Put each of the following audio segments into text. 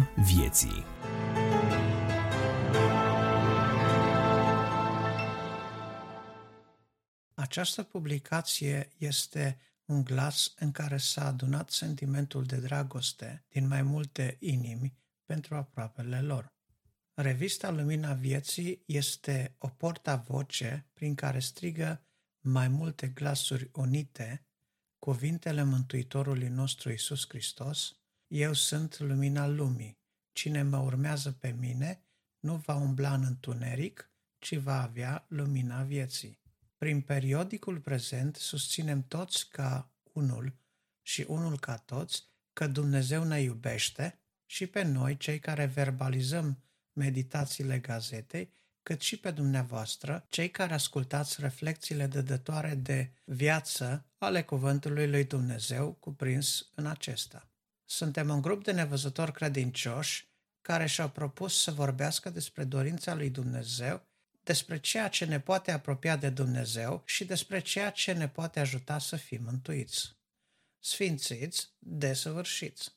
Lumina Vieții Această publicație este un glas în care s-a adunat sentimentul de dragoste din mai multe inimi pentru aproapele lor. Revista Lumina Vieții este o porta-voce prin care strigă mai multe glasuri unite cuvintele Mântuitorului nostru Isus Hristos, Eu sunt lumina lumii, cine mă urmează pe mine nu va umbla în întuneric, ci va avea lumina vieții. Prin periodicul prezent susținem toți ca unul și unul ca toți că Dumnezeu ne iubește și pe noi, cei care verbalizăm meditațiile gazetei, cât și pe dumneavoastră, cei care ascultați reflexiile dădătoare de viață ale Cuvântului lui Dumnezeu cuprins în acesta. Suntem un grup de nevăzători credincioși care și-au propus să vorbească despre dorința lui Dumnezeu, despre ceea ce ne poate apropia de Dumnezeu și despre ceea ce ne poate ajuta să fim mântuiți. Sfințiți, desăvârșiți.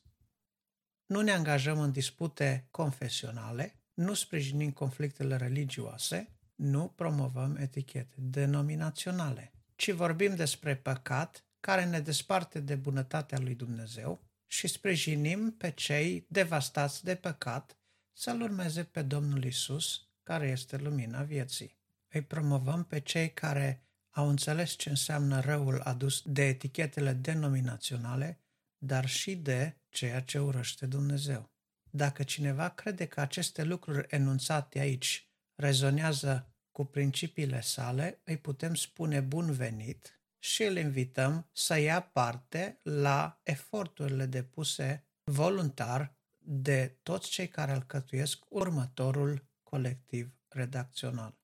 Nu ne angajăm în dispute confesionale, nu sprijinim conflictele religioase, nu promovăm etichete denominaționale, ci vorbim despre păcat care ne desparte de bunătatea lui Dumnezeu și sprijinim pe cei devastați de păcat să-L urmeze pe Domnul Isus, care este lumina vieții. Îi promovăm pe cei care au înțeles ce înseamnă răul adus de etichetele denominaționale, dar și de ceea ce urăște Dumnezeu. Dacă cineva crede că aceste lucruri enunțate aici rezonează cu principiile sale, îi putem spune bun venit și îl invităm să ia parte la eforturile depuse voluntar de toți cei care alcătuiesc următorul colectiv redacțional.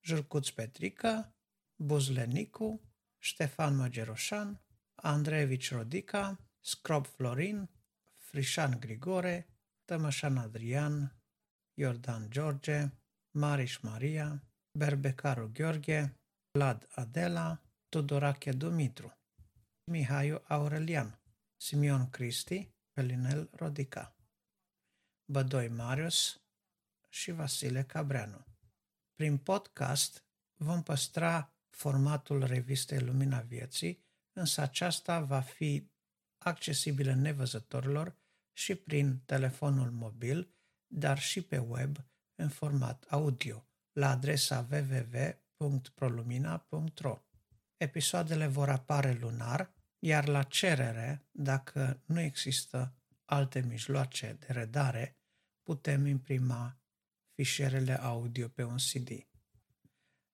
Jurcuț Petrică, Buzlenicu, Ștefan Măgeroșan, Andreevici Rodica, Scrob Florin, Frișan Grigore, Tămășan Adrian, Iordan George, Mariș Maria, Berbecaru Gheorghe, Vlad Adela, Tudorache Dumitru, Mihaiu Aurelian, Simion Cristi, Pelinel Rodica, Bădoi Marius și Vasile Cabreanu. Prin podcast vom păstra formatul revistei Lumina Vieții, însă aceasta va fi accesibilă nevăzătorilor și prin telefonul mobil, dar și pe web în format audio la adresa www.prolumina.ro. Episoadele vor apare lunar, iar la cerere, dacă nu există alte mijloace de redare, putem imprima fișierele audio pe un CD.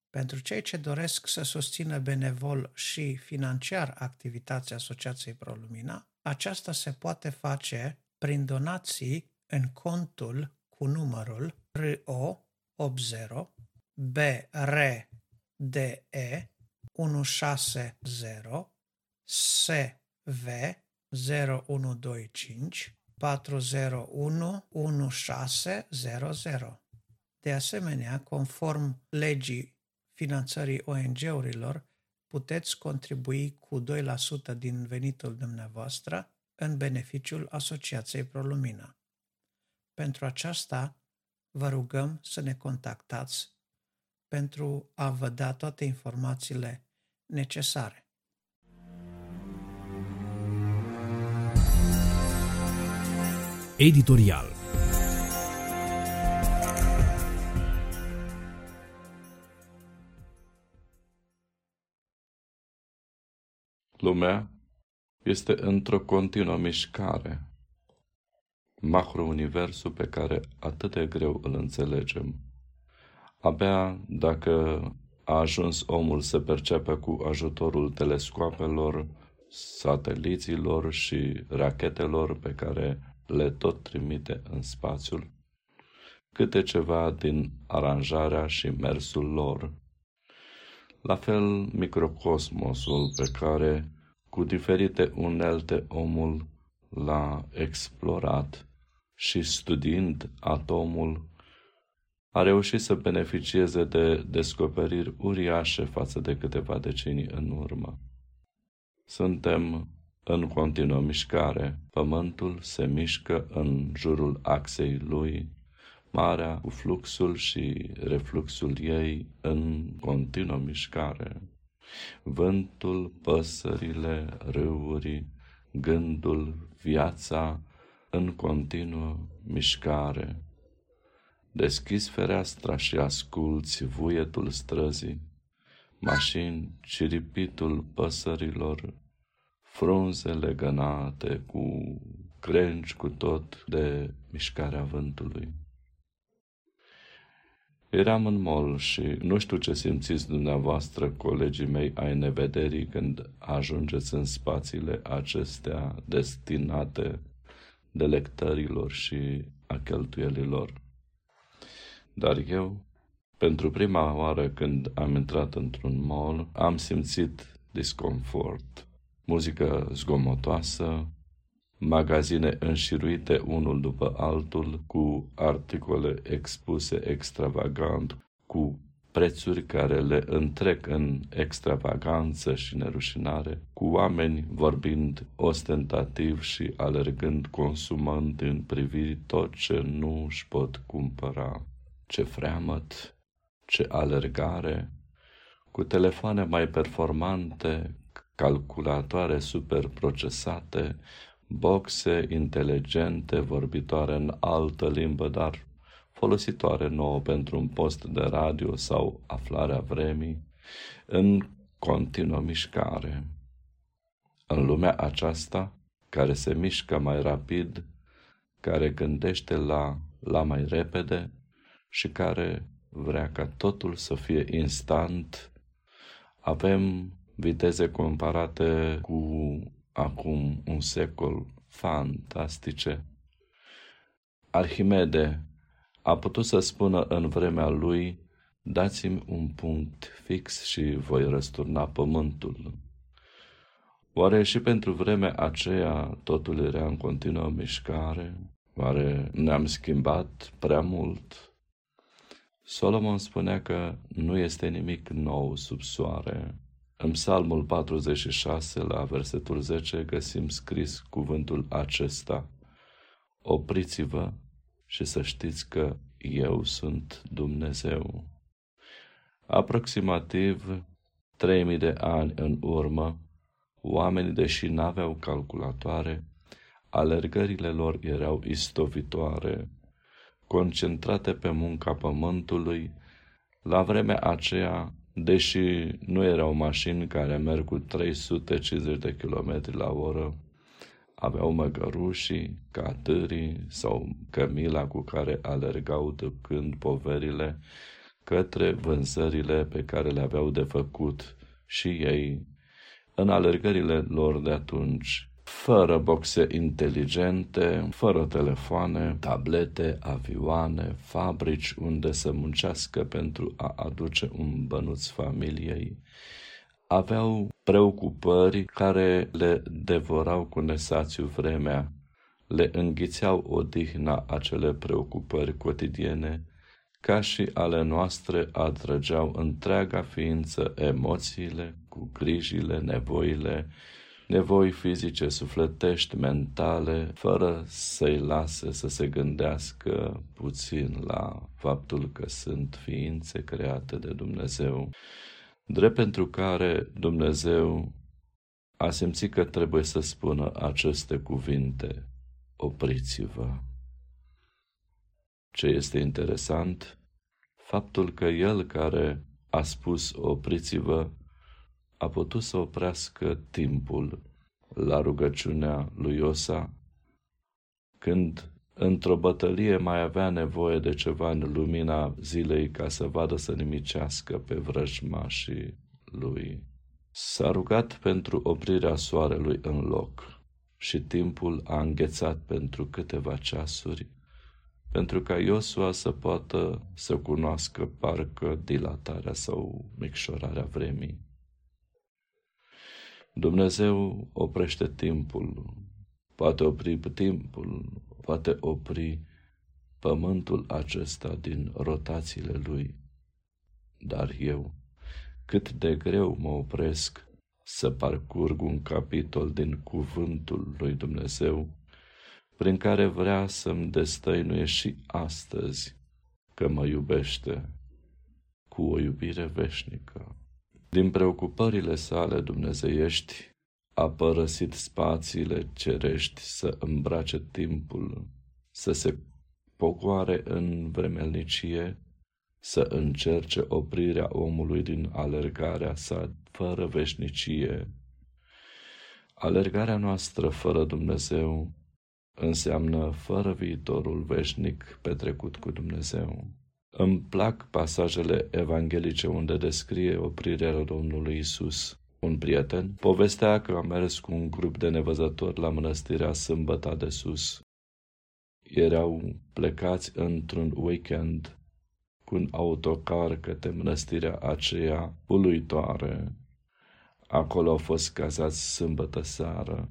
Pentru cei ce doresc să susțină benevol și financiar activitatea Asociației ProLumina, aceasta se poate face prin donații în contul cu numărul RO 80 BRDE 160 SV 0125 401 1600. De asemenea, conform legii finanțării ONG-urilor, puteți contribui cu 2% din venitul dumneavoastră în beneficiul Asociației ProLumina. Pentru aceasta, vă rugăm să ne contactați pentru a vă da toate informațiile necesare. Editorial Lumea este într-o continuă mișcare. Macro-universul pe care atât de greu îl înțelegem. Abia dacă a ajuns omul să perceapă cu ajutorul telescoapelor, sateliților și rachetelor pe care le tot trimite în spațiul, câte ceva din aranjarea și mersul lor. La fel, microcosmosul pe care cu diferite unelte omul l-a explorat și studiind atomul, a reușit să beneficieze de descoperiri uriașe față de câteva decenii în urmă. Suntem în continuă mișcare. Pământul se mișcă în jurul axei lui, marea cu fluxul și refluxul ei în continuă mișcare. Vântul, păsările, râurii, gândul, viața în continuă mișcare. Deschizi fereastra și asculți vuietul străzii, mașini, ciripitul păsărilor, frunze legănate cu crengi cu tot de mișcarea vântului. Eram în mall și nu știu ce simțiți dumneavoastră, colegii mei ai nevederii, când ajungeți în spațiile acestea destinate delectărilor și a cheltuielilor. Dar eu, pentru prima oară când am intrat într-un mall, am simțit disconfort. Muzică zgomotoasă, magazine înșiruite unul după altul, cu articole expuse extravagant, cu prețuri care le întrec în extravaganță și nerușinare, cu oameni vorbind ostentativ și alergând consumând în priviri tot ce nu își pot cumpăra. Ce freamăt, ce alergare, cu telefoane mai performante, calculatoare super procesate, boxe inteligente, vorbitoare în altă limbă, dar folositoare nouă pentru un post de radio sau aflarea vremii, în continuă mișcare. În lumea aceasta, care se mișcă mai rapid, care gândește la, la mai repede și care vrea ca totul să fie instant, avem viteze comparate cu acum un secol fantastice. Arhimede a putut să spună în vremea lui, dați-mi un punct fix și voi răsturna pământul. Oare și pentru vremea aceea totul era în continuă mișcare? Oare ne-am schimbat prea mult? Solomon spunea că nu este nimic nou sub soare. În Psalmul 46, la versetul 10, găsim scris cuvântul acesta. Opriți-vă și să știți că eu sunt Dumnezeu. Aproximativ 3000 de ani în urmă, oamenii, deși n-aveau calculatoare, alergările lor erau istovitoare, concentrate pe munca pământului, la vremea aceea, deși nu erau mașini care merg cu 350 de km la oră, aveau măgărușii, catârii sau cămila cu care alergau tăcând poverile către vânzările pe care le aveau de făcut și ei. În alergările lor de atunci, fără boxe inteligente, fără telefoane, tablete, avioane, fabrici unde să muncească pentru a aduce un bănuț familiei, aveau preocupări care le devorau cu nesațiu vremea, le înghițeau odihna acele preocupări cotidiene, ca și ale noastre atrăgeau întreaga ființă emoțiile cu grijile, nevoile, nevoi fizice, sufletești, mentale, fără să-i lase să se gândească puțin la faptul că sunt ființe create de Dumnezeu drept pentru care Dumnezeu a simțit că trebuie să spună aceste cuvinte, opriți-vă. Ce este interesant? Faptul că El care a spus opriți-vă a putut să oprească timpul la rugăciunea lui Iosa, când într-o bătălie mai avea nevoie de ceva în lumina zilei ca să vadă să nimicească pe vrăjmașii lui. S-a rugat pentru oprirea soarelui în loc și timpul a înghețat pentru câteva ceasuri, pentru ca Iosua să poată să cunoască parcă dilatarea sau micșorarea vremii. Dumnezeu oprește timpul, poate opri timpul, poate opri pământul acesta din rotațiile lui. Dar eu, cât de greu mă opresc să parcurg un capitol din cuvântul lui Dumnezeu, prin care vrea să-mi destăinuie și astăzi că mă iubește cu o iubire veșnică. Din preocupările sale dumnezeiești, a părăsit spațiile cerești să îmbrace timpul, să se pogoare în vremelnicie, să încerce oprirea omului din alergarea sa fără veșnicie. Alergarea noastră fără Dumnezeu înseamnă fără viitorul veșnic petrecut cu Dumnezeu. Îmi plac pasajele evanghelice unde descrie oprirea Domnului Isus. Un prieten povestea că a mers cu un grup de nevăzători la mănăstirea Sâmbăta de Sus. Erau plecați într-un weekend cu un autocar către mănăstirea aceea uluitoare. Acolo au fost cazați sâmbătă seară.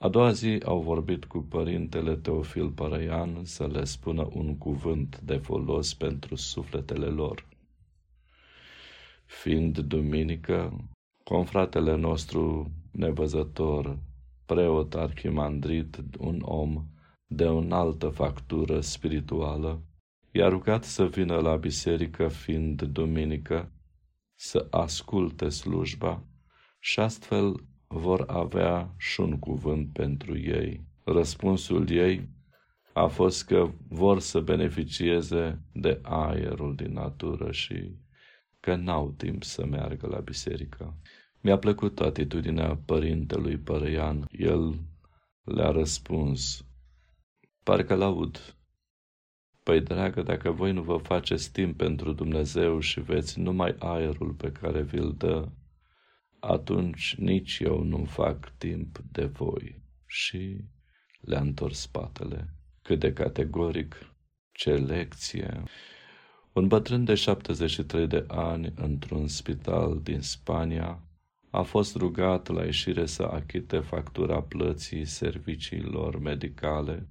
A doua zi au vorbit cu părintele Teofil Părăian să le spună un cuvânt de folos pentru sufletele lor. Fiind duminică, confratele nostru nevăzător, preot arhimandrit, un om de o înaltă factură spirituală, i-a rugat să vină la biserică fiind duminică, să asculte slujba și astfel vor avea și un cuvânt pentru ei. Răspunsul ei a fost că vor să beneficieze de aerul din natură și că n-au timp să meargă la biserică. Mi-a plăcut atitudinea părintelui Părăian. El le-a răspuns, parcă laud. Păi, dragă, dacă voi nu vă faceți timp pentru Dumnezeu și veți numai aerul pe care vi-l dă, atunci nici eu nu fac timp de voi. Și le-a întors spatele. Cât de categoric, ce lecție! Un bătrân de 73 de ani într-un spital din Spania a fost rugat la ieșire să achite factura plății serviciilor medicale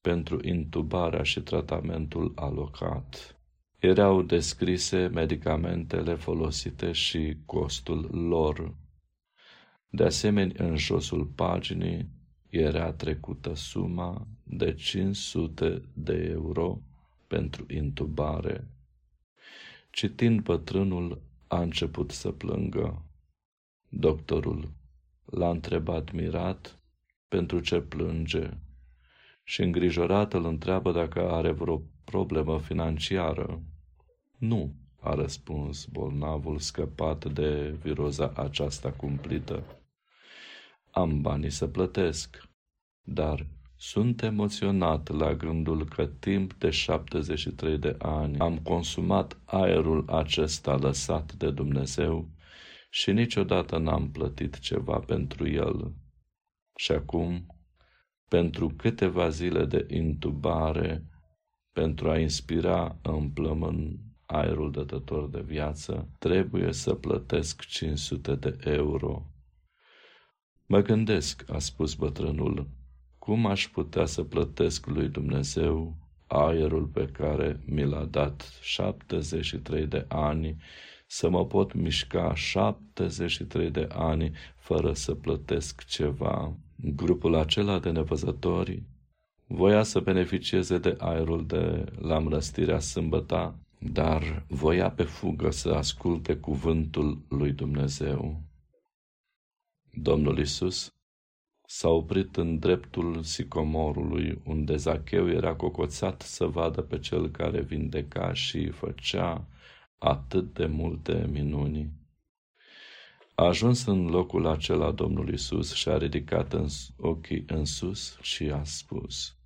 pentru intubarea și tratamentul alocat erau descrise medicamentele folosite și costul lor. De asemenea, în josul paginii era trecută suma de 500 de euro pentru intubare. Citind bătrânul, a început să plângă. Doctorul l-a întrebat mirat pentru ce plânge și îngrijorat îl întreabă dacă are vreo problemă financiară. Nu, a răspuns bolnavul scăpat de viroza aceasta cumplită. Am banii să plătesc, dar sunt emoționat la gândul că timp de 73 de ani am consumat aerul acesta lăsat de Dumnezeu și niciodată n-am plătit ceva pentru el. Și acum, pentru câteva zile de intubare, pentru a inspira în plămân aerul dătător de viață, trebuie să plătesc 500 de euro. Mă gândesc, a spus bătrânul, cum aș putea să plătesc lui Dumnezeu aerul pe care mi l-a dat 73 de ani, să mă pot mișca 73 de ani fără să plătesc ceva. Grupul acela de nevăzători voia să beneficieze de aerul de la mănăstirea Sâmbăta, dar voia pe fugă să asculte cuvântul lui Dumnezeu. Domnul Isus s-a oprit în dreptul sicomorului, unde Zacheu era cocoțat să vadă pe cel care vindeca și făcea atât de multe minuni. A ajuns în locul acela Domnul Isus și a ridicat în ochii în sus și a spus,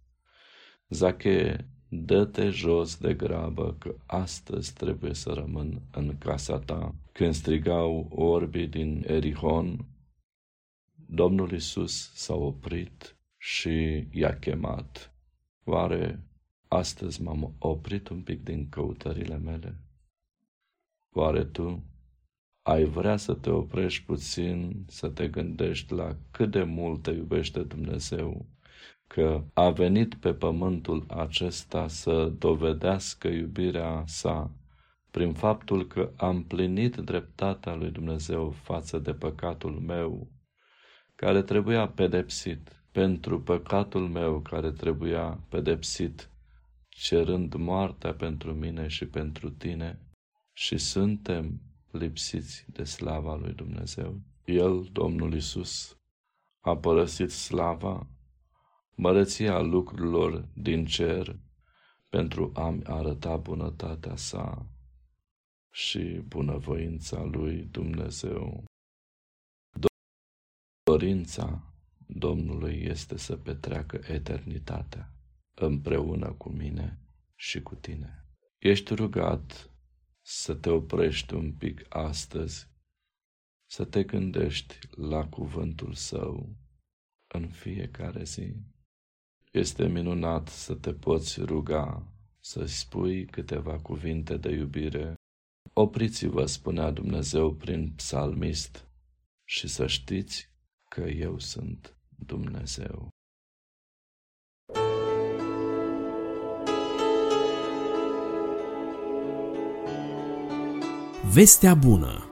Zache, dă-te jos de grabă că astăzi trebuie să rămân în casa ta. Când strigau orbii din Erihon, Domnul Isus s-a oprit și i-a chemat. Oare astăzi m-am oprit un pic din căutările mele? Oare tu ai vrea să te oprești puțin, să te gândești la cât de mult te iubește Dumnezeu, că a venit pe pământul acesta să dovedească iubirea sa prin faptul că am plinit dreptatea lui Dumnezeu față de păcatul meu, care trebuia pedepsit, pentru păcatul meu care trebuia pedepsit, cerând moartea pentru mine și pentru tine, și suntem lipsiți de slava lui Dumnezeu. El, Domnul Isus, a părăsit slava, măreția lucrurilor din cer pentru a-mi arăta bunătatea sa și bunăvoința lui Dumnezeu. Dorința Domnului este să petreacă eternitatea împreună cu mine și cu tine. Ești rugat să te oprești un pic astăzi, să te gândești la cuvântul său în fiecare zi. Este minunat să te poți ruga, să spui câteva cuvinte de iubire. Opriți-vă, spunea Dumnezeu prin psalmist, și să știți că eu sunt Dumnezeu. Vestea bună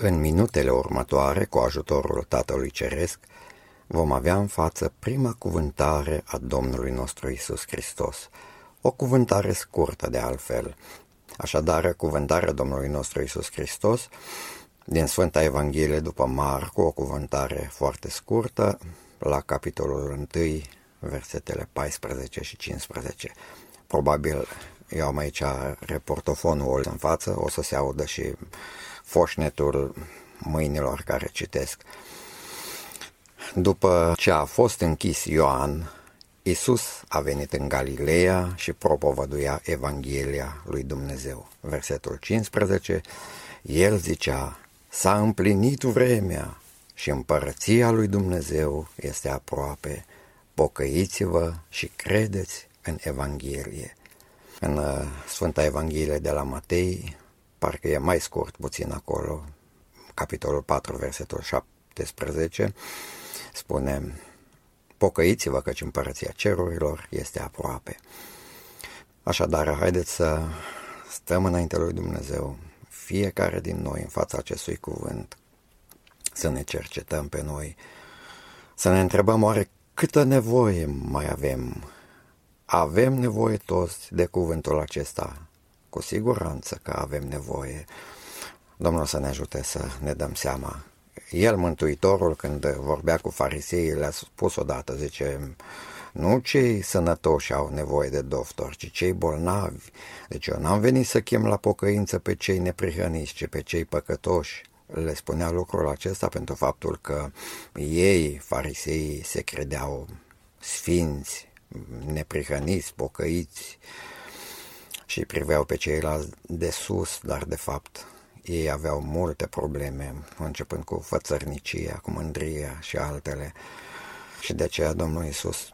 În minutele următoare, cu ajutorul Tatălui Ceresc, vom avea în față prima cuvântare a Domnului nostru Isus Hristos. O cuvântare scurtă de altfel. Așadar, cuvântarea Domnului nostru Isus Hristos din Sfânta Evanghelie după Marcu, o cuvântare foarte scurtă, la capitolul 1, versetele 14 și 15. Probabil eu am aici reportofonul în față, o să se audă și foșnetul mâinilor care citesc. După ce a fost închis Ioan, Isus a venit în Galileea și propovăduia Evanghelia lui Dumnezeu. Versetul 15, el zicea, s-a împlinit vremea și împărăția lui Dumnezeu este aproape. Pocăiți-vă și credeți în Evanghelie. În uh, Sfânta Evanghelie de la Matei, parcă e mai scurt puțin acolo, capitolul 4, versetul 17, spune Pocăiți-vă căci împărăția cerurilor este aproape. Așadar, haideți să stăm înainte lui Dumnezeu, fiecare din noi în fața acestui cuvânt, să ne cercetăm pe noi, să ne întrebăm oare câtă nevoie mai avem. Avem nevoie toți de cuvântul acesta cu siguranță că avem nevoie. Domnul să ne ajute să ne dăm seama. El, Mântuitorul, când vorbea cu fariseii, le-a spus odată, zice, nu cei sănătoși au nevoie de doctor, ci cei bolnavi. Deci eu n-am venit să chem la pocăință pe cei neprihăniți, ci pe cei păcătoși. Le spunea lucrul acesta pentru faptul că ei, fariseii, se credeau sfinți, neprihăniți, pocăiți, și priveau pe ceilalți de sus, dar de fapt ei aveau multe probleme, începând cu fățărnicia, cu mândria și altele. Și de aceea Domnul Iisus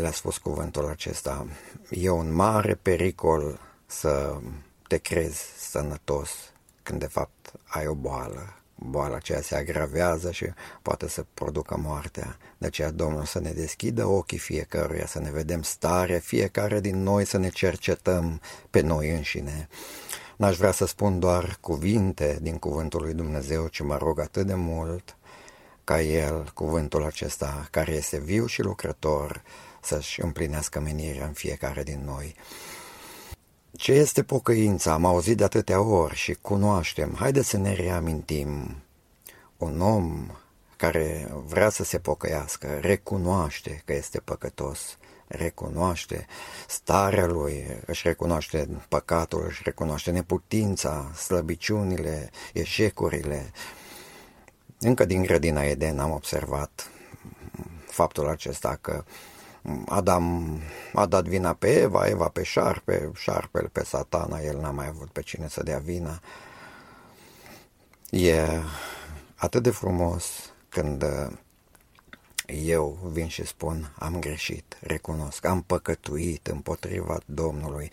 le-a spus cuvântul acesta, e un mare pericol să te crezi sănătos când de fapt ai o boală boala aceea se agravează și poate să producă moartea. De aceea Domnul să ne deschidă ochii fiecăruia, să ne vedem stare, fiecare din noi să ne cercetăm pe noi înșine. N-aș vrea să spun doar cuvinte din cuvântul lui Dumnezeu, ci mă rog atât de mult ca El, cuvântul acesta, care este viu și lucrător, să-și împlinească menirea în fiecare din noi. Ce este pocăința? Am auzit de atâtea ori și cunoaștem. Haideți să ne reamintim. Un om care vrea să se pocăiască, recunoaște că este păcătos, recunoaște starea lui, își recunoaște păcatul, își recunoaște neputința, slăbiciunile, eșecurile. Încă din grădina Eden am observat faptul acesta că Adam a dat vina pe Eva, Eva pe șarpe, șarpele pe satana, el n-a mai avut pe cine să dea vina. E atât de frumos când eu vin și spun, am greșit, recunosc, am păcătuit împotriva Domnului.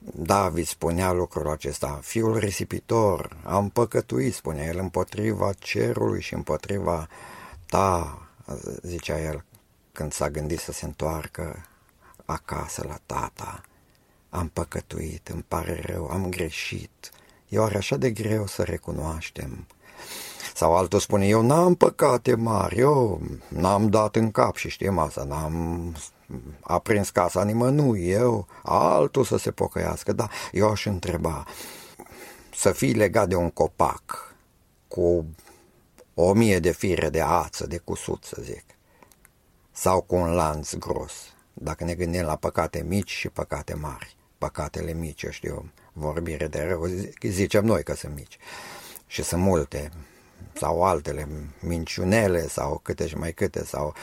David spunea lucrul acesta, fiul risipitor, am păcătuit, spunea el, împotriva cerului și împotriva ta, zicea el, când s-a gândit să se întoarcă acasă la tata. Am păcătuit, îmi pare rău, am greșit. E oare așa de greu să recunoaștem? Sau altul spune, eu n-am păcate mari, eu n-am dat în cap și știm asta, n-am aprins casa nimănui, eu, altul să se pocăiască. Da, eu aș întreba, să fii legat de un copac cu o mie de fire de ață, de cusut, să zic, sau cu un lanț gros, dacă ne gândim la păcate mici și păcate mari. Păcatele mici, eu știu, vorbire de rău, zicem noi că sunt mici. Și sunt multe, sau altele, minciunele, sau câte și mai câte, sau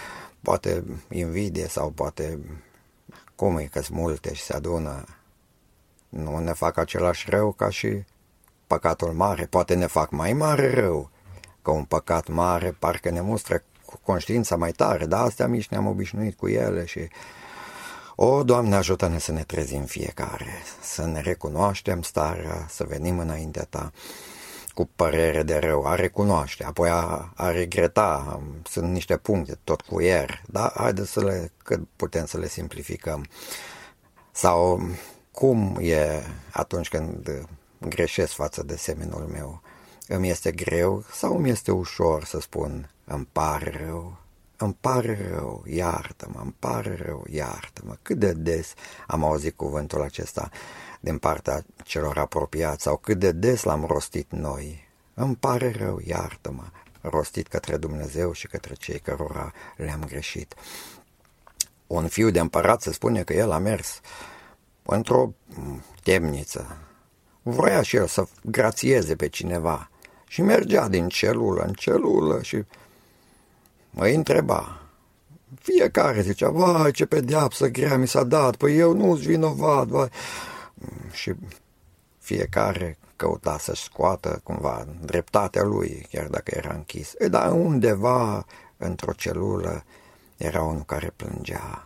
poate invidie, sau poate cum e că sunt multe și se adună. Nu ne fac același rău ca și păcatul mare, poate ne fac mai mare rău, că un păcat mare parcă ne mustră cu conștiința mai tare, dar astea mici ne-am obișnuit cu ele și o, Doamne, ajută-ne să ne trezim fiecare, să ne recunoaștem starea, să venim înaintea Ta cu părere de rău, a recunoaște, apoi a, a regreta, sunt niște puncte, tot cu ier, dar haideți să le, cât putem să le simplificăm. Sau cum e atunci când greșesc față de semenul meu? Îmi este greu sau îmi este ușor să spun îmi pare rău? Îmi pare rău, iartă-mă, îmi pare rău, iartă-mă. Cât de des am auzit cuvântul acesta din partea celor apropiați sau cât de des l-am rostit noi. Îmi pare rău, iartă-mă, rostit către Dumnezeu și către cei cărora le-am greșit. Un fiu de împărat se spune că el a mers într-o temniță. Vroia și el să grațieze pe cineva și mergea din celulă în celulă și mă întreba. Fiecare zicea, vai, ce pedeapsă grea mi s-a dat, păi eu nu-s vinovat, vai. Și fiecare căuta să-și scoată cumva dreptatea lui, chiar dacă era închis. E, dar undeva, într-o celulă, era unul care plângea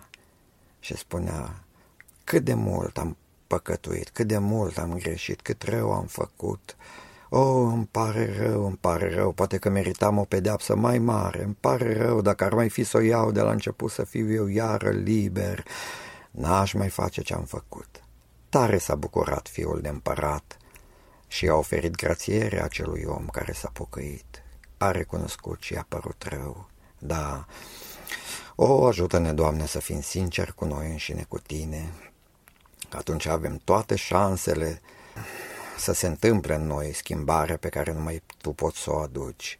și spunea cât de mult am păcătuit, cât de mult am greșit, cât rău am făcut, Oh, îmi pare rău, îmi pare rău, poate că meritam o pedeapsă mai mare, îmi pare rău, dacă ar mai fi să o iau de la început să fiu eu iară liber, n-aș mai face ce am făcut. Tare s-a bucurat fiul de împărat și a oferit grațiere acelui om care s-a pocăit. A recunoscut și a părut rău, da, o, ajută-ne, Doamne, să fim sinceri cu noi înșine, cu Tine, atunci avem toate șansele să se întâmple în noi schimbarea pe care numai tu poți să o aduci.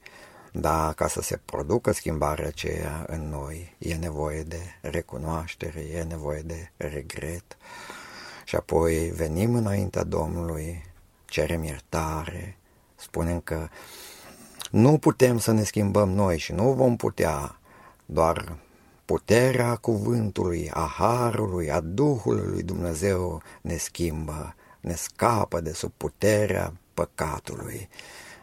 Dar ca să se producă schimbarea aceea în noi, e nevoie de recunoaștere, e nevoie de regret. Și apoi venim înaintea Domnului, cerem iertare, spunem că nu putem să ne schimbăm noi și nu vom putea, doar puterea cuvântului, a harului, a Duhului lui Dumnezeu ne schimbă ne scapă de sub puterea păcatului.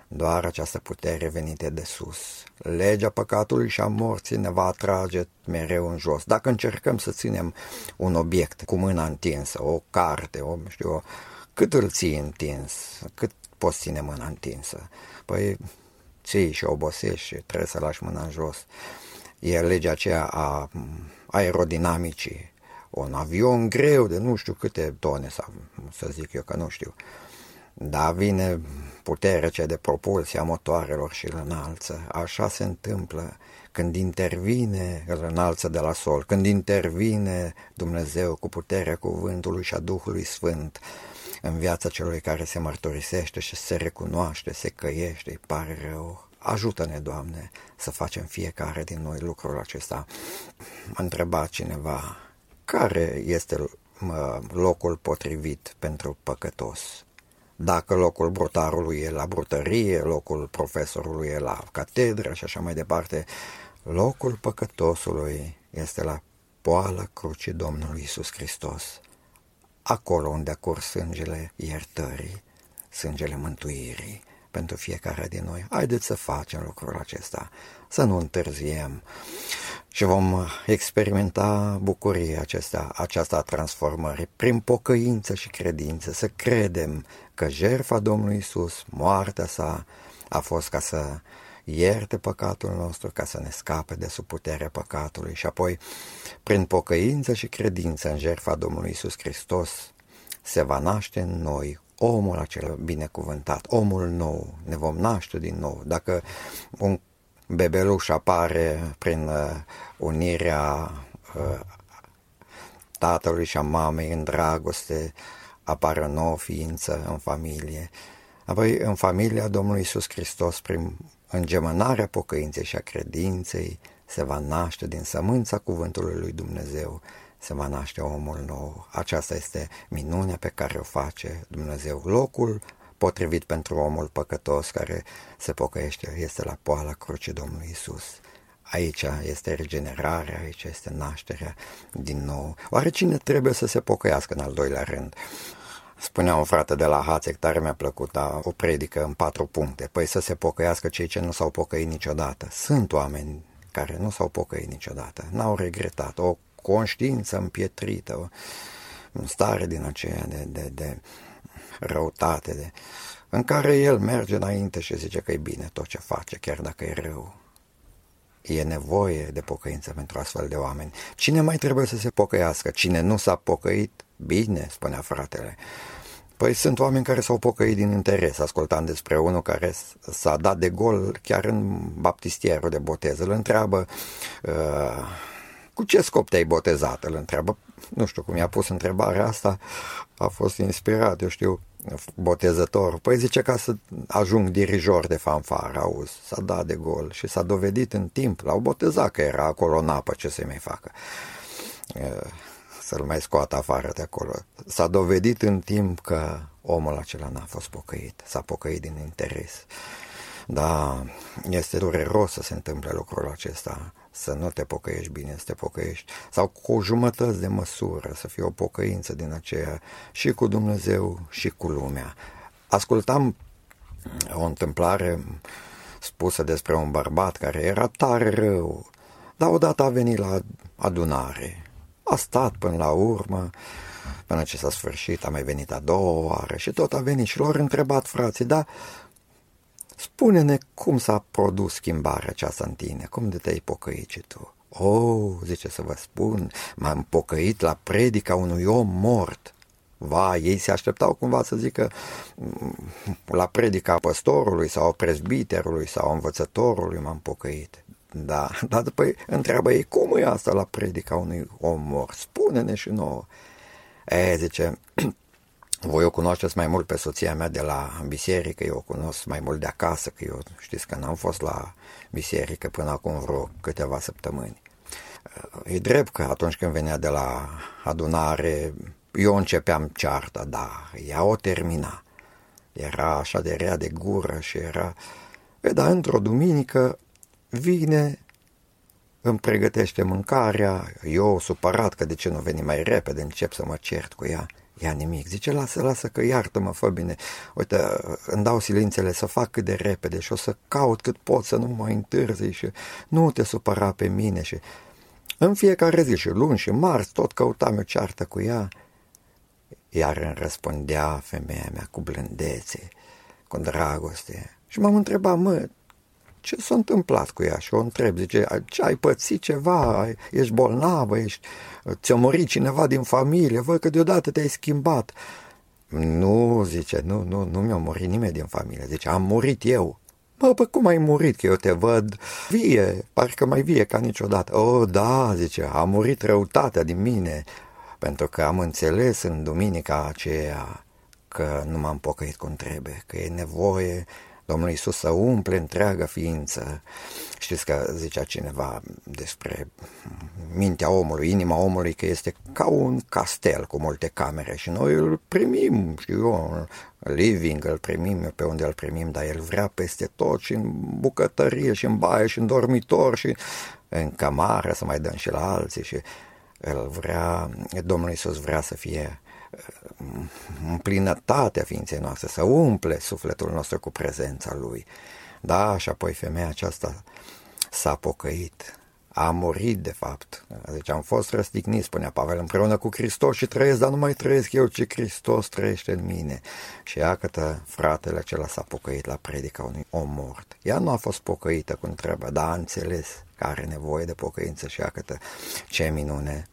Doar această putere venită de sus. Legea păcatului și a morții ne va atrage mereu în jos. Dacă încercăm să ținem un obiect cu mâna întinsă, o carte, o, știu, cât îl ții întins, cât poți ține mâna întinsă? Păi ții și obosești și trebuie să lași mâna în jos. E legea aceea a aerodinamicii un avion greu de nu știu câte tone, sau să zic eu că nu știu. Dar vine puterea cea de propulsie a motoarelor și îl înalță. Așa se întâmplă când intervine, îl înalță de la sol, când intervine Dumnezeu cu puterea cuvântului și a Duhului Sfânt în viața celui care se mărturisește și se recunoaște, se căiește, îi pare rău. Ajută-ne, Doamne, să facem fiecare din noi lucrul acesta. M-a întrebat cineva, care este locul potrivit pentru păcătos. Dacă locul brutarului e la brutărie, locul profesorului e la catedră și așa mai departe, locul păcătosului este la poala crucii Domnului Isus Hristos, acolo unde a curs sângele iertării, sângele mântuirii pentru fiecare din noi. Haideți să facem lucrul acesta, să nu întârziem și vom experimenta bucuria acesta, aceasta a transformării prin pocăință și credință, să credem că jertfa Domnului Isus, moartea sa, a fost ca să ierte păcatul nostru ca să ne scape de sub puterea păcatului și apoi, prin pocăință și credință în jertfa Domnului Isus Hristos, se va naște în noi omul acela binecuvântat, omul nou, ne vom naște din nou. Dacă un bebeluș apare prin uh, unirea uh, tatălui și a mamei în dragoste, apare o nouă ființă în familie. Apoi, în familia Domnului Isus Hristos, prin îngemănarea pocăinței și a credinței, se va naște din sămânța cuvântului lui Dumnezeu, se va naște omul nou. Aceasta este minunea pe care o face Dumnezeu. Locul potrivit pentru omul păcătos care se pocăiește este la poala crucii Domnului Isus. Aici este regenerarea, aici este nașterea din nou. Oare cine trebuie să se pocăiască în al doilea rând? Spunea un frate de la Hațec, tare mi-a plăcut, da, o predică în patru puncte. Păi să se pocăiască cei ce nu s-au pocăit niciodată. Sunt oameni care nu s-au pocăit niciodată, n-au regretat, o conștiință împietrită, o stare din aceea de, de, de răutate, de, în care el merge înainte și zice că e bine tot ce face, chiar dacă e rău. E nevoie de pocăință pentru astfel de oameni. Cine mai trebuie să se pocăiască? Cine nu s-a pocăit? Bine, spunea fratele. Păi sunt oameni care s-au pocăit din interes, ascultând despre unul care s-a dat de gol chiar în baptistierul de botez. Îl întreabă uh, cu ce scop te-ai botezat? Îl întreabă, nu știu cum i-a pus întrebarea asta, a fost inspirat, eu știu, botezător. Păi zice ca să ajung dirijor de fanfară, auzi, s-a dat de gol și s-a dovedit în timp, l-au botezat că era acolo în apă, ce să mai facă. Să-l mai scoată afară de acolo. S-a dovedit în timp că omul acela n-a fost pocăit, s-a pocăit din interes. Da, este dureros să se întâmple lucrul acesta, să nu te pocăiești bine, să te pocăiești, sau cu jumătăți de măsură, să fie o pocăință din aceea și cu Dumnezeu și cu lumea. Ascultam o întâmplare spusă despre un bărbat care era tare rău, dar odată a venit la adunare. A stat până la urmă, până ce s-a sfârșit, a mai venit a doua oară și tot a venit și lor întrebat frații, dar Spune-ne cum s-a produs schimbarea aceasta în tine, cum de te-ai pocăit și tu. Oh, zice să vă spun, m-am pocăit la predica unui om mort. Va, ei se așteptau cumva să zică mm, la predica păstorului sau prezbiterului sau învățătorului m-am pocăit. Da, dar după întreabă ei, cum e asta la predica unui om mort? Spune-ne și nouă. E, zice, voi o cunoașteți mai mult pe soția mea de la biserică, eu o cunosc mai mult de acasă, că eu știți că n-am fost la biserică până acum vreo câteva săptămâni. E drept că atunci când venea de la adunare, eu începeam cearta, da, ea o termina. Era așa de rea de gură și era... E, dar într-o duminică vine, îmi pregătește mâncarea, eu supărat că de ce nu veni mai repede, încep să mă cert cu ea. Ia nimic. Zice, lasă, lasă că iartă-mă, fă bine. Uite, îmi dau silințele să fac cât de repede și o să caut cât pot să nu mai întârzi și nu te supăra pe mine și... În fiecare zi și luni și marți tot căutam o ceartă cu ea. Iar îmi răspundea femeia mea cu blândețe, cu dragoste. Și m-am întrebat, mă, ce s-a întâmplat cu ea? Și o întreb, zice, ce ai pățit ceva, ești bolnavă, ești, ți-a murit cineva din familie, văd că deodată te-ai schimbat. Nu, zice, nu, nu, nu mi-a murit nimeni din familie, zice, am murit eu. Bă, bă, cum ai murit? Că eu te văd vie, parcă mai vie ca niciodată. Oh, da, zice, a murit răutatea din mine, pentru că am înțeles în duminica aceea că nu m-am pocăit cum trebuie, că e nevoie Domnul Iisus să umple întreaga ființă. Știți că zicea cineva despre mintea omului, inima omului, că este ca un castel cu multe camere și noi îl primim, știu eu, living, îl primim pe unde îl primim, dar el vrea peste tot și în bucătărie și în baie și în dormitor și în camară să mai dăm și la alții și el vrea, Domnul Iisus vrea să fie în plinătatea ființei noastre, să umple sufletul nostru cu prezența Lui. Da, și apoi femeia aceasta s-a pocăit, a murit de fapt. Deci am fost răstignit, spunea Pavel, împreună cu Hristos și trăiesc, dar nu mai trăiesc eu, ci Hristos trăiește în mine. Și iată, fratele acela s-a pocăit la predica unui om mort. Ea nu a fost pocăită cum trebuie, dar a înțeles că are nevoie de pocăință și iată ce minune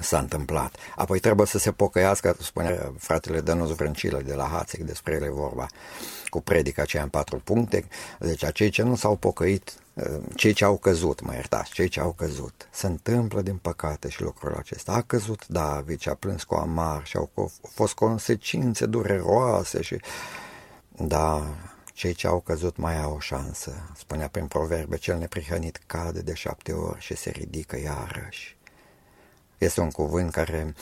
s-a întâmplat. Apoi trebuie să se pocăiască, spune fratele Dănuț Vrâncilă de la Hațec, despre ele vorba, cu predica aceea în patru puncte. Deci acei ce nu s-au pocăit, cei ce au căzut, mă iertați, cei ce au căzut. Se întâmplă din păcate și lucrul acesta. A căzut David și a plâns cu amar și au fost consecințe dureroase și... Da, cei ce au căzut mai au o șansă. Spunea prin proverbe, cel neprihănit cade de șapte ori și se ridică iarăși. Este un cuvânt care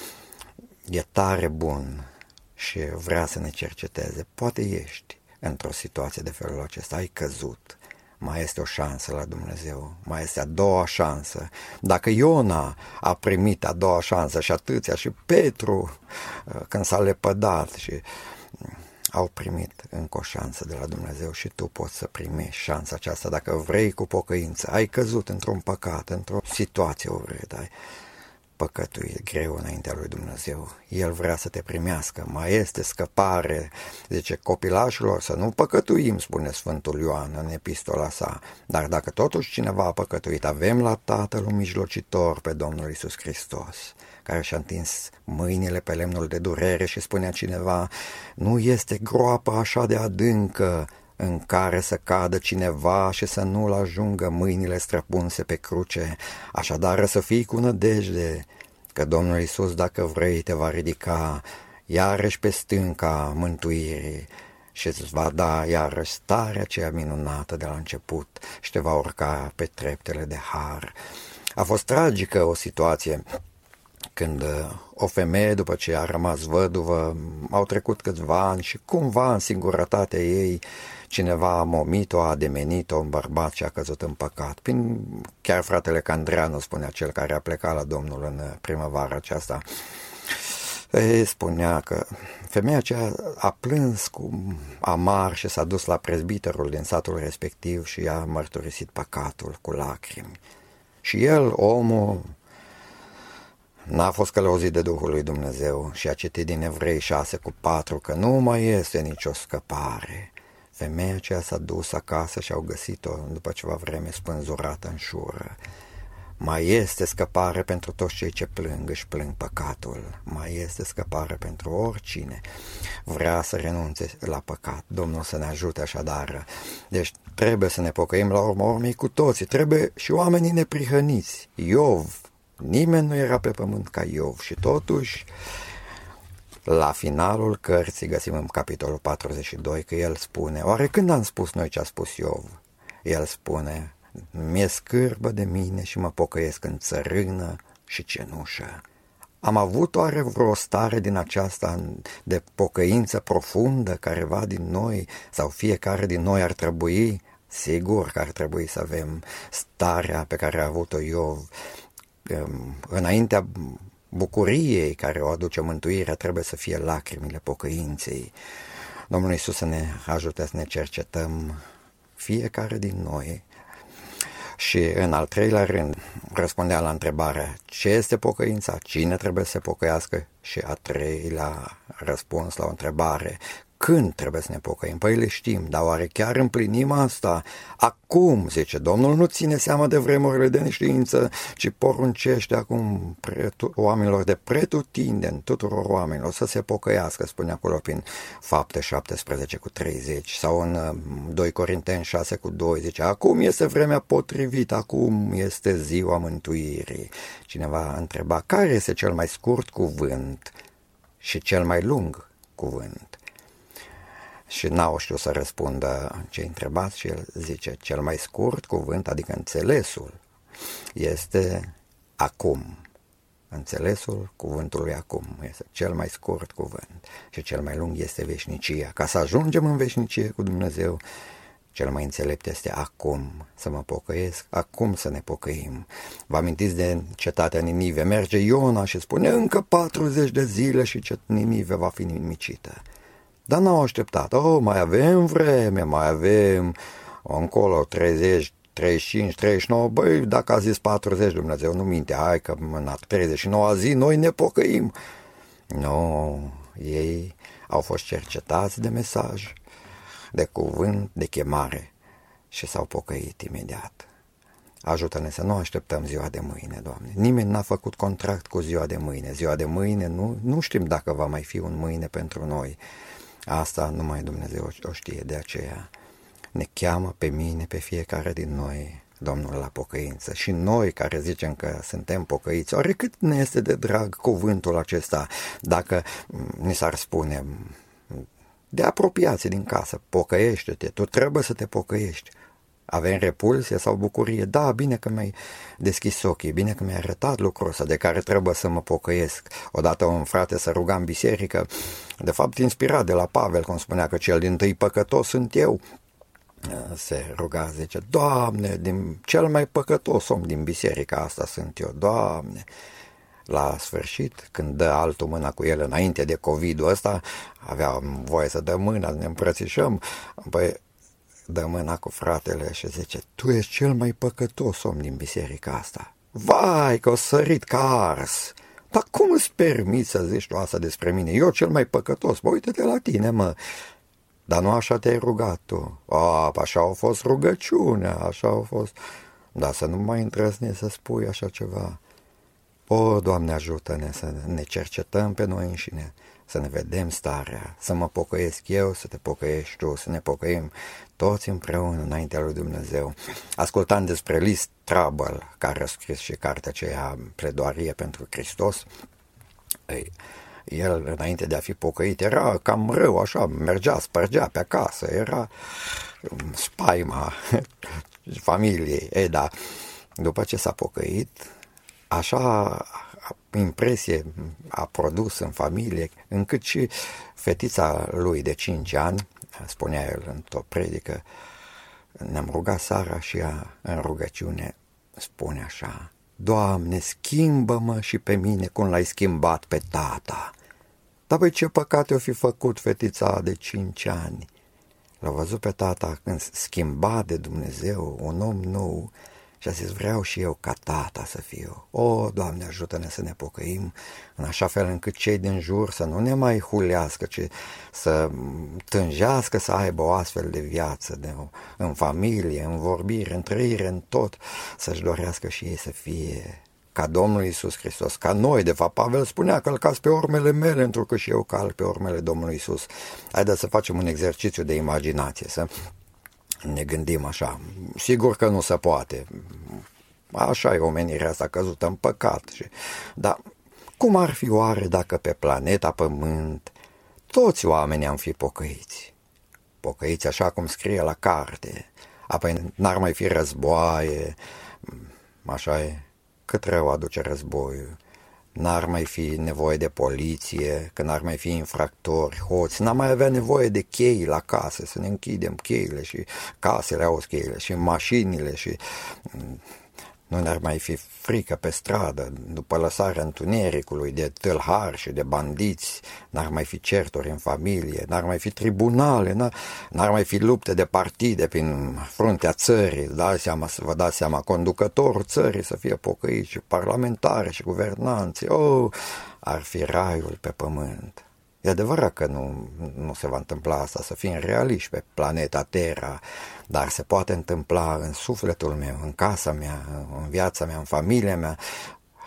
e tare bun și vrea să ne cerceteze. Poate ești într-o situație de felul acesta, ai căzut, mai este o șansă la Dumnezeu, mai este a doua șansă. Dacă Iona a primit a doua șansă și atâția și Petru uh, când s-a lepădat și au primit încă o șansă de la Dumnezeu și tu poți să primești șansa aceasta dacă vrei cu pocăință. Ai căzut într-un păcat, într-o situație urâtă, păcătuit greu înaintea lui Dumnezeu. El vrea să te primească, mai este scăpare. Zice, copilașilor, să nu păcătuim, spune Sfântul Ioan în epistola sa. Dar dacă totuși cineva a păcătuit, avem la Tatăl un mijlocitor pe Domnul Isus Hristos care și-a întins mâinile pe lemnul de durere și spunea cineva, nu este groapă așa de adâncă în care să cadă cineva și să nu-l ajungă mâinile străpunse pe cruce, așadar să fii cu nădejde, că Domnul Isus, dacă vrei, te va ridica iarăși pe stânca mântuirii și îți va da iarăși starea aceea minunată de la început și te va urca pe treptele de har. A fost tragică o situație când uh, o femeie, după ce a rămas văduvă, au trecut câțiva ani și cumva în singurătatea ei cineva a momit-o, a demenit-o, un bărbat și a căzut în păcat. Prin, chiar fratele Candreanu spunea cel care a plecat la Domnul în primăvara aceasta, ei, spunea că femeia aceea a plâns cu amar și s-a dus la prezbiterul din satul respectiv și a mărturisit păcatul cu lacrimi. Și el, omul, N-a fost călăuzit de Duhul lui Dumnezeu și a citit din Evrei 6 cu 4 că nu mai este nicio scăpare. Femeia aceea s-a dus acasă și au găsit-o după ceva vreme spânzurată în șură. Mai este scăpare pentru toți cei ce plâng, își plâng păcatul. Mai este scăpare pentru oricine vrea să renunțe la păcat. Domnul să ne ajute așadar. Deci trebuie să ne pocăim la urmă urmei cu toții. Trebuie și oamenii neprihăniți. Iov, nimeni nu era pe pământ ca Iov și totuși la finalul cărții găsim în capitolul 42 că el spune, oare când am spus noi ce a spus Iov? El spune, mi-e scârbă de mine și mă pocăiesc în țărână și cenușă. Am avut oare vreo stare din aceasta de pocăință profundă careva din noi sau fiecare din noi ar trebui? Sigur că ar trebui să avem starea pe care a avut-o Iov înaintea bucuriei care o aduce mântuirea trebuie să fie lacrimile pocăinței. Domnul Iisus să ne ajute să ne cercetăm fiecare din noi. Și în al treilea rând răspundea la întrebarea ce este pocăința, cine trebuie să se pocăiască? Și a treilea răspuns la o întrebare când trebuie să ne pocăim? Păi le știm, dar oare chiar împlinim asta? Acum, zice, Domnul nu ține seama de vremurile de neștiință, ci poruncește acum pretu- oamenilor de pretutindeni, tuturor oamenilor, să se pocăiască, spune acolo prin fapte 17 cu 30 sau în 2 uh, Corinteni 6 cu 2, zice, acum este vremea potrivită, acum este ziua mântuirii. Cineva întreba, care este cel mai scurt cuvânt și cel mai lung cuvânt? Și n-au știut să răspundă ce întrebați și el zice, cel mai scurt cuvânt, adică înțelesul, este acum. Înțelesul cuvântului acum este cel mai scurt cuvânt și cel mai lung este veșnicia. Ca să ajungem în veșnicie cu Dumnezeu, cel mai înțelept este acum să mă pocăiesc, acum să ne pocăim. Vă amintiți de cetatea Ninive? Merge Iona și spune încă 40 de zile și Ninive va fi nimicită. Dar n-au așteptat. Oh, mai avem vreme, mai avem încolo 30, 35, 39, băi, dacă a zis 40, Dumnezeu nu minte, hai că în 39 zi noi ne pocăim. Nu, no, ei au fost cercetați de mesaj, de cuvânt, de chemare și s-au pocăit imediat. Ajută-ne să nu așteptăm ziua de mâine, Doamne. Nimeni n-a făcut contract cu ziua de mâine. Ziua de mâine nu, nu știm dacă va mai fi un mâine pentru noi. Asta numai Dumnezeu o știe, de aceea ne cheamă pe mine, pe fiecare din noi, Domnul la pocăință. Și noi care zicem că suntem pocăiți, ori cât ne este de drag cuvântul acesta, dacă ni s-ar spune de apropiație din casă, pocăiește-te, tu trebuie să te pocăiești. Avem repulsie sau bucurie? Da, bine că mi-ai deschis ochii, bine că mi-ai arătat lucrul ăsta de care trebuie să mă pocăiesc. Odată un frate să ruga în biserică, de fapt inspirat de la Pavel, cum spunea că cel din tâi păcătos sunt eu, se ruga, zice, Doamne, din cel mai păcătos om din biserica asta sunt eu, Doamne. La sfârșit, când dă altul mâna cu el înainte de COVID-ul ăsta, avea voie să dă mâna, ne îmbrățișăm, păi dă mâna cu fratele și zice, tu ești cel mai păcătos om din biserica asta. Vai, că o sărit ca ars! Dar cum îți permiți să zici tu asta despre mine? Eu cel mai păcătos, bă, uite-te la tine, mă. Dar nu așa te-ai rugat tu. A, așa au fost rugăciunea, așa au fost... Dar să nu mai îndrăzni să spui așa ceva. O, Doamne, ajută-ne să ne cercetăm pe noi înșine, să ne vedem starea, să mă pocăiesc eu, să te pocăiești tu, să ne pocăim toți împreună înaintea lui Dumnezeu. Ascultând despre Lis Trouble, care a scris și cartea aceea Pledoarie pentru Hristos, ei, el, înainte de a fi pocăit, era cam rău, așa, mergea, spărgea pe acasă, era spaima familiei. E, da, după ce s-a pocăit, așa impresie a produs în familie, încât și fetița lui de 5 ani, spunea el într-o predică, ne-am rugat Sara și ea în rugăciune spune așa, Doamne, schimbă-mă și pe mine cum l-ai schimbat pe tata. Dar băi, ce păcate o fi făcut fetița de cinci ani. L-a văzut pe tata când schimba de Dumnezeu, un om nou, și a zis, vreau și eu ca tata să fiu. O, Doamne, ajută-ne să ne pocăim în așa fel încât cei din jur să nu ne mai hulească, ci să tânjească să aibă o astfel de viață, de, în familie, în vorbire, în trăire, în tot, să-și dorească și ei să fie ca Domnul Isus Hristos, ca noi, de fapt, Pavel spunea, călcați pe urmele mele, pentru că și eu calc pe urmele Domnului Isus. Haideți să facem un exercițiu de imaginație, să ne gândim așa. Sigur că nu se poate. Așa e omenirea asta căzută în păcat. Și... Dar cum ar fi oare dacă pe planeta Pământ toți oamenii am fi pocăiți? Pocăiți așa cum scrie la carte. Apoi n-ar mai fi războaie, așa e, cât rău aduce războiul. N-ar mai fi nevoie de poliție, că n-ar mai fi infractori, hoți, n-ar mai avea nevoie de chei la casă, să ne închidem cheile și casele au cheile și mașinile și nu ne-ar mai fi frică pe stradă, după lăsarea întunericului de tâlhari și de bandiți, n-ar mai fi certuri în familie, n-ar mai fi tribunale, n-ar, n-ar mai fi lupte de partide prin fruntea țării, dați seama, să vă dați seama, conducătorul țării să fie pocăit și parlamentare și guvernanții, oh, ar fi raiul pe pământ. E adevărat că nu, nu se va întâmpla asta, să fim realiști pe planeta Terra, dar se poate întâmpla în sufletul meu, în casa mea, în viața mea, în familia mea.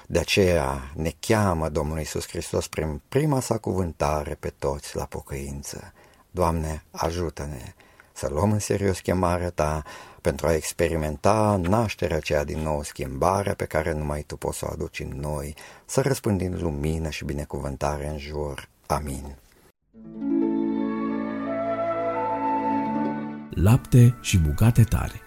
De aceea ne cheamă Domnul Isus Hristos prin prima sa cuvântare pe toți la pocăință. Doamne, ajută-ne să luăm în serios chemarea Ta pentru a experimenta nașterea aceea din nou, schimbarea pe care numai Tu poți să o aduci în noi, să răspândim lumină și binecuvântare în jur. Amin. Lapte și bucate tare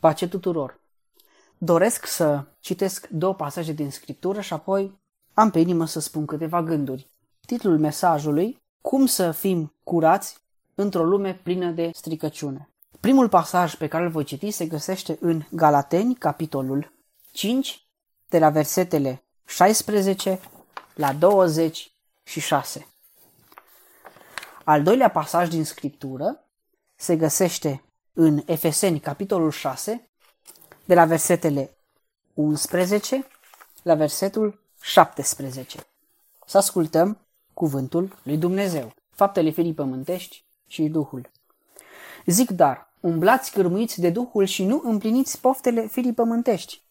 Pace tuturor! Doresc să citesc două pasaje din Scriptură și apoi am pe inimă să spun câteva gânduri. Titlul mesajului, Cum să fim curați într-o lume plină de stricăciune. Primul pasaj pe care îl voi citi se găsește în Galateni, capitolul 5, de la versetele 16 la 26. Al doilea pasaj din Scriptură se găsește în Efeseni, capitolul 6, de la versetele 11 la versetul 17. Să ascultăm cuvântul lui Dumnezeu, faptele firii pământești și Duhul. Zic dar, umblați cârmuiți de Duhul și nu împliniți poftele firii pământești,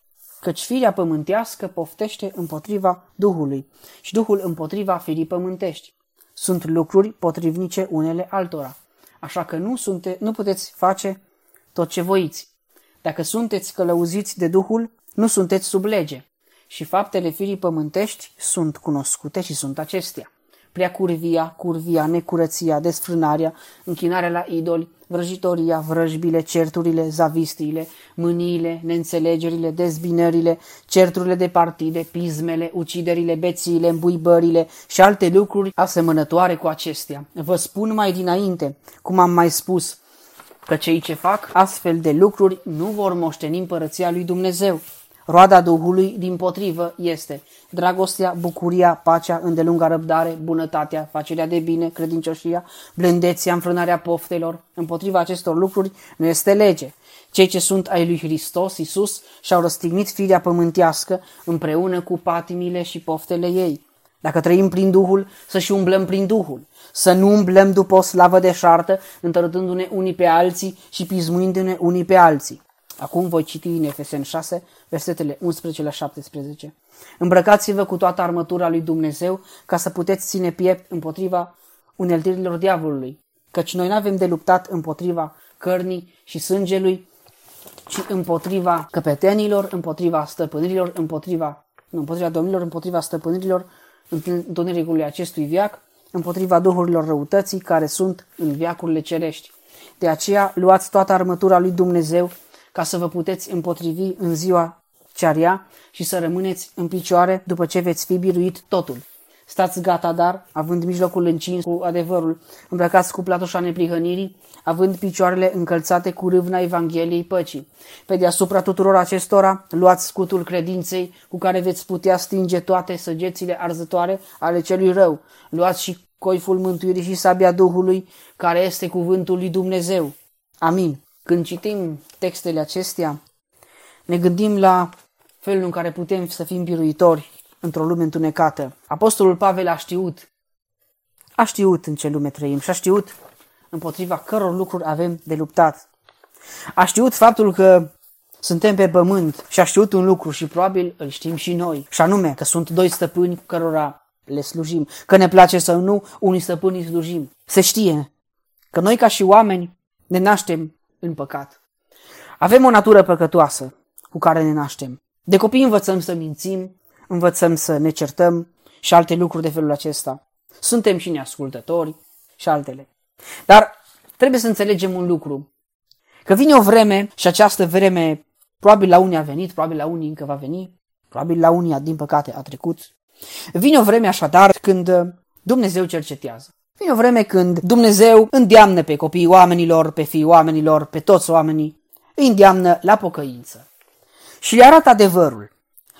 căci firea pământească poftește împotriva Duhului și Duhul împotriva firii pământești. Sunt lucruri potrivnice unele altora, așa că nu, sunte, nu puteți face tot ce voiți. Dacă sunteți călăuziți de Duhul, nu sunteți sub lege. Și faptele firii pământești sunt cunoscute și sunt acestea. Prea curvia, curvia, necurăția, desfrânarea, închinarea la idoli, vrăjitoria, vrăjbile, certurile, zavistiile, mâniile, neînțelegerile, dezbinările, certurile de partide, pismele, uciderile, bețiile, îmbuibările și alte lucruri asemănătoare cu acestea. Vă spun mai dinainte, cum am mai spus, că cei ce fac astfel de lucruri nu vor moșteni împărăția lui Dumnezeu. Roada Duhului, din potrivă, este dragostea, bucuria, pacea, îndelunga răbdare, bunătatea, facerea de bine, credincioșia, blândețea, înfrânarea poftelor. Împotriva acestor lucruri nu este lege. Cei ce sunt ai lui Hristos, Iisus, și-au răstignit firea pământească împreună cu patimile și poftele ei. Dacă trăim prin Duhul, să și umblăm prin Duhul. Să nu umblăm după o slavă de șartă, întărătându-ne unii pe alții și pismuindu-ne unii pe alții. Acum voi citi în Efesen 6, versetele 11 la 17. Îmbrăcați-vă cu toată armătura lui Dumnezeu ca să puteți ține piept împotriva uneltirilor diavolului, căci noi nu avem de luptat împotriva cărnii și sângelui, ci împotriva căpetenilor, împotriva stăpânirilor, împotriva, nu, împotriva domnilor, împotriva stăpânirilor, întunericului acestui viac, împotriva duhurilor răutății care sunt în viacurile cerești. De aceea luați toată armătura lui Dumnezeu ca să vă puteți împotrivi în ziua cearia și să rămâneți în picioare după ce veți fi biruit totul. Stați gata, dar, având mijlocul încins cu adevărul, îmbrăcați cu platoșa neprihănirii, având picioarele încălțate cu râvna Evangheliei păcii. Pe deasupra tuturor acestora, luați scutul credinței cu care veți putea stinge toate săgețile arzătoare ale celui rău. Luați și coiful mântuirii și sabia Duhului, care este cuvântul lui Dumnezeu. Amin. Când citim textele acestea, ne gândim la felul în care putem să fim biruitori într-o lume întunecată. Apostolul Pavel a știut, a știut în ce lume trăim și a știut împotriva căror lucruri avem de luptat. A știut faptul că suntem pe pământ și a știut un lucru și probabil îl știm și noi, și anume că sunt doi stăpâni cu cărora le slujim, că ne place sau nu, unii stăpâni slujim. Se știe că noi ca și oameni ne naștem în păcat. Avem o natură păcătoasă cu care ne naștem. De copii învățăm să mințim, învățăm să ne certăm și alte lucruri de felul acesta. Suntem și neascultători și altele. Dar trebuie să înțelegem un lucru. Că vine o vreme și această vreme probabil la unii a venit, probabil la unii încă va veni, probabil la unii, din păcate, a trecut. Vine o vreme așadar când Dumnezeu cercetează. Vine o vreme când Dumnezeu îndeamnă pe copiii oamenilor, pe fiii oamenilor, pe toți oamenii, îi îndeamnă la pocăință. Și le arată adevărul.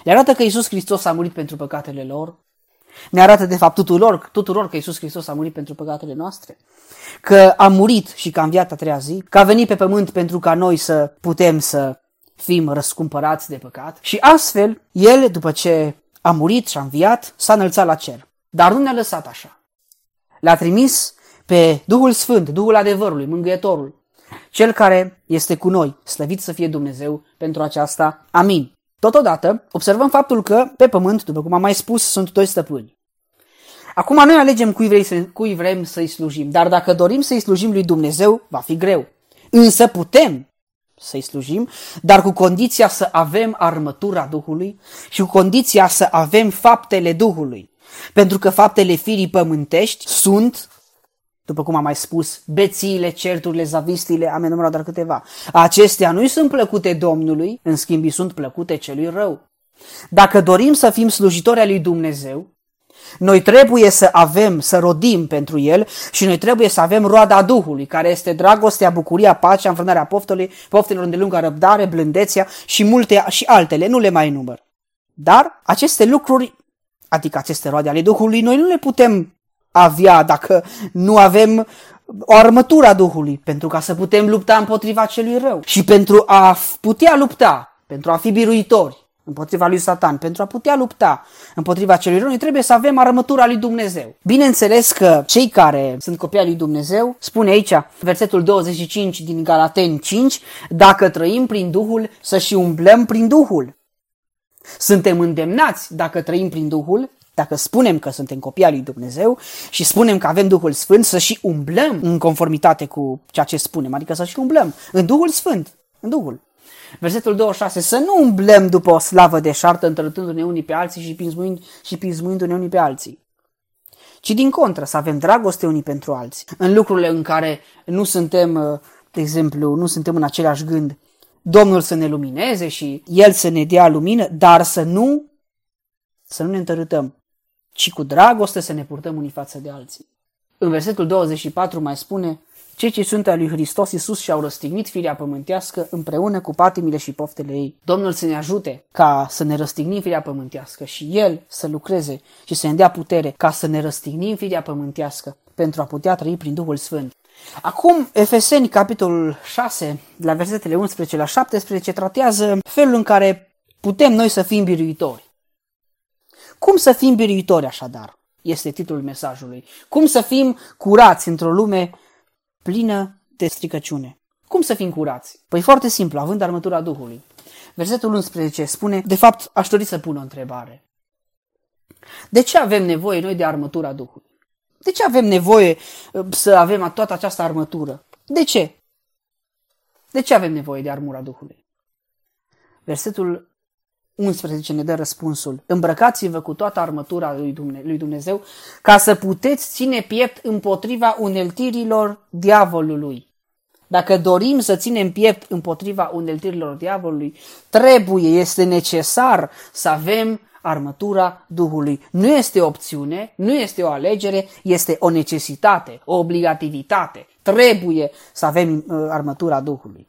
Le arată că Isus Hristos a murit pentru păcatele lor. Ne arată de fapt tuturor, tuturor că Isus Hristos a murit pentru păcatele noastre. Că a murit și că a înviat a treia zi. Că a venit pe pământ pentru ca noi să putem să fim răscumpărați de păcat. Și astfel, El, după ce a murit și a înviat, s-a înălțat la cer. Dar nu ne-a lăsat așa. L-a trimis pe Duhul Sfânt, Duhul adevărului, Mângâietorul, cel care este cu noi, slăvit să fie Dumnezeu pentru aceasta. Amin. Totodată, observăm faptul că pe pământ, după cum am mai spus, sunt doi stăpâni. Acum noi alegem cui, vrei să, cui vrem să-i slujim, dar dacă dorim să-i slujim lui Dumnezeu, va fi greu. Însă putem să-i slujim, dar cu condiția să avem armătura Duhului și cu condiția să avem faptele Duhului. Pentru că faptele firii pământești sunt, după cum am mai spus, bețiile, certurile, zavistile, am enumerat doar câteva. Acestea nu sunt plăcute Domnului, în schimb sunt plăcute celui rău. Dacă dorim să fim slujitori al lui Dumnezeu, noi trebuie să avem, să rodim pentru El și noi trebuie să avem roada Duhului, care este dragostea, bucuria, pacea, înfrânarea poftului, poftelor de lungă răbdare, blândețea și multe și altele, nu le mai număr. Dar aceste lucruri, adică aceste roade ale Duhului, noi nu le putem avea dacă nu avem o armătură a Duhului, pentru ca să putem lupta împotriva celui rău și pentru a putea lupta, pentru a fi biruitori împotriva lui Satan, pentru a putea lupta împotriva celui rău, noi trebuie să avem armătura lui Dumnezeu. Bineînțeles că cei care sunt copii lui Dumnezeu, spune aici, versetul 25 din Galaten 5, dacă trăim prin Duhul, să și umblăm prin Duhul. Suntem îndemnați, dacă trăim prin Duhul, dacă spunem că suntem copii al lui Dumnezeu și spunem că avem Duhul Sfânt, să și umblăm în conformitate cu ceea ce spunem, adică să și umblăm în Duhul Sfânt, în Duhul. Versetul 26, să nu umblăm după o slavă de șartă, întrătându-ne unii pe alții și pismuind, și pismuindu-ne unii pe alții. Ci din contră, să avem dragoste unii pentru alții. În lucrurile în care nu suntem, de exemplu, nu suntem în același gând, Domnul să ne lumineze și El să ne dea lumină, dar să nu, să nu ne întărâtăm, ci cu dragoste să ne purtăm unii față de alții. În versetul 24 mai spune, cei ce sunt al lui Hristos Iisus și-au răstignit firea pământească împreună cu patimile și poftele ei. Domnul să ne ajute ca să ne răstignim firea pământească și El să lucreze și să ne dea putere ca să ne răstignim firea pământească pentru a putea trăi prin Duhul Sfânt. Acum, Efeseni, capitolul 6, la versetele 11 la 17, tratează felul în care putem noi să fim biruitori. Cum să fim biruitori așadar? Este titlul mesajului. Cum să fim curați într-o lume plină de stricăciune. Cum să fim curați? Păi foarte simplu, având armătura Duhului. Versetul 11 spune, de fapt, aș dori să pun o întrebare. De ce avem nevoie noi de armătura Duhului? De ce avem nevoie uh, să avem toată această armătură? De ce? De ce avem nevoie de armura Duhului? Versetul 11 ne dă răspunsul. Îmbrăcați-vă cu toată armătura lui Dumnezeu ca să puteți ține piept împotriva uneltirilor diavolului. Dacă dorim să ținem piept împotriva uneltirilor diavolului, trebuie, este necesar să avem armătura Duhului. Nu este o opțiune, nu este o alegere, este o necesitate, o obligativitate. Trebuie să avem uh, armătura Duhului.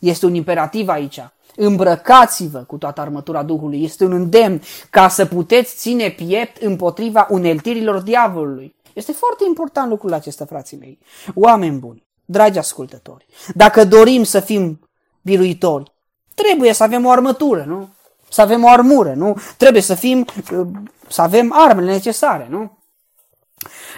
Este un imperativ aici. Îmbrăcați-vă cu toată armătura Duhului. Este un îndemn ca să puteți ține piept împotriva uneltirilor diavolului. Este foarte important lucrul acesta, frații mei. Oameni buni, dragi ascultători, dacă dorim să fim biruitori, trebuie să avem o armătură, nu? Să avem o armură, nu? Trebuie să fim, să avem armele necesare, nu?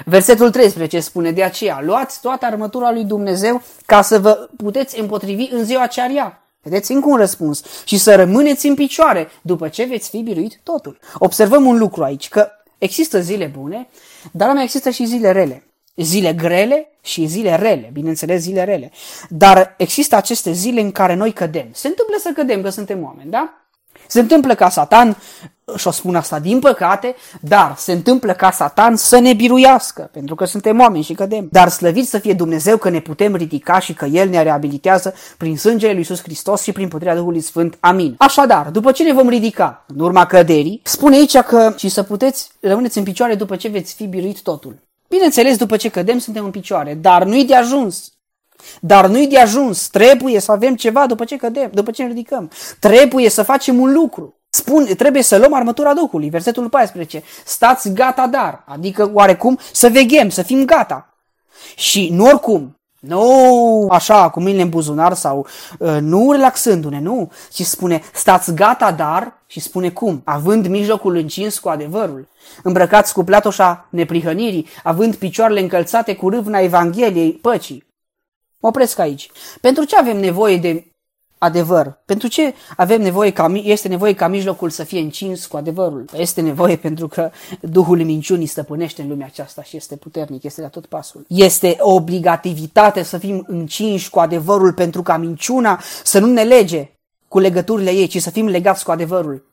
Versetul 13 spune de aceea, luați toată armătura lui Dumnezeu ca să vă puteți împotrivi în ziua ce ar Vedeți încă un răspuns. Și să rămâneți în picioare după ce veți fi biruit totul. Observăm un lucru aici, că există zile bune, dar mai există și zile rele. Zile grele și zile rele, bineînțeles zile rele. Dar există aceste zile în care noi cădem. Se întâmplă să cădem, că suntem oameni, da? Se întâmplă ca Satan, și o spun asta din păcate, dar se întâmplă ca Satan să ne biruiască, pentru că suntem oameni și cădem. Dar slăvit să fie Dumnezeu că ne putem ridica și că El ne reabilitează prin sângele lui Iisus Hristos și prin puterea Duhului Sfânt. Amin. Așadar, după ce ne vom ridica în urma căderii, spune aici că și să puteți rămâneți în picioare după ce veți fi biruit totul. Bineînțeles, după ce cădem, suntem în picioare, dar nu-i de ajuns. Dar nu-i de ajuns, trebuie să avem ceva după ce cădem, după ce ne ridicăm. Trebuie să facem un lucru. Spun, trebuie să luăm armătura Duhului, versetul 14. Stați gata dar, adică oarecum să veghem, să fim gata. Și nu oricum, nu așa cu mâinile în buzunar sau uh, nu relaxându-ne, nu, ci spune stați gata dar și spune cum, având mijlocul încins cu adevărul, îmbrăcați cu platoșa neprihănirii, având picioarele încălțate cu râvna Evangheliei păcii. Mă opresc aici. Pentru ce avem nevoie de adevăr? Pentru ce avem nevoie ca, este nevoie ca mijlocul să fie încins cu adevărul? Este nevoie pentru că Duhul minciunii stăpânește în lumea aceasta și este puternic, este la tot pasul. Este o obligativitate să fim încinși cu adevărul pentru ca minciuna să nu ne lege cu legăturile ei, ci să fim legați cu adevărul.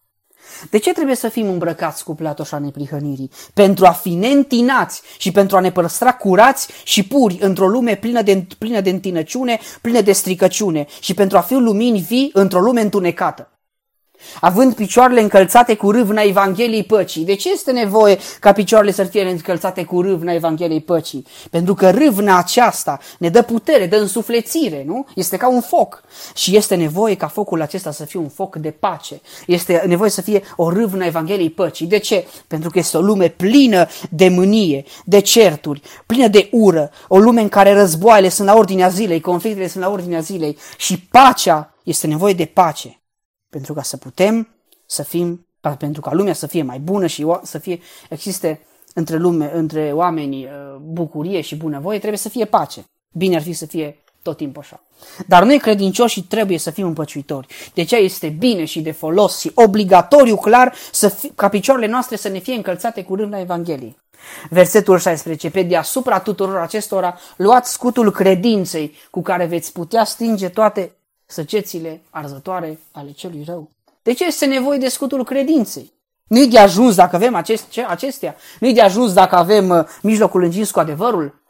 De ce trebuie să fim îmbrăcați cu platoșa neprihănirii? Pentru a fi neîntinați și pentru a ne păstra curați și puri într-o lume plină de, plină de întinăciune, plină de stricăciune și pentru a fi lumini vii într-o lume întunecată. Având picioarele încălțate cu râvna Evangheliei păcii. De ce este nevoie ca picioarele să fie încălțate cu râvna Evangheliei păcii? Pentru că râvna aceasta ne dă putere, dă însuflețire, nu? Este ca un foc. Și este nevoie ca focul acesta să fie un foc de pace. Este nevoie să fie o râvnă Evangheliei păcii. De ce? Pentru că este o lume plină de mânie, de certuri, plină de ură, o lume în care războaiele sunt la ordinea zilei, conflictele sunt la ordinea zilei și pacea este nevoie de pace pentru ca să putem să fim, pentru ca lumea să fie mai bună și să fie, existe între lume, între oamenii uh, bucurie și bunăvoie, trebuie să fie pace. Bine ar fi să fie tot timpul așa. Dar noi credincioși trebuie să fim împăciuitori. De aceea este bine și de folos și obligatoriu clar să fi, ca picioarele noastre să ne fie încălțate cu rândul Evangheliei. Versetul 16. Pe deasupra tuturor acestora luați scutul credinței cu care veți putea stinge toate săgețile arzătoare ale celui rău. De ce este nevoie de scutul credinței? Nu-i de ajuns dacă avem acest, ce, acestea. Nu-i de ajuns dacă avem uh, mijlocul îngins cu adevărul,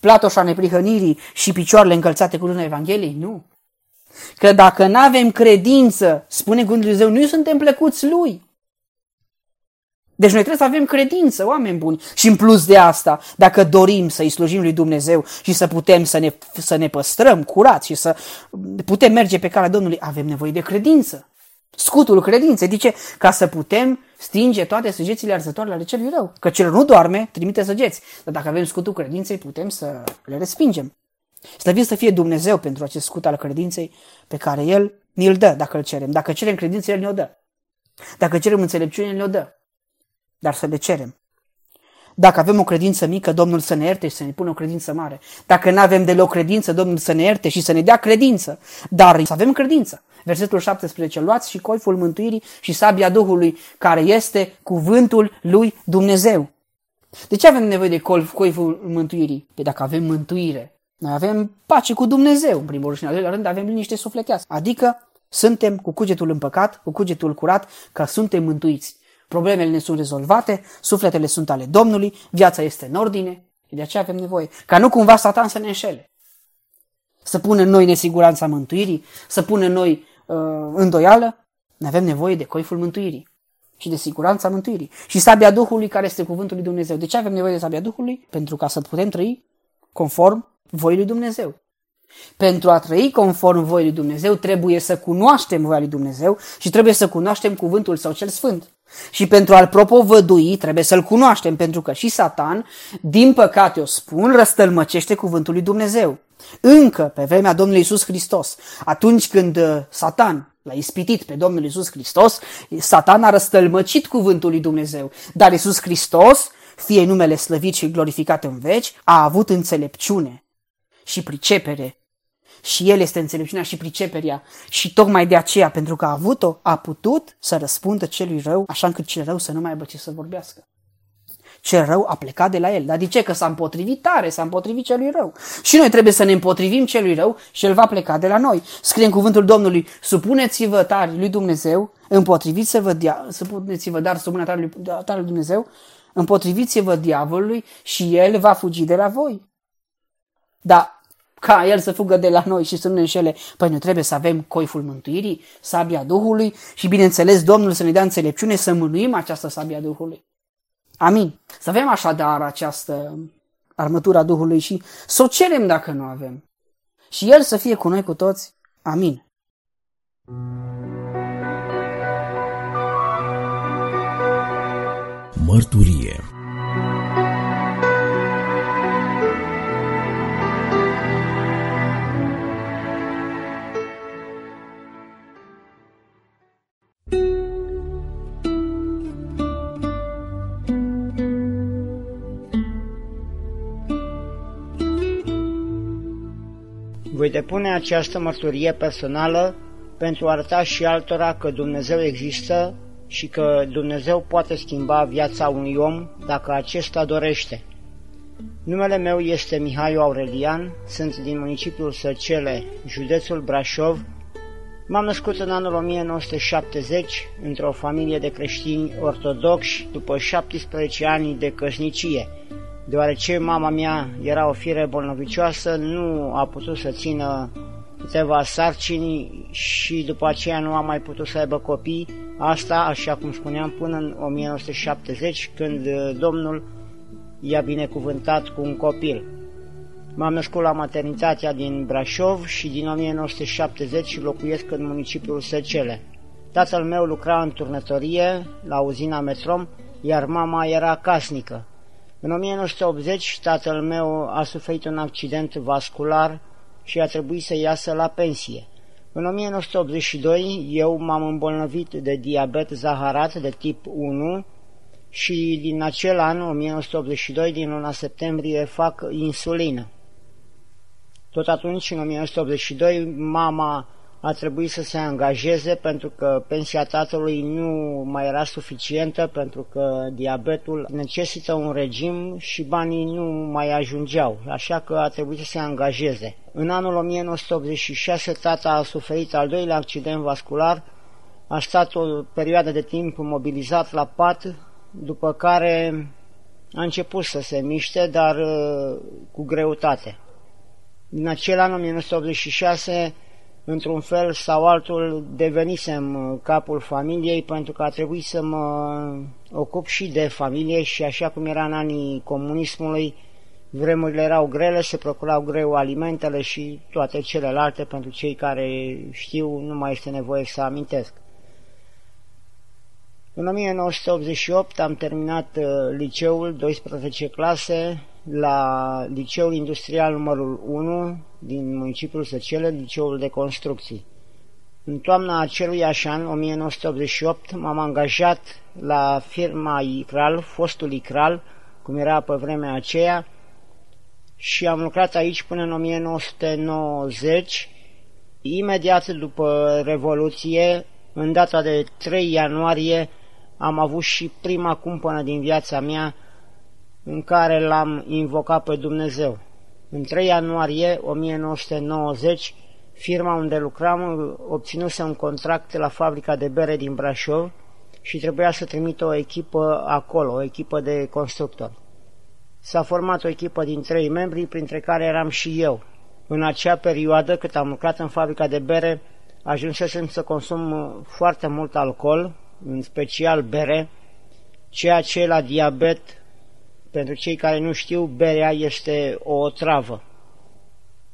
platoșa neprihănirii și picioarele încălțate cu luna Evangheliei? Nu. Că dacă nu avem credință, spune Cuvântul Dumnezeu, nu suntem plăcuți Lui. Deci noi trebuie să avem credință, oameni buni. Și în plus de asta, dacă dorim să-i slujim lui Dumnezeu și să putem să ne, să ne păstrăm curați și să putem merge pe calea Domnului, avem nevoie de credință. Scutul credinței, zice, ca să putem stinge toate săgețile arzătoare ale celui rău. Că cel nu doarme, trimite săgeți. Dar dacă avem scutul credinței, putem să le respingem. Slăvit să fie Dumnezeu pentru acest scut al credinței pe care El ni-l dă dacă îl cerem. Dacă cerem credință, El ne-o dă. Dacă cerem înțelepciune, ne-o dă dar să le cerem. Dacă avem o credință mică, Domnul să ne ierte și să ne pună o credință mare. Dacă nu avem deloc credință, Domnul să ne ierte și să ne dea credință. Dar să avem credință. Versetul 17. Luați și coiful mântuirii și sabia Duhului, care este cuvântul lui Dumnezeu. De ce avem nevoie de coiful mântuirii? Păi dacă avem mântuire, noi avem pace cu Dumnezeu, în primul rând și în al doilea rând avem liniște sufletească. Adică suntem cu cugetul împăcat, cu cugetul curat, că suntem mântuiți. Problemele ne sunt rezolvate, sufletele sunt ale Domnului, viața este în ordine și de aceea avem nevoie. Ca nu cumva Satan să ne înșele. Să pună în noi nesiguranța mântuirii, să pună în noi uh, îndoială, ne avem nevoie de coiful mântuirii și de siguranța mântuirii. Și sabia Duhului care este cuvântul lui Dumnezeu. De ce avem nevoie de sabia Duhului? Pentru ca să putem trăi conform voii lui Dumnezeu. Pentru a trăi conform voii lui Dumnezeu, trebuie să cunoaștem voia lui Dumnezeu și trebuie să cunoaștem cuvântul sau cel sfânt. Și pentru a-l propovădui trebuie să-l cunoaștem, pentru că și Satan, din păcate o spun, răstălmăcește cuvântul lui Dumnezeu. Încă pe vremea Domnului Isus Hristos, atunci când uh, Satan l-a ispitit pe Domnul Isus Hristos, Satan a răstălmăcit cuvântul lui Dumnezeu. Dar Isus Hristos, fie numele slăvit și glorificat în veci, a avut înțelepciune și pricepere și el este înțelepciunea și priceperia și tocmai de aceea, pentru că a avut-o, a putut să răspundă celui rău, așa încât cel rău să nu mai aibă ce să vorbească. Cel rău a plecat de la el. Dar de ce? Că s-a împotrivit tare, s-a împotrivit celui rău. Și noi trebuie să ne împotrivim celui rău și el va pleca de la noi. Scrie în cuvântul Domnului, supuneți-vă tari lui Dumnezeu, împotriviți-vă, dia- supuneți-vă dar supuneți tare lui, tare lui Dumnezeu, împotriviți-vă diavolului și el va fugi de la voi. Dar ca el să fugă de la noi și să nu ne înșele. Păi noi trebuie să avem coiful mântuirii, sabia Duhului și bineînțeles Domnul să ne dea înțelepciune să mânuim această sabia Duhului. Amin. Să avem așadar această armătura Duhului și să o cerem dacă nu avem. Și El să fie cu noi cu toți. Amin. Mărturie depune această mărturie personală pentru a arăta și altora că Dumnezeu există și că Dumnezeu poate schimba viața unui om dacă acesta dorește. Numele meu este Mihai Aurelian, sunt din municipiul Săcele, județul Brașov. M-am născut în anul 1970 într-o familie de creștini ortodoxi după 17 ani de căsnicie. Deoarece mama mea era o fire bolnovicioasă, nu a putut să țină câteva sarcini și după aceea nu am mai putut să aibă copii. Asta, așa cum spuneam, până în 1970, când uh, Domnul i-a binecuvântat cu un copil. M-am născut la maternitatea din Brașov și din 1970 locuiesc în municipiul Săcele. Tatăl meu lucra în turnătorie la uzina Metrom, iar mama era casnică. În 1980 tatăl meu a suferit un accident vascular și a trebuit să iasă la pensie. În 1982 eu m-am îmbolnăvit de diabet zaharat de tip 1 și din acel an, 1982, din luna septembrie, fac insulină. Tot atunci, în 1982, mama a trebuit să se angajeze pentru că pensia tatălui nu mai era suficientă pentru că diabetul necesită un regim și banii nu mai ajungeau, așa că a trebuit să se angajeze. În anul 1986 tata a suferit al doilea accident vascular, a stat o perioadă de timp mobilizat la pat, după care a început să se miște, dar uh, cu greutate. Din acel an 1986 într-un fel sau altul devenisem uh, capul familiei pentru că a trebuit să mă ocup și de familie și așa cum era în anii comunismului, vremurile erau grele, se procurau greu alimentele și toate celelalte pentru cei care știu, nu mai este nevoie să amintesc. În 1988 am terminat uh, liceul, 12 clase, la Liceul Industrial numărul 1 din municipiul Săcele, Liceul de Construcții. În toamna acelui an, 1988, m-am angajat la firma ICRAL, fostul ICRAL, cum era pe vremea aceea, și am lucrat aici până în 1990. Imediat după Revoluție, în data de 3 ianuarie, am avut și prima cumpănă din viața mea în care l-am invocat pe Dumnezeu. În 3 ianuarie 1990, firma unde lucram obținuse un contract la fabrica de bere din Brașov și trebuia să trimită o echipă acolo, o echipă de constructori. S-a format o echipă din trei membri, printre care eram și eu. În acea perioadă, cât am lucrat în fabrica de bere, ajunsesem să consum foarte mult alcool, în special bere, ceea ce la diabet pentru cei care nu știu, berea este o travă.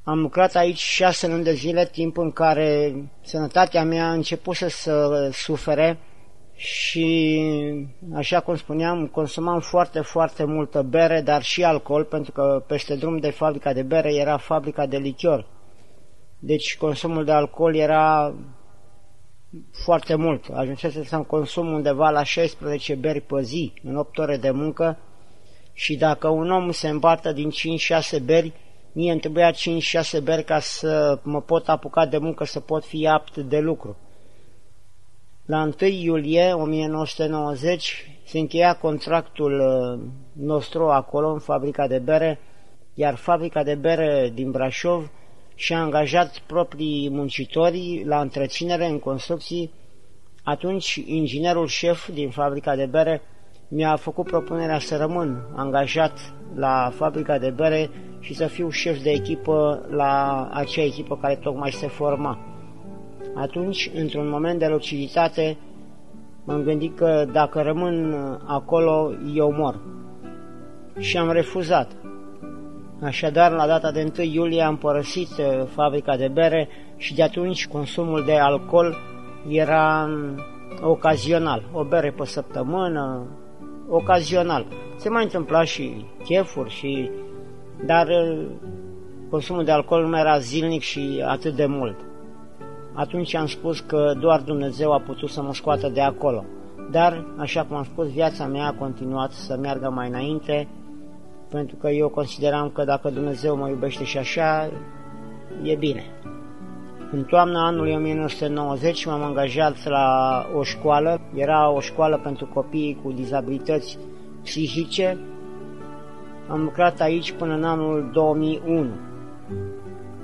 Am lucrat aici șase luni de zile, timp în care sănătatea mea a început să sufere și, așa cum spuneam, consumam foarte, foarte multă bere, dar și alcool, pentru că peste drum de fabrica de bere era fabrica de lichior. Deci consumul de alcool era foarte mult. Ajunsese să consum undeva la 16 beri pe zi, în 8 ore de muncă, și dacă un om se împartă din 5-6 beri, mie îmi trebuia 5-6 beri ca să mă pot apuca de muncă, să pot fi apt de lucru. La 1 iulie 1990 se încheia contractul uh, nostru acolo, în fabrica de bere, iar fabrica de bere din Brașov și-a angajat proprii muncitori la întreținere în construcții. Atunci, inginerul șef din fabrica de bere mi-a făcut propunerea să rămân angajat la fabrica de bere și să fiu șef de echipă la acea echipă care tocmai se forma. Atunci, într-un moment de luciditate, m-am gândit că dacă rămân acolo, eu mor. Și am refuzat. Așadar, la data de 1 iulie am părăsit uh, fabrica de bere și de atunci consumul de alcool era um, ocazional. O bere pe săptămână, ocazional. Se mai întâmpla și chefuri, și... dar uh, consumul de alcool nu era zilnic și atât de mult. Atunci am spus că doar Dumnezeu a putut să mă scoată de acolo. Dar, așa cum am spus, viața mea a continuat să meargă mai înainte, pentru că eu consideram că dacă Dumnezeu mă iubește și așa, e bine. În toamna anului 1990 m-am angajat la o școală, era o școală pentru copii cu dizabilități psihice. Am lucrat aici până în anul 2001.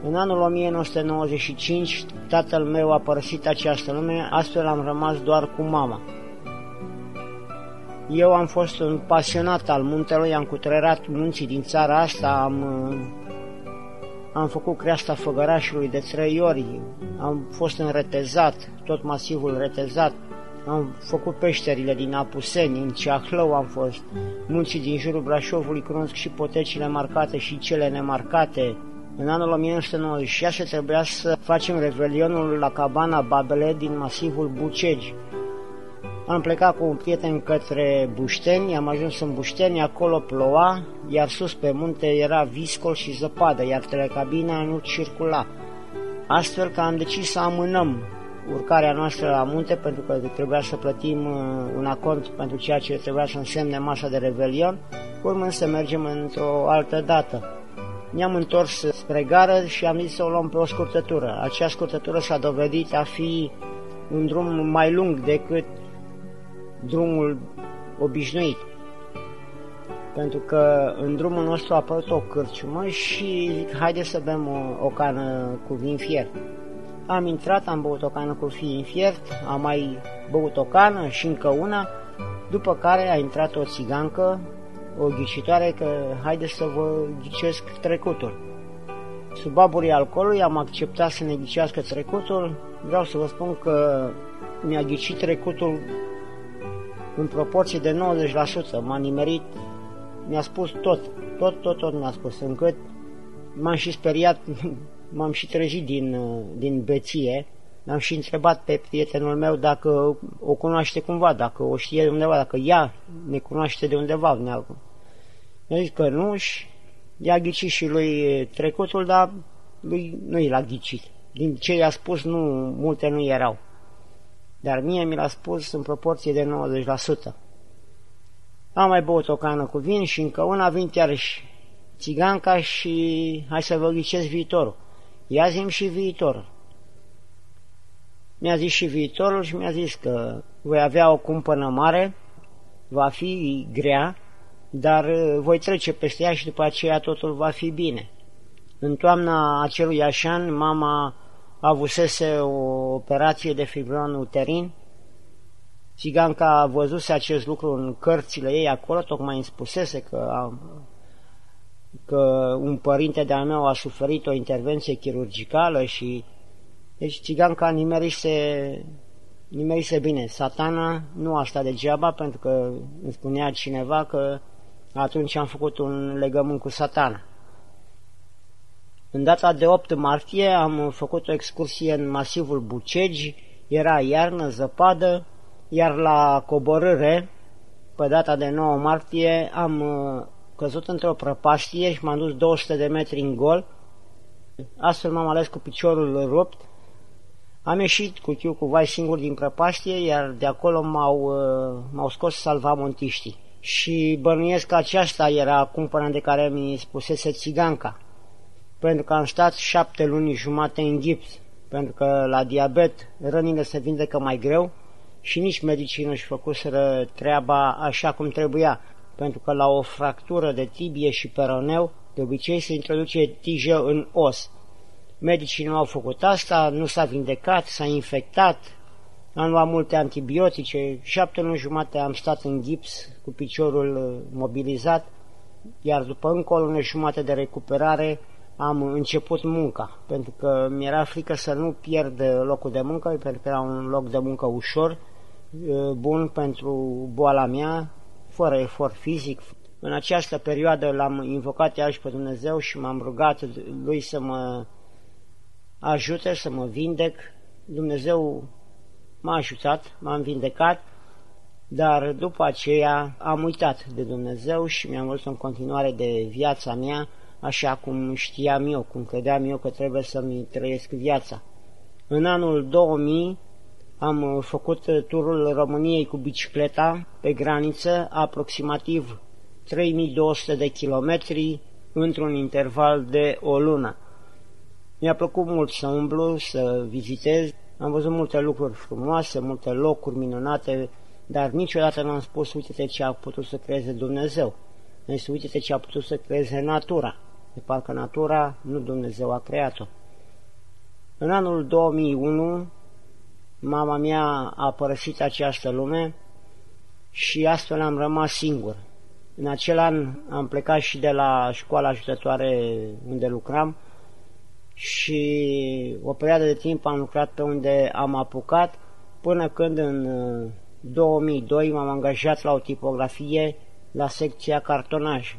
În anul 1995, tatăl meu a părăsit această lume, astfel am rămas doar cu mama. Eu am fost un pasionat al muntelui, am cutrerat munții din țara asta, am am făcut creasta făgărașului de trei ori, am fost în retezat, tot masivul retezat, am făcut peșterile din Apuseni, în Ceahlău am fost, munții din jurul Brașovului, cunosc și potecile marcate și cele nemarcate. În anul 1996 trebuia să facem revelionul la cabana Babele din masivul Bucegi. Am plecat cu un prieten către Bușteni, am ajuns în Bușteni, acolo ploua, iar sus pe munte era viscol și zăpadă, iar telecabina nu circula. Astfel că am decis să amânăm urcarea noastră la munte pentru că trebuia să plătim uh, un acont pentru ceea ce trebuia să însemne masa de revelion, urmând să mergem într-o altă dată. Ne-am întors spre gară și am zis să o luăm pe o scurtătură. Acea scurtătură s-a dovedit a fi un drum mai lung decât drumul obișnuit. Pentru că în drumul nostru a apărut o cârciumă și zic, haide să bem o, o cană cu vin fiert. Am intrat, am băut o cană cu vin fiert, am mai băut o cană și încă una, după care a intrat o țigancă, o ghicitoare, că haide să vă ghicesc trecutul. Sub aburii alcoolului am acceptat să ne ghicească trecutul. Vreau să vă spun că mi-a ghicit trecutul în proporție de 90%. M-a nimerit, mi-a spus tot, tot, tot, tot mi-a spus, încât m-am și speriat, m-am și trezit din, din beție, am și întrebat pe prietenul meu dacă o cunoaște cumva, dacă o știe de undeva, dacă ea ne cunoaște de undeva. Mi-a zis că nu și i-a ghicit și lui trecutul, dar lui nu i l-a ghicit. Din ce i-a spus, nu, multe nu erau dar mie mi l-a spus în proporție de 90%. Am mai băut o cană cu vin și încă una vin iarăși țiganca și hai să vă ghicesc viitorul. Ia zim și viitorul. Mi-a zis și viitorul și mi-a zis că voi avea o cumpănă mare, va fi grea, dar voi trece peste ea și după aceea totul va fi bine. În toamna acelui așan, mama avusese o operație de fibron uterin. Țiganca a văzut acest lucru în cărțile ei acolo, tocmai îmi spusese că, a, că un părinte de-al meu a suferit o intervenție chirurgicală și... Deci țiganca nimerise, nimerise bine. Satana nu a stat degeaba pentru că îmi spunea cineva că atunci am făcut un legământ cu satana. În data de 8 martie am făcut o excursie în masivul Bucegi, era iarnă, zăpadă, iar la coborâre, pe data de 9 martie, am uh, căzut într-o prăpastie și m-am dus 200 de metri în gol. Astfel m-am ales cu piciorul rupt. Am ieșit cu chiu cu vai singur din prăpastie, iar de acolo m-au, uh, m-au scos salvamontiștii. Și bănuiesc că aceasta era cumpăna de care mi spusese țiganca pentru că am stat șapte luni jumate în gips, pentru că la diabet rănile se vindecă mai greu și nici medicii nu-și făcuseră treaba așa cum trebuia, pentru că la o fractură de tibie și peroneu, de obicei se introduce tijă în os. Medicii nu au făcut asta, nu s-a vindecat, s-a infectat, am luat multe antibiotice, șapte luni jumate am stat în gips cu piciorul mobilizat, iar după încă o lună jumate de recuperare am început munca, pentru că mi-era frică să nu pierd locul de muncă, pentru că era un loc de muncă ușor, bun pentru boala mea, fără efort fizic. În această perioadă l-am invocat iarăși pe Dumnezeu și m-am rugat lui să mă ajute, să mă vindec. Dumnezeu m-a ajutat, m-am vindecat, dar după aceea am uitat de Dumnezeu și mi-am văzut în continuare de viața mea, așa cum știam eu, cum credeam eu că trebuie să-mi trăiesc viața. În anul 2000 am făcut turul României cu bicicleta pe graniță, aproximativ 3200 de kilometri într-un interval de o lună. Mi-a plăcut mult să umblu, să vizitez, am văzut multe lucruri frumoase, multe locuri minunate, dar niciodată n-am spus, uite ce a putut să creeze Dumnezeu. Deci, uite ce a putut să creeze natura de parcă natura, nu Dumnezeu a creat-o. În anul 2001, mama mea a părăsit această lume și astfel am rămas singur. În acel an am plecat și de la școala ajutătoare unde lucram și o perioadă de timp am lucrat pe unde am apucat, până când în 2002 m-am angajat la o tipografie la secția cartonaj.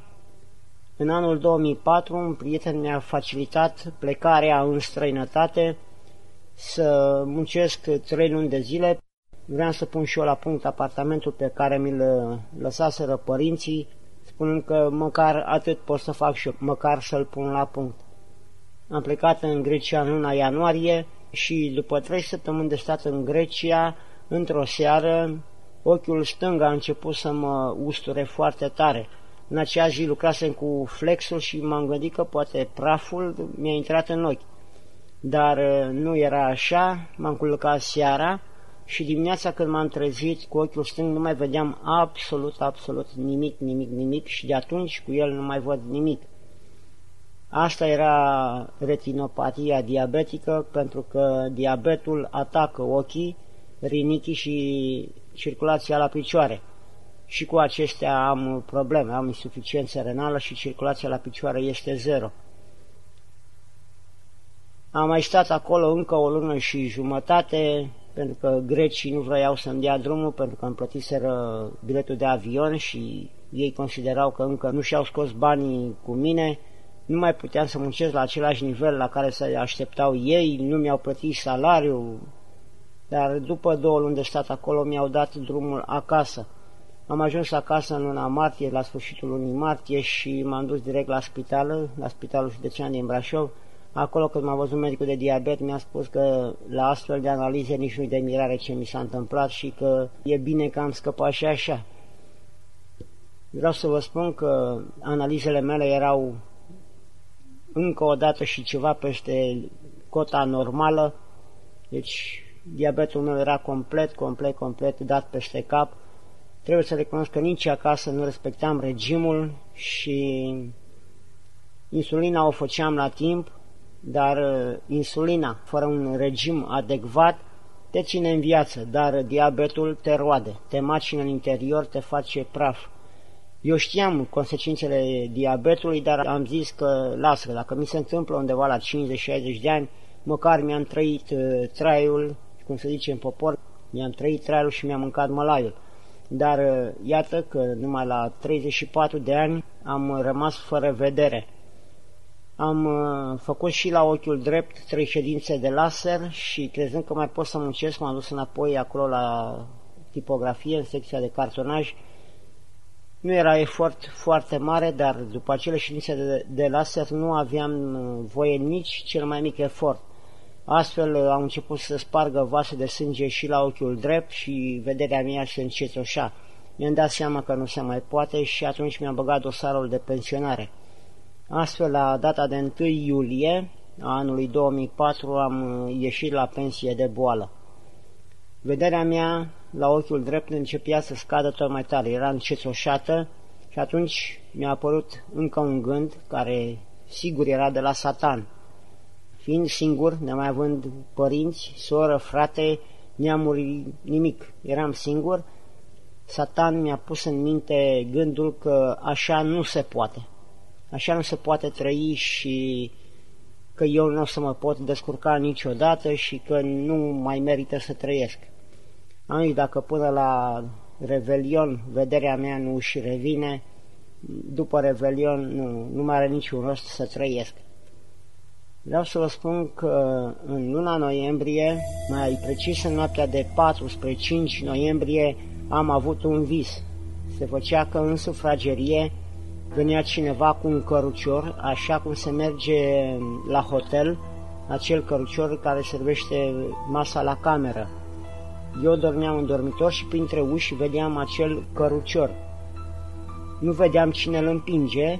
În anul 2004 un prieten mi-a facilitat plecarea în străinătate să muncesc trei luni de zile. Vreau să pun și eu la punct apartamentul pe care mi-l lăsaseră părinții, spunând că măcar atât pot să fac și eu, măcar să-l pun la punct. Am plecat în Grecia în luna ianuarie și după trei săptămâni de stat în Grecia, într-o seară, ochiul stâng a început să mă usture foarte tare. În acea zi lucrasem cu flexul și m-am gândit că poate praful mi-a intrat în ochi. Dar uh, nu era așa, m-am culcat seara și dimineața când m-am trezit cu ochiul stâng nu mai vedeam absolut, absolut nimic, nimic, nimic și de atunci cu el nu mai văd nimic. Asta era retinopatia diabetică pentru că diabetul atacă ochii, rinichii și circulația la picioare. Și cu acestea am probleme, am insuficiență renală și circulația la picioare este zero. Am mai stat acolo încă o lună și jumătate, pentru că grecii nu vroiau să-mi dea drumul, pentru că îmi plătiseră biletul de avion și ei considerau că încă nu și-au scos banii cu mine, nu mai puteam să muncesc la același nivel la care se așteptau ei, nu mi-au plătit salariul, dar după două luni de stat acolo mi-au dat drumul acasă. Am ajuns acasă în luna martie, la sfârșitul lunii martie și m-am dus direct la spital, la spitalul județean din Brașov. Acolo când m-a văzut medicul de diabet mi-a spus că la astfel de analize nici nu-i de mirare ce mi s-a întâmplat și că e bine că am scăpat și așa. Vreau să vă spun că analizele mele erau încă o dată și ceva peste cota normală, deci diabetul meu era complet, complet, complet dat peste cap. Trebuie să recunosc că nici acasă nu respectam regimul și insulina o făceam la timp, dar uh, insulina fără un regim adecvat te ține în viață, dar diabetul te roade, te macină în interior, te face praf. Eu știam consecințele diabetului, dar am zis că lasă, dacă mi se întâmplă undeva la 50-60 de ani, măcar mi-am trăit uh, traiul cum se zice în popor, mi-am trăit traiul și mi-am mâncat mălaiul. Dar uh, iată că numai la 34 de ani am rămas fără vedere. Am uh, făcut și la ochiul drept trei ședințe de laser și crezând că mai pot să muncesc, m-am dus înapoi acolo la tipografie, în secția de cartonaj. Nu era efort foarte mare, dar după acele ședințe de, de laser nu aveam uh, voie nici cel mai mic efort. Astfel uh, au început să spargă vase de sânge și la ochiul drept și vederea mea se încetoșa. Mi-am dat seama că nu se mai poate și atunci mi-am băgat dosarul de pensionare. Astfel, la data de 1 iulie a anului 2004 am uh, ieșit la pensie de boală. Vederea mea la ochiul drept începea să scadă tot mai tare, era încetoșată și atunci mi-a apărut încă un gând care sigur era de la satan – Fiind singur, nemai având părinți, soră, frate, neamuri, nimic, eram singur, Satan mi-a pus în minte gândul că așa nu se poate. Așa nu se poate trăi și că eu nu o să mă pot descurca niciodată și că nu mai merită să trăiesc. Am zis, dacă până la Revelion vederea mea nu și revine, după Revelion nu, nu mai are niciun rost să trăiesc. Vreau să vă spun că în luna noiembrie, mai precis în noaptea de 4 spre 5 noiembrie, am avut un vis. Se făcea că în sufragerie venea cineva cu un cărucior, așa cum se merge la hotel, acel cărucior care servește masa la cameră. Eu dormeam în dormitor și printre uși vedeam acel cărucior. Nu vedeam cine îl împinge,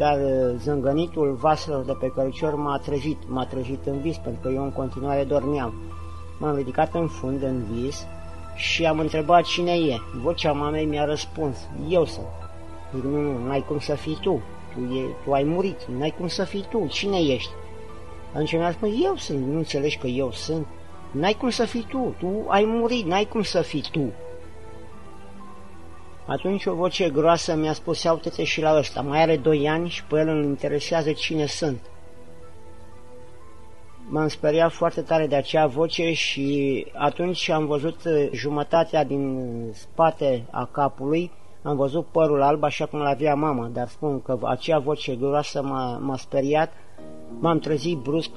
dar uh, zângănitul vaselor de pe cărucior m-a trezit, m-a trezit în vis, pentru că eu în continuare dormeam. M-am ridicat în fund, în vis, și am întrebat cine e. Vocea mamei mi-a răspuns, eu sunt. Zic, nu, nu, n-ai cum să fii tu, tu, e, tu ai murit, n-ai cum să fii tu, cine ești? Atunci mi-a spus, eu sunt, nu înțelegi că eu sunt? N-ai cum să fii tu, tu ai murit, n-ai cum să fii tu. Atunci o voce groasă mi-a spus, ia uite și la ăsta, mai are doi ani și pe el îl interesează cine sunt. M-am speriat foarte tare de acea voce și atunci am văzut jumătatea din spate a capului, am văzut părul alb așa cum l-avea mama, dar spun că acea voce groasă m-a, m-a speriat. M-am trezit brusc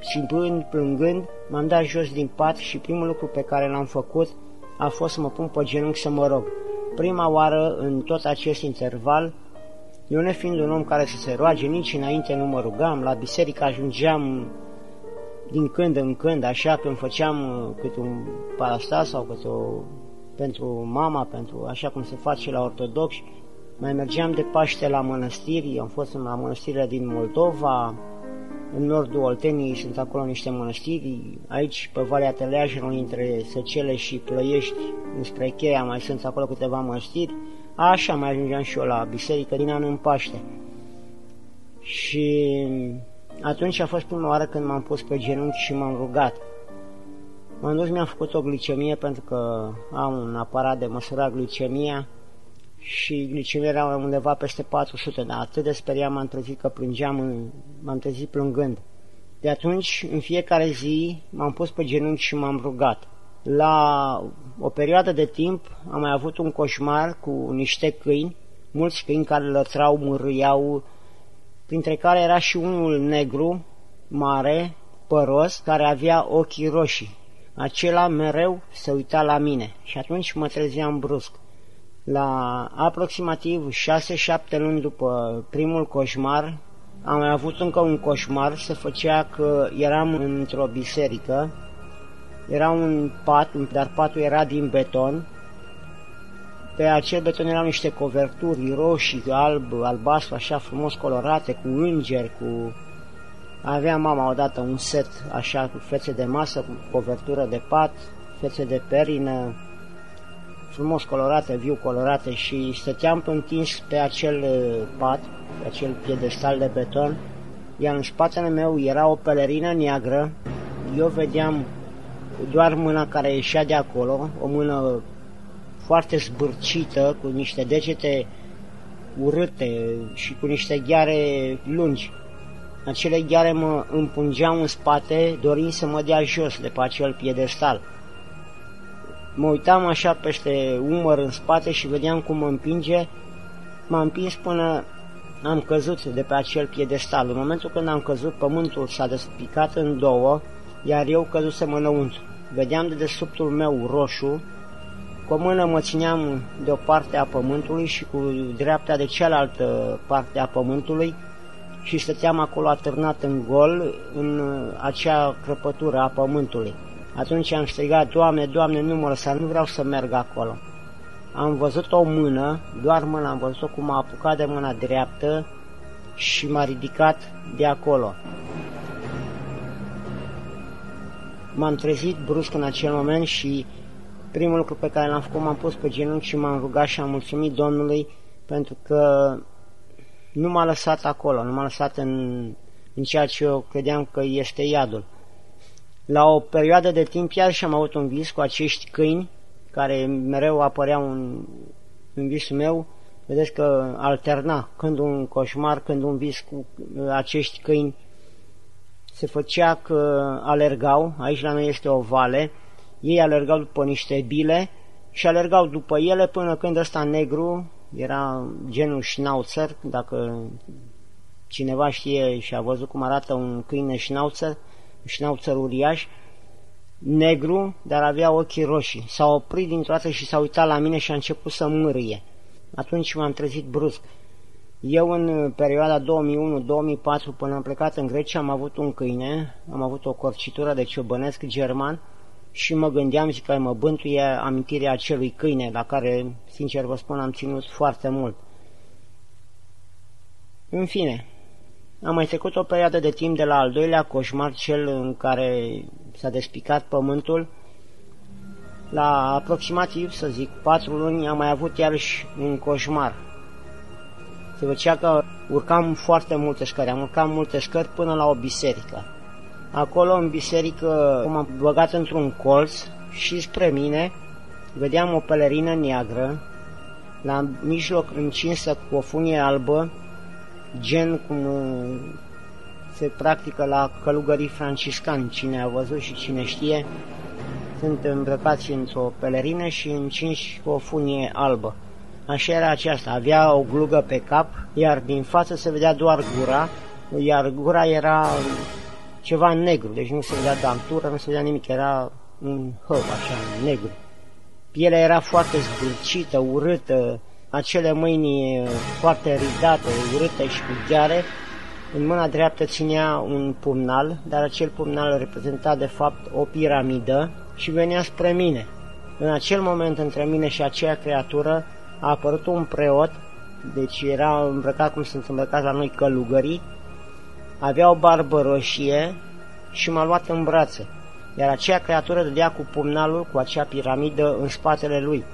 și plângând, plângând, m-am dat jos din pat și primul lucru pe care l-am făcut a fost să mă pun pe genunchi să mă rog. Prima oară în tot acest interval, eu nefiind un om care să se roage, nici înainte nu mă rugam, la biserică ajungeam din când în când, așa, când făceam uh, câte un parastas sau câte o pentru mama, pentru așa cum se face la ortodoxi, mai mergeam de Paște la mănăstiri, am fost la mănăstirile din Moldova, în nordul Olteniei sunt acolo niște mănăstiri, aici pe Valea Teleajelor, între Săcele și Plăiești, înspre Cheia, mai sunt acolo câteva mănăstiri, așa mai ajungeam și eu la biserică din an în Paște. Și atunci a fost prima oară când m-am pus pe genunchi și m-am rugat. M-am dus, mi-am făcut o glicemie pentru că am un aparat de măsurat glicemia și glicemia era undeva peste 400, dar atât de speriam m-am trezit că plângeam, m-am trezit plângând. De atunci, în fiecare zi, m-am pus pe genunchi și m-am rugat. La o perioadă de timp am mai avut un coșmar cu niște câini, mulți câini care lătrau, mârâiau, printre care era și unul negru, mare, păros, care avea ochii roșii. Acela mereu se uita la mine și atunci mă trezeam brusc. La aproximativ 6-7 luni după primul coșmar, am mai avut încă un coșmar, se făcea că eram într-o biserică, era un pat, dar patul era din beton, pe acel beton erau niște coverturi roșii, alb, albastru, așa frumos colorate, cu îngeri, cu... Avea mama odată un set așa cu fețe de masă, cu covertură de pat, fețe de perină, frumos colorate, viu colorate și stăteam întins pe acel uh, pat, pe acel piedestal de beton, iar în spatele meu era o pelerină neagră, eu vedeam doar mâna care ieșea de acolo, o mână foarte zbârcită, cu niște degete urâte și cu niște gheare lungi. Acele gheare mă împungeau în spate, dorind să mă dea jos de pe acel piedestal. Mă uitam așa peste umăr în spate și vedeam cum mă împinge. M-am împins până am căzut de pe acel piedestal. În momentul când am căzut, pământul s-a despicat în două, iar eu căzusem înăuntru. Vedeam de desubtul meu roșu, cu o mână mă țineam de o parte a pământului și cu dreapta de cealaltă parte a pământului și stăteam acolo atârnat în gol în acea crăpătură a pământului. Atunci am strigat, Doamne, Doamne, nu mă lăsa, nu vreau să merg acolo. Am văzut o mână, doar mâna, am văzut-o cum a apucat de mâna dreaptă și m-a ridicat de acolo. M-am trezit brusc în acel moment și primul lucru pe care l-am făcut, m-am pus pe genunchi și m-am rugat și am mulțumit Domnului pentru că nu m-a lăsat acolo, nu m-a lăsat în, în ceea ce eu credeam că este iadul. La o perioadă de timp iar și am avut un vis cu acești câini care mereu apăreau în, în visul meu. Vedeți că alterna când un coșmar, când un vis cu acești câini se făcea că alergau, aici la noi este o vale, ei alergau după niște bile și alergau după ele până când ăsta negru era genul schnauzer, dacă cineva știe și a văzut cum arată un câine schnauzer, schnauzer uriaș, negru, dar avea ochii roșii. S-a oprit dintr-o dată și s-a uitat la mine și a început să mârie. Atunci m-am trezit brusc. Eu în perioada 2001-2004 până am plecat în Grecia am avut un câine, am avut o corcitură de ciobănesc german și mă gândeam și că mă bântuie amintirea acelui câine la care, sincer vă spun, am ținut foarte mult. În fine, am mai trecut o perioadă de timp de la al doilea coșmar, cel în care s-a despicat pământul. La aproximativ, să zic, patru luni am mai avut iarăși un coșmar. Se făcea că urcam foarte multe scări, am urcat multe scări până la o biserică. Acolo, în biserică, m-am băgat într-un colț și spre mine vedeam o pelerină neagră, la mijloc încinsă cu o funie albă, gen cum se practică la călugării franciscani, cine a văzut și cine știe. Sunt îmbrăcați într-o pelerină și încinși cu o funie albă. Așa era aceasta, avea o glugă pe cap, iar din față se vedea doar gura, iar gura era ceva negru, deci nu se vedea dantură, nu se vedea nimic, era un hău așa, negru. Pielea era foarte zbârcită, urâtă, acele mâini foarte ridate, urâte și cu gheare. În mâna dreaptă ținea un pumnal, dar acel pumnal reprezenta de fapt o piramidă și venea spre mine. În acel moment între mine și aceea creatură a apărut un preot, deci era îmbrăcat cum sunt îmbrăcați la noi călugării, avea o barbă roșie și m-a luat în brațe, iar aceea creatură dădea cu pumnalul, cu acea piramidă în spatele lui.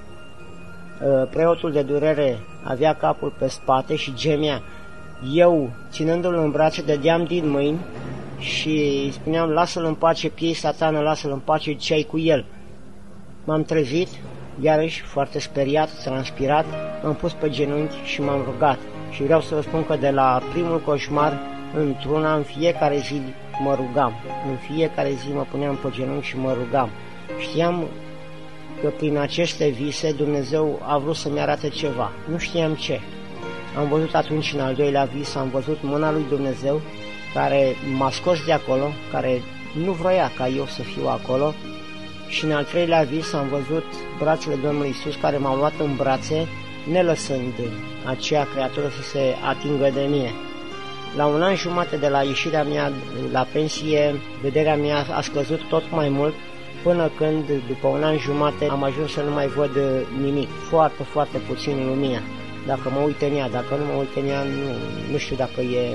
Ă, preotul de durere avea capul pe spate și gemea. Eu, ținându-l în brațe, dădeam din mâini și îi spuneam, lasă-l în pace, piei satană, lasă-l în pace, ce ai cu el. M-am trezit, iarăși foarte speriat, transpirat, m-am pus pe genunchi și m-am rugat. Și vreau să vă spun că de la primul coșmar, într-una, în fiecare zi mă rugam. În fiecare zi mă puneam pe genunchi și mă rugam. Știam că prin aceste vise Dumnezeu a vrut să-mi arate ceva. Nu știam ce. Am văzut atunci în al doilea vis, am văzut mâna lui Dumnezeu care m-a scos de acolo, care nu vroia ca eu să fiu acolo și în al treilea vis am văzut brațele Domnului Isus care m-au luat în brațe, nelăsând aceea creatură să se atingă de mine. La un an jumate de la ieșirea mea la pensie, vederea mea a scăzut tot mai mult, până când, după un an jumate, am ajuns să nu mai văd nimic, foarte, foarte puțin lumină. Dacă mă uit în ea, dacă nu mă uit în ea, nu, nu știu dacă e,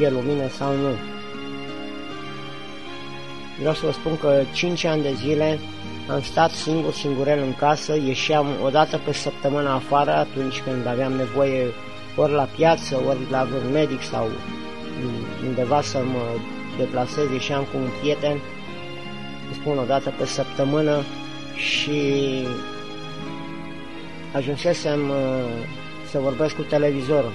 e lumină sau nu. Vreau să vă spun că 5 ani de zile am stat singur, singurel în casă, ieșeam o dată pe săptămână afară atunci când aveam nevoie ori la piață, ori la vreun medic sau undeva să mă deplasez, ieșeam cu un prieten, spun o dată pe săptămână și ajunsesem uh, să vorbesc cu televizorul.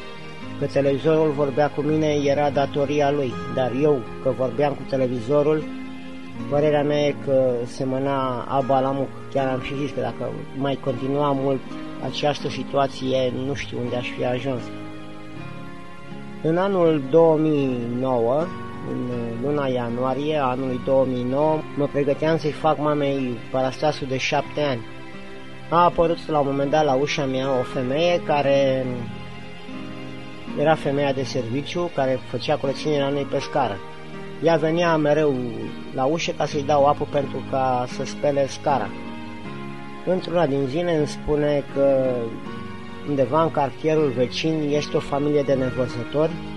Că televizorul vorbea cu mine era datoria lui, dar eu că vorbeam cu televizorul, părerea mea e că semăna aba la muc. Chiar am și zis că dacă mai continua mult această situație, nu știu unde aș fi ajuns. În anul 2009, în luna ianuarie anului 2009, mă pregăteam să-i fac mamei parastasul de șapte ani. A apărut la un moment dat la ușa mea o femeie care era femeia de serviciu care făcea curățenie la noi pe scară. Ea venea mereu la ușă ca să-și dau apă pentru ca să spele scara. Într-una din zile îmi spune că undeva în cartierul vecin este o familie de nevăzători și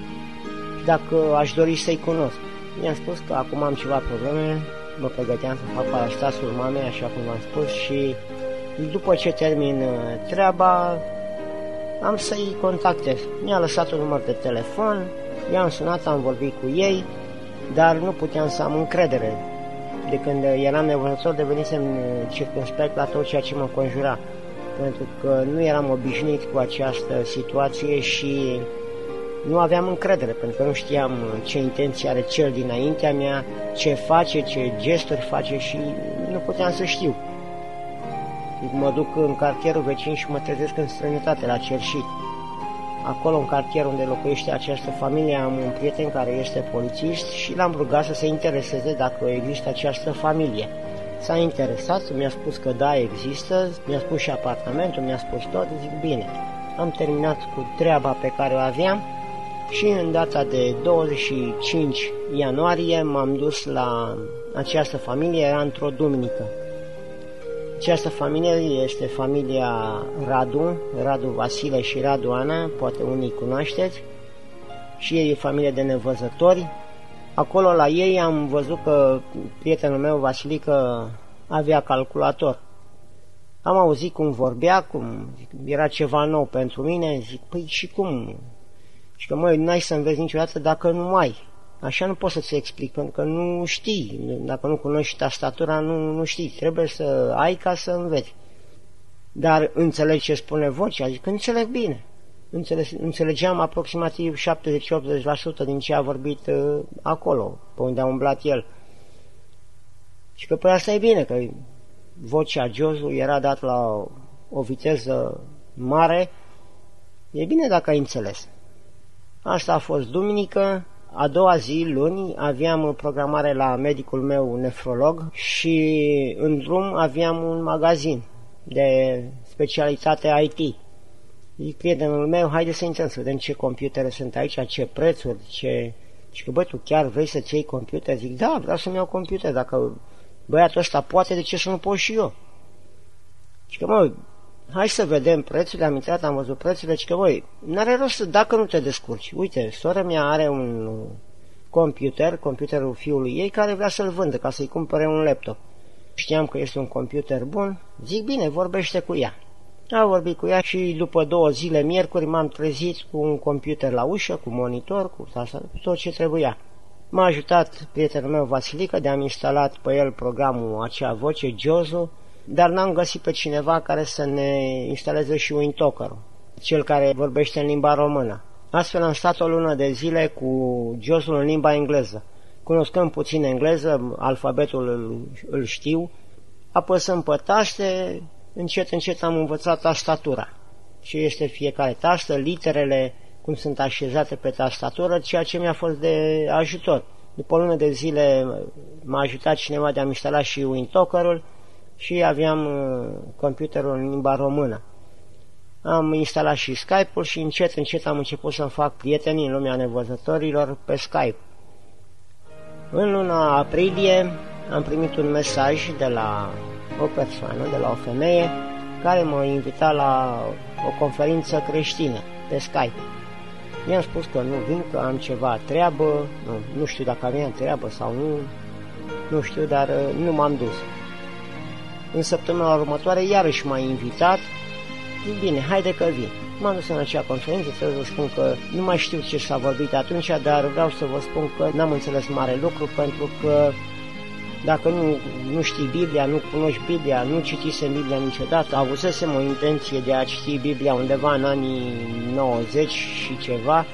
dacă aș dori să-i cunosc. Mi-am spus că acum am ceva probleme, mă pregăteam să fac parastasul mamei, așa cum v-am spus, și după ce termin uh, treaba, am să-i contactez. Mi-a lăsat un număr de telefon, i-am sunat, am vorbit cu ei, dar nu puteam să am încredere. De când eram nevăzător, devenisem uh, circunspect la tot ceea ce mă conjura, pentru că nu eram obișnuit cu această situație și nu aveam încredere, pentru că nu știam ce intenție are cel dinaintea mea, ce face, ce gesturi face și nu puteam să știu. Mă duc în cartierul vecin și mă trezesc în străinătate, la Cerșit. Acolo, în cartier unde locuiește această familie, am un prieten care este polițist și l-am rugat să se intereseze dacă există această familie. S-a interesat, mi-a spus că da, există, mi-a spus și apartamentul, mi-a spus tot, zic bine. Am terminat cu treaba pe care o aveam și în data de 25 ianuarie m-am dus la această familie, era într-o duminică. Această familie este familia Radu, Radu Vasile și Radu Ana, poate unii cunoașteți, și ei e familie de nevăzători. Acolo la ei am văzut că prietenul meu Vasilică avea calculator. Am auzit cum vorbea, cum era ceva nou pentru mine, zic, păi și cum? Și că, măi, n-ai să înveți niciodată dacă nu ai. Așa nu pot să-ți explic, pentru că nu știi. Dacă nu cunoști tastatura, nu, nu știi. Trebuie să ai ca să înveți. Dar înțelegi ce spune vocea? Zic, înțeleg bine. înțelegeam aproximativ 70-80% din ce a vorbit uh, acolo, pe unde a umblat el. Și că pe asta e bine, că vocea Josu era dat la o, o viteză mare, e bine dacă ai înțeles. Asta a fost duminică, a doua zi, luni, aveam programare la medicul meu nefrolog și în drum aveam un magazin de specialitate IT. E prietenul meu, haide să intrăm să vedem ce computere sunt aici, ce prețuri, ce... Și că, băi, tu chiar vrei să-ți iei computer? Zic, da, vreau să-mi iau computer, dacă băiatul ăsta poate, de ce să nu pot și eu? Și că, mă, hai să vedem prețurile, am intrat, am văzut prețurile, și că, băi, n-are rost dacă nu te descurci. Uite, sora mea are un computer, computerul fiului ei, care vrea să-l vândă ca să-i cumpere un laptop. Știam că este un computer bun, zic bine, vorbește cu ea. A vorbit cu ea și după două zile, miercuri, m-am trezit cu un computer la ușă, cu monitor, cu asta, tot ce trebuia. M-a ajutat prietenul meu Vasilica de am instalat pe el programul acea voce, Jozo, dar n-am găsit pe cineva care să ne instaleze și Wintoker, cel care vorbește în limba română. Astfel am stat o lună de zile cu Jozo în limba engleză. Cunoscând puțin engleză, alfabetul îl, îl știu, apăsăm pe taste, încet, încet am învățat tastatura. Ce este fiecare tastă, literele, cum sunt așezate pe tastatură, ceea ce mi-a fost de ajutor. După o lună de zile m-a ajutat cineva de a-mi instala și Wintoker-ul și aveam uh, computerul în limba română. Am instalat și Skype-ul și încet, încet am început să-mi fac prieteni în lumea nevăzătorilor pe Skype. În luna aprilie am primit un mesaj de la o persoană, de la o femeie, care m-a invitat la o conferință creștină pe Skype. I-am spus că nu vin, că am ceva treabă, nu, nu știu dacă aveam treabă sau nu, nu știu, dar uh, nu m-am dus. În săptămâna următoare iarăși m-a invitat, zic bine, haide că vin. M-am dus în acea conferință, trebuie să spun că nu mai știu ce s-a vorbit atunci, dar vreau să vă spun că n-am înțeles mare lucru pentru că dacă nu, nu știi Biblia, nu cunoști Biblia, nu citisem Biblia niciodată, avusesem o intenție de a citi Biblia undeva în anii 90 și ceva,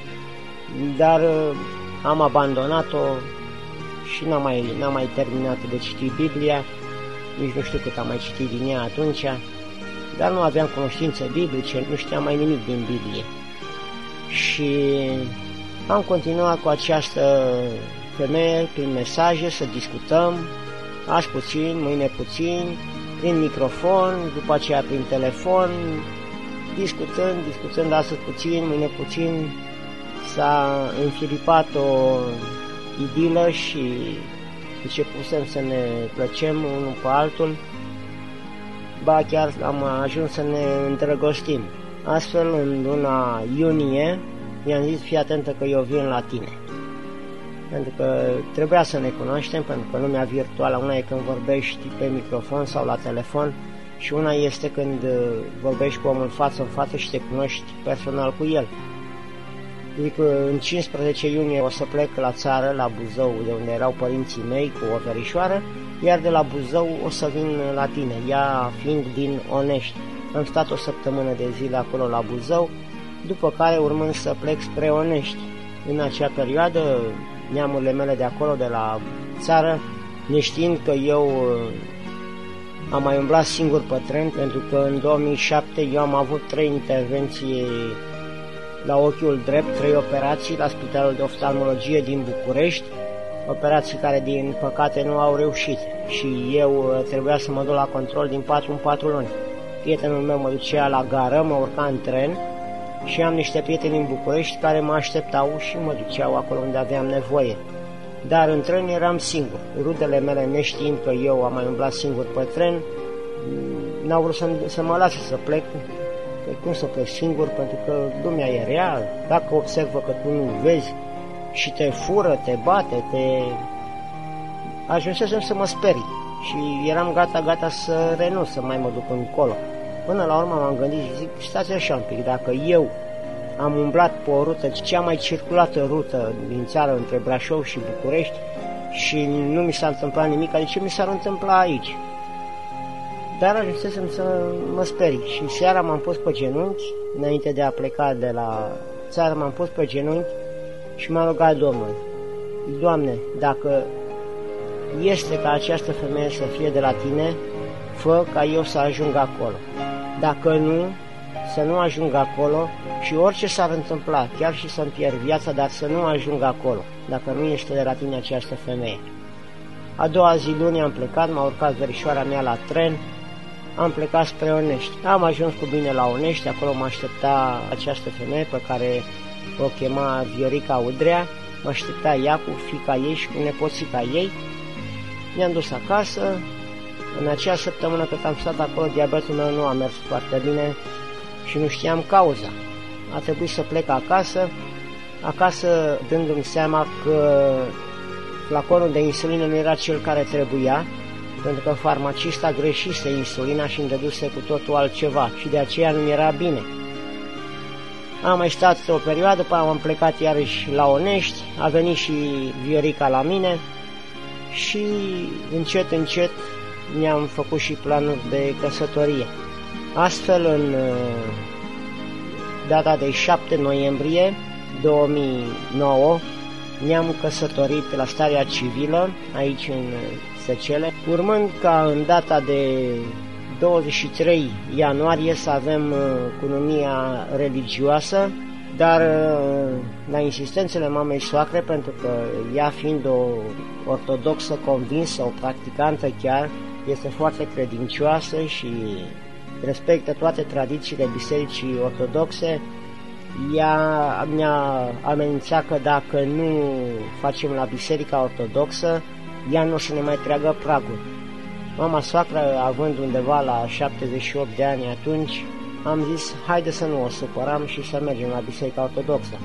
dar uh, am abandonat-o și n-am mai, n-am mai terminat de citit Biblia, nici nu știu cât am mai citit din ea atunci, dar nu aveam cunoștințe biblice, nu știam mai nimic din Biblie. Și am continuat cu această femeie prin mesaje să discutăm, azi puțin, mâine puțin, prin microfon, după aceea prin telefon, discutând, discutând astăzi puțin, mâine puțin, s-a înfilipat o idilă și începusem să ne plăcem unul pe altul, ba chiar am ajuns să ne îndrăgostim. Astfel, în luna iunie, i-am zis, fii atentă că eu vin la tine pentru că trebuia să ne cunoaștem, pentru că lumea virtuală, una e când vorbești pe microfon sau la telefon și una este când uh, vorbești cu omul față în față și te cunoști personal cu el. Adică în 15 iunie o să plec la țară, la Buzău, de unde erau părinții mei cu o verișoară, iar de la Buzău o să vin la tine, ea fiind din Onești. Am stat o săptămână de zile acolo la Buzău, după care urmând să plec spre Onești. În acea perioadă neamurile mele de acolo, de la țară, neștiind că eu uh, am mai umblat singur pe tren, pentru că în 2007 eu am avut trei intervenții la ochiul drept, trei operații la Spitalul de Oftalmologie din București, operații care din păcate nu au reușit și eu uh, trebuia să mă duc la control din 4 în 4 luni. Prietenul meu mă ducea la gară, mă urca în tren și am niște prieteni în București care mă așteptau și mă duceau acolo unde aveam nevoie. Dar în tren eram singur. Rudele mele, neștiind că eu am mai umblat singur pe tren, n-au vrut să, să mă lase să plec. Că cum să plec singur, pentru că lumea e rea, dacă observă că tu nu vezi și te fură, te bate, te... Ajunsesem să mă sperii și eram gata, gata să renunț, să mai mă duc încolo. Până la urmă m-am gândit și zic, stați așa un pic, dacă eu am umblat pe o rută, cea mai circulată rută din țară între Brașov și București și nu mi s-a întâmplat nimic, adică ce mi s-ar întâmpla aici? Dar ajunsesem să mă sperii și seara m-am pus pe genunchi, înainte de a pleca de la țară, m-am pus pe genunchi și m-am rugat Domnul. Doamne, dacă este ca această femeie să fie de la tine, fă ca eu să ajung acolo. Dacă nu, să nu ajung acolo și orice s-ar întâmpla, chiar și să-mi pierd viața, dar să nu ajung acolo, dacă nu este de la tine această femeie. A doua zi luni am plecat, m-a urcat verișoara mea la tren, am plecat spre Onești. Am ajuns cu bine la Onești, acolo mă aștepta această femeie pe care o chema Viorica Udrea, mă aștepta ea cu fica ei și cu nepoțica ei. Ne-am dus acasă, în acea săptămână cât am stat acolo, diabetul meu nu a mers foarte bine și nu știam cauza. A trebuit să plec acasă, acasă dându-mi seama că flaconul de insulină nu era cel care trebuia, pentru că farmacista greșise insulina și îmi dăduse cu totul altceva și de aceea nu era bine. Am mai stat o perioadă, după am plecat iarăși la Onești, a venit și Viorica la mine și încet, încet mi-am făcut și planuri de căsătorie. Astfel, în uh, data de 7 noiembrie 2009, ne-am căsătorit la starea civilă, aici în Săcele, urmând ca în data de 23 ianuarie să avem uh, cununia religioasă, dar uh, la insistențele mamei soacre, pentru că ea fiind o ortodoxă convinsă, o practicantă chiar, este foarte credincioasă și respectă toate tradițiile bisericii ortodoxe, ea mi-a amenințat că dacă nu facem la biserica ortodoxă, ea nu o să ne mai treagă pragul. Mama soacră, având undeva la 78 de ani atunci, am zis, haide să nu o supăram și să mergem la biserica ortodoxă.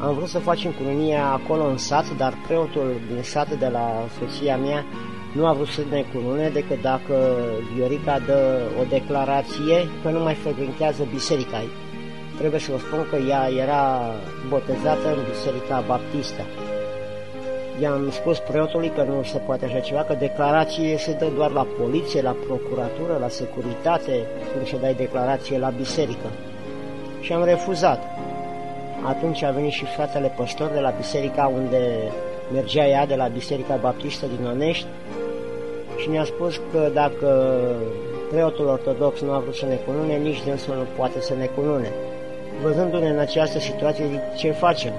Am vrut să facem cununia acolo în sat, dar preotul din sat de la soția mea nu a vrut să ne cunune decât dacă Viorica dă o declarație că nu mai frecventează biserica. Trebuie să vă spun că ea era botezată în biserica baptistă. I-am spus preotului că nu se poate așa ceva, că declarație se dă doar la poliție, la procuratură, la securitate, când se dai declarație la biserică. Și am refuzat. Atunci a venit și fratele păstor de la biserica unde mergea ea, de la Biserica Baptistă din Onești, și ne-a spus că dacă preotul ortodox nu a vrut să ne cunune, nici dânsul nu poate să ne cunune. Văzându-ne în această situație, zic, ce facem?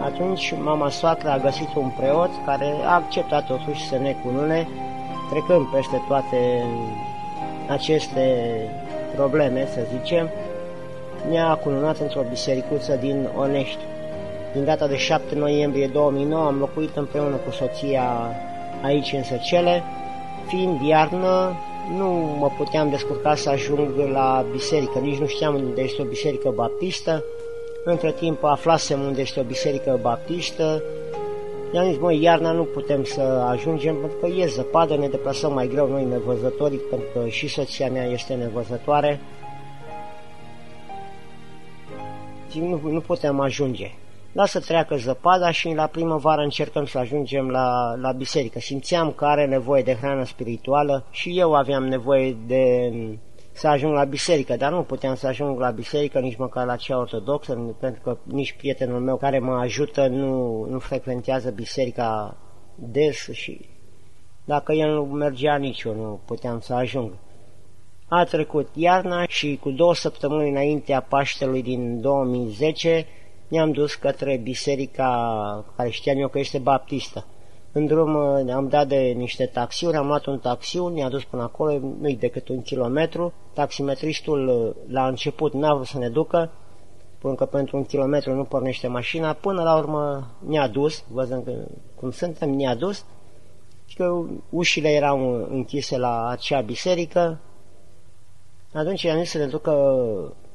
Atunci mama soacră a găsit un preot care a acceptat totuși să ne cunune, trecând peste toate aceste probleme, să zicem, ne-a cununat într-o bisericuță din Onești. Din data de 7 noiembrie 2009 am locuit împreună cu soția aici în Săcele, fiind iarnă, nu mă puteam descurca să ajung la biserică, nici nu știam unde este o biserică baptistă. Între timp aflasem unde este o biserică baptistă. I-am zis, măi, iarna nu putem să ajungem pentru că e zăpadă, ne deplasăm mai greu noi nevăzătorii, pentru că și soția mea este nevăzătoare. Zic, nu, nu putem ajunge lasă treacă zăpada și la primăvară încercăm să ajungem la, la biserică. Simțeam că are nevoie de hrană spirituală și eu aveam nevoie de să ajung la biserică, dar nu puteam să ajung la biserică nici măcar la cea ortodoxă, pentru că nici prietenul meu care mă ajută nu, nu frecventează biserica des și dacă el nu mergea nici eu nu puteam să ajung. A trecut iarna și cu două săptămâni înaintea Paștelui din 2010 ne-am dus către biserica care știam eu că este baptistă. În drum uh, am dat de niște taxiuri, am luat un taxiu, ne-a dus până acolo, nu-i decât un kilometru. Taximetristul uh, la început n-a vrut să ne ducă, pentru că pentru un kilometru nu pornește mașina, până la urmă ne-a dus, văzând că, cum suntem, ne-a dus, și că ușile erau închise la acea biserică. Atunci i-am zis să ne ducă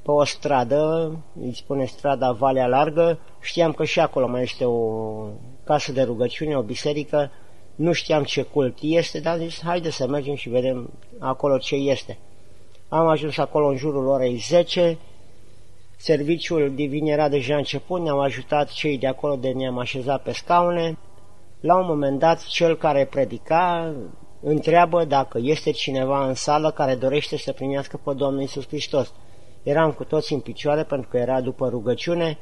pe o stradă, îi spune strada Valea Largă, știam că și acolo mai este o casă de rugăciune, o biserică, nu știam ce cult este, dar zis, haide să mergem și vedem acolo ce este. Am ajuns acolo în jurul orei 10, serviciul divin era deja început, ne-au ajutat cei de acolo de ne-am așezat pe scaune. La un moment dat, cel care predica întreabă dacă este cineva în sală care dorește să primească pe Domnul Isus Hristos. Eram cu toți în picioare pentru că era după rugăciune.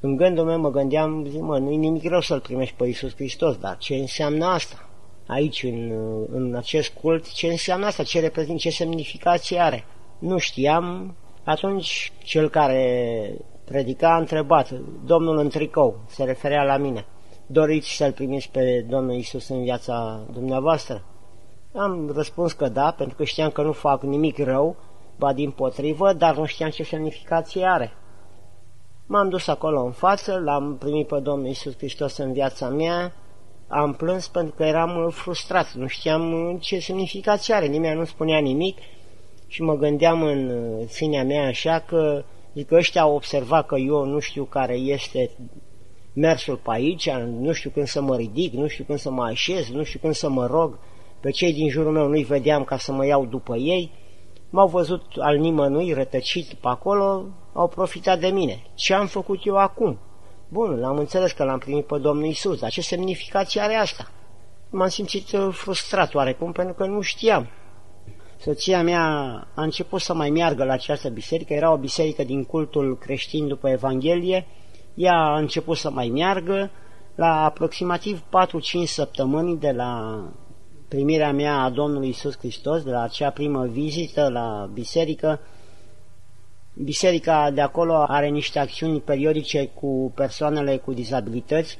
În gândul meu mă gândeam, zic, mă, nu-i nimic rău să-L primești pe Isus Hristos, dar ce înseamnă asta? Aici, în, în acest cult, ce înseamnă asta? Ce reprezintă? Ce semnificație are? Nu știam. Atunci, cel care predica a întrebat, Domnul în tricou, se referea la mine, doriți să-L primiți pe Domnul Isus în viața dumneavoastră? Am răspuns că da, pentru că știam că nu fac nimic rău, ba din potrivă, dar nu știam ce semnificație are. M-am dus acolo în față, l-am primit pe Domnul Isus Hristos în viața mea, am plâns pentru că eram frustrat, nu știam ce semnificație are, nimeni nu spunea nimic și mă gândeam în sinea mea așa că, zic, ăștia au observat că eu nu știu care este mersul pe aici, nu știu când să mă ridic, nu știu când să mă așez, nu știu când să mă rog, pe cei din jurul meu nu-i vedeam ca să mă iau după ei, m-au văzut al nimănui rătăcit pe acolo, au profitat de mine. Ce am făcut eu acum? Bun, l-am înțeles că l-am primit pe Domnul Isus, dar ce semnificație are asta? M-am simțit uh, frustrat oarecum pentru că nu știam. Soția mea a început să mai meargă la această biserică, era o biserică din cultul creștin după Evanghelie, ea a început să mai meargă, la aproximativ 4-5 săptămâni de la primirea mea a Domnului Isus Hristos, de la acea primă vizită la biserică, Biserica de acolo are niște acțiuni periodice cu persoanele cu dizabilități